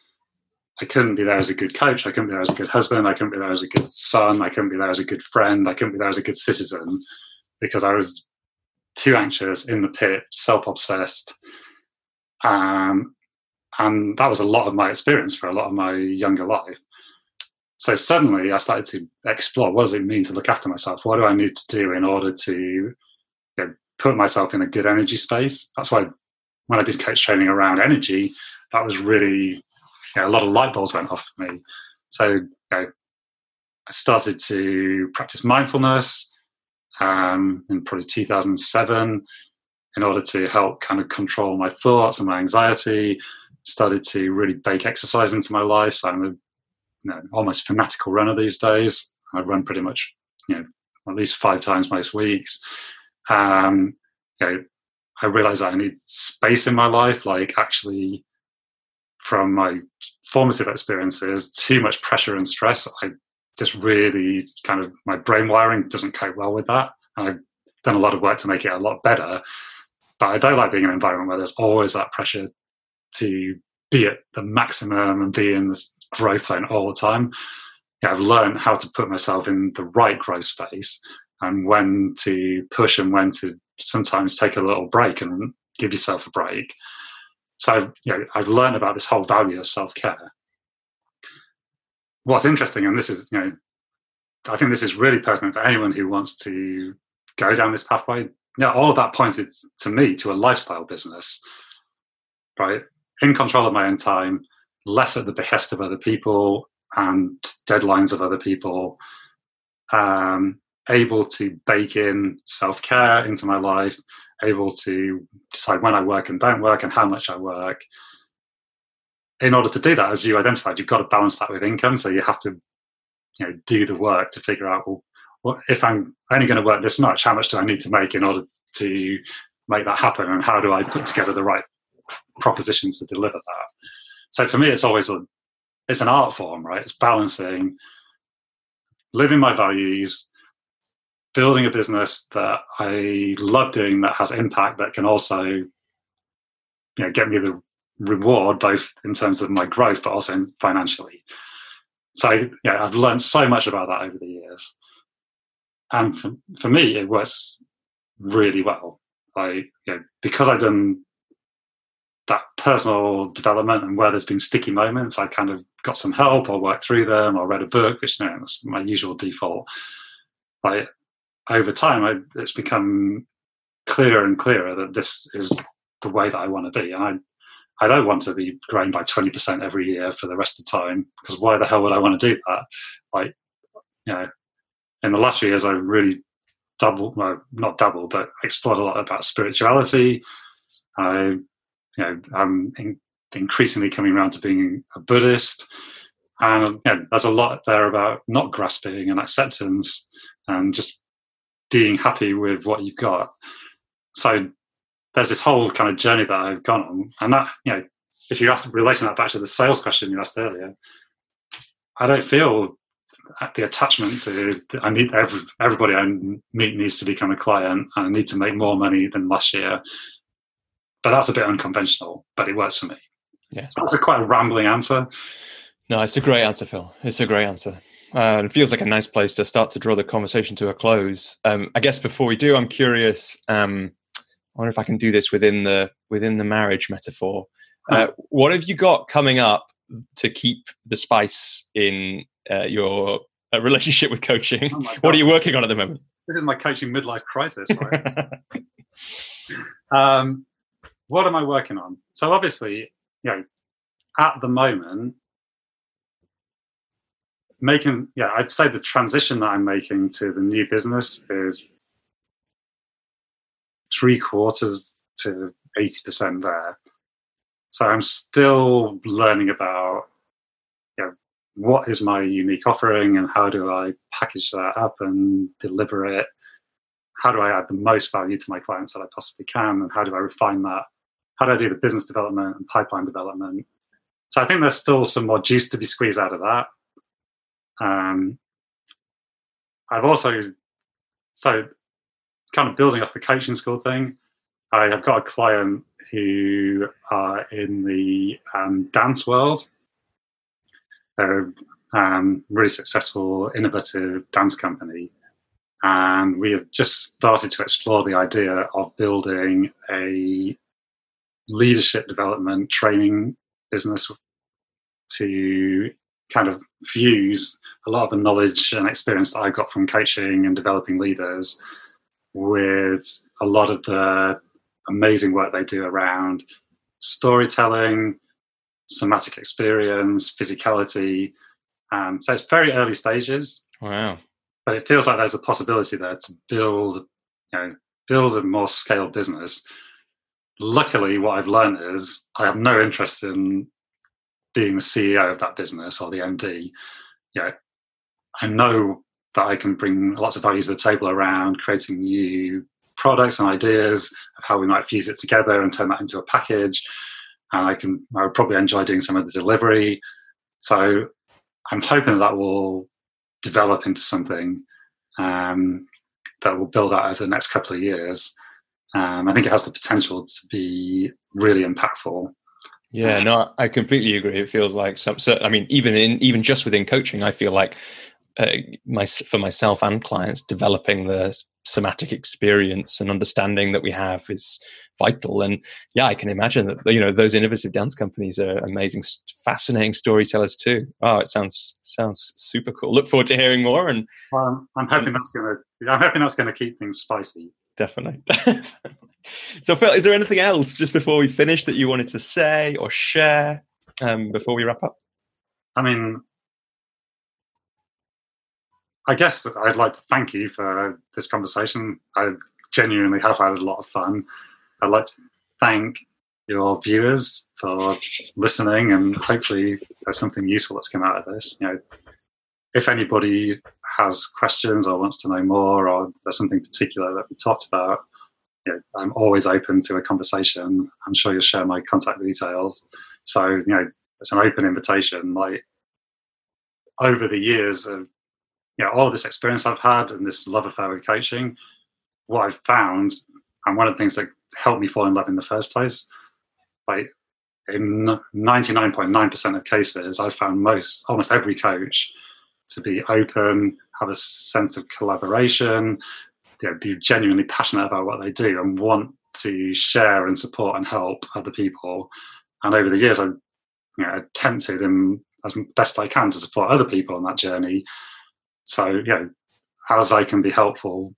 I couldn't be there as a good coach. I couldn't be there as a good husband. I couldn't be there as a good son. I couldn't be there as a good friend. I couldn't be there as a good citizen because I was too anxious, in the pit, self obsessed. Um, and that was a lot of my experience for a lot of my younger life. So suddenly I started to explore what does it mean to look after myself? What do I need to do in order to you know, put myself in a good energy space? That's why when I did coach training around energy, that was really you know, a lot of light bulbs went off for me. So you know, I started to practice mindfulness um, in probably 2007 in order to help kind of control my thoughts and my anxiety. Started to really bake exercise into my life. So I'm a you know, almost fanatical runner these days. I run pretty much, you know, at least five times most weeks. Um, you know, I realized that I need space in my life, like actually from my formative experiences, too much pressure and stress. I just really kind of my brain wiring doesn't cope well with that. And I've done a lot of work to make it a lot better. But I don't like being in an environment where there's always that pressure to be at the maximum and be in this growth zone all the time. Yeah, I've learned how to put myself in the right growth space and when to push and when to sometimes take a little break and give yourself a break. So I've, you know, I've learned about this whole value of self care. What's interesting, and this is, you know, I think this is really pertinent for anyone who wants to go down this pathway. Yeah, all of that pointed to me to a lifestyle business, right? In control of my own time, less at the behest of other people and deadlines of other people. Um, able to bake in self care into my life, able to decide when I work and don't work and how much I work. In order to do that, as you identified, you've got to balance that with income. So you have to, you know, do the work to figure out, well, if I'm only going to work this much, how much do I need to make in order to make that happen? And how do I put together the right propositions to deliver that? So for me, it's always a, it's an art form, right? It's balancing living my values, building a business that I love doing that has impact that can also you know get me the reward both in terms of my growth but also financially. So yeah, I've learned so much about that over the years, and for, for me it works really well. I you know, because I've done that personal development and where there's been sticky moments, I kind of got some help or worked through them or read a book, which you know, my usual default. Like over time, I, it's become clearer and clearer that this is the way that I want to be. And I, I don't want to be growing by 20% every year for the rest of the time because why the hell would I want to do that? Like, you know, in the last few years, I've really doubled, well, not double, but explored a lot about spirituality. I, you know, I'm in, increasingly coming around to being a Buddhist. And there's a lot there about not grasping and acceptance and just being happy with what you've got. So there's this whole kind of journey that I've gone on, and that you know, if you ask relating that back to the sales question you asked earlier, I don't feel the attachment to I need every, everybody I meet needs to become a client. And I need to make more money than last year, but that's a bit unconventional, but it works for me. Yeah, so that's a quite a rambling answer. No, it's a great answer, Phil. It's a great answer. Uh, it feels like a nice place to start to draw the conversation to a close. Um, I guess before we do, I'm curious. Um, I wonder if I can do this within the within the marriage metaphor. Uh, what have you got coming up to keep the spice in uh, your uh, relationship with coaching? Oh what are you working on at the moment? This is my coaching midlife crisis. Right? [LAUGHS] um, what am I working on? So obviously, you know, at the moment, making yeah i'd say the transition that i'm making to the new business is three quarters to 80% there. So i'm still learning about you know, what is my unique offering and how do i package that up and deliver it? How do i add the most value to my clients that i possibly can? And how do i refine that? How do i do the business development and pipeline development? So i think there's still some more juice to be squeezed out of that um, I've also, so kind of building off the coaching school thing, I have got a client who are in the um, dance world. They're a um, really successful, innovative dance company. And we have just started to explore the idea of building a leadership development training business to kind of fuse a lot of the knowledge and experience that I got from coaching and developing leaders with a lot of the amazing work they do around storytelling, somatic experience, physicality. Um, so it's very early stages. Wow. But it feels like there's a possibility there to build, you know, build a more scaled business. Luckily, what I've learned is I have no interest in being the CEO of that business or the MD, you know, I know that I can bring lots of value to the table around creating new products and ideas of how we might fuse it together and turn that into a package. And I can, I would probably enjoy doing some of the delivery. So I'm hoping that, that will develop into something um, that will build out over the next couple of years. Um, I think it has the potential to be really impactful. Yeah, no, I completely agree. It feels like some. So, I mean, even in even just within coaching, I feel like uh, my for myself and clients, developing the somatic experience and understanding that we have is vital. And yeah, I can imagine that you know those innovative dance companies are amazing, fascinating storytellers too. Oh, it sounds sounds super cool. Look forward to hearing more. And well, I'm hoping that's gonna I'm hoping that's gonna keep things spicy. Definitely. [LAUGHS] so, Phil, is there anything else just before we finish that you wanted to say or share um, before we wrap up? I mean, I guess I'd like to thank you for this conversation. I genuinely have had a lot of fun. I'd like to thank your viewers for listening, and hopefully, there's something useful that's come out of this. You know, if anybody has questions or wants to know more, or there's something particular that we talked about, you know, I'm always open to a conversation. I'm sure you'll share my contact details. So, you know, it's an open invitation. Like over the years of, you know, all of this experience I've had and this love affair with coaching, what I've found, and one of the things that helped me fall in love in the first place, like in 99.9% of cases, I've found most, almost every coach to be open, have a sense of collaboration, you know, be genuinely passionate about what they do and want to share and support and help other people. And over the years, I've you know, attempted and as best I can to support other people on that journey. So, you know, as I can be helpful,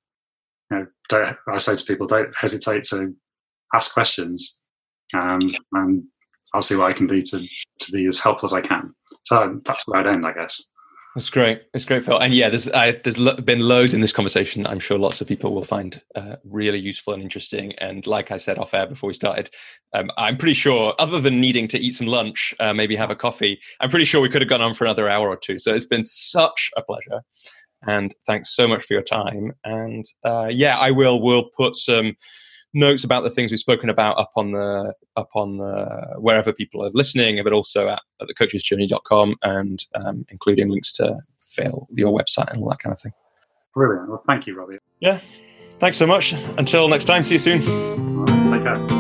you know, I say to people, don't hesitate to ask questions, um, and I'll see what I can do to to be as helpful as I can. So that's where I'd end, I guess. That's great. It's great, Phil. And yeah, there's I, there's lo- been loads in this conversation. I'm sure lots of people will find uh, really useful and interesting. And like I said off air before we started, um, I'm pretty sure, other than needing to eat some lunch, uh, maybe have a coffee, I'm pretty sure we could have gone on for another hour or two. So it's been such a pleasure. And thanks so much for your time. And uh, yeah, I will. We'll put some notes about the things we've spoken about up on the up on the wherever people are listening, but also at, at thecoachesjourney.com and um, including links to Phil, your website, and all that kind of thing. Brilliant. Well, thank you, Robbie. Yeah. Thanks so much. Until next time, see you soon.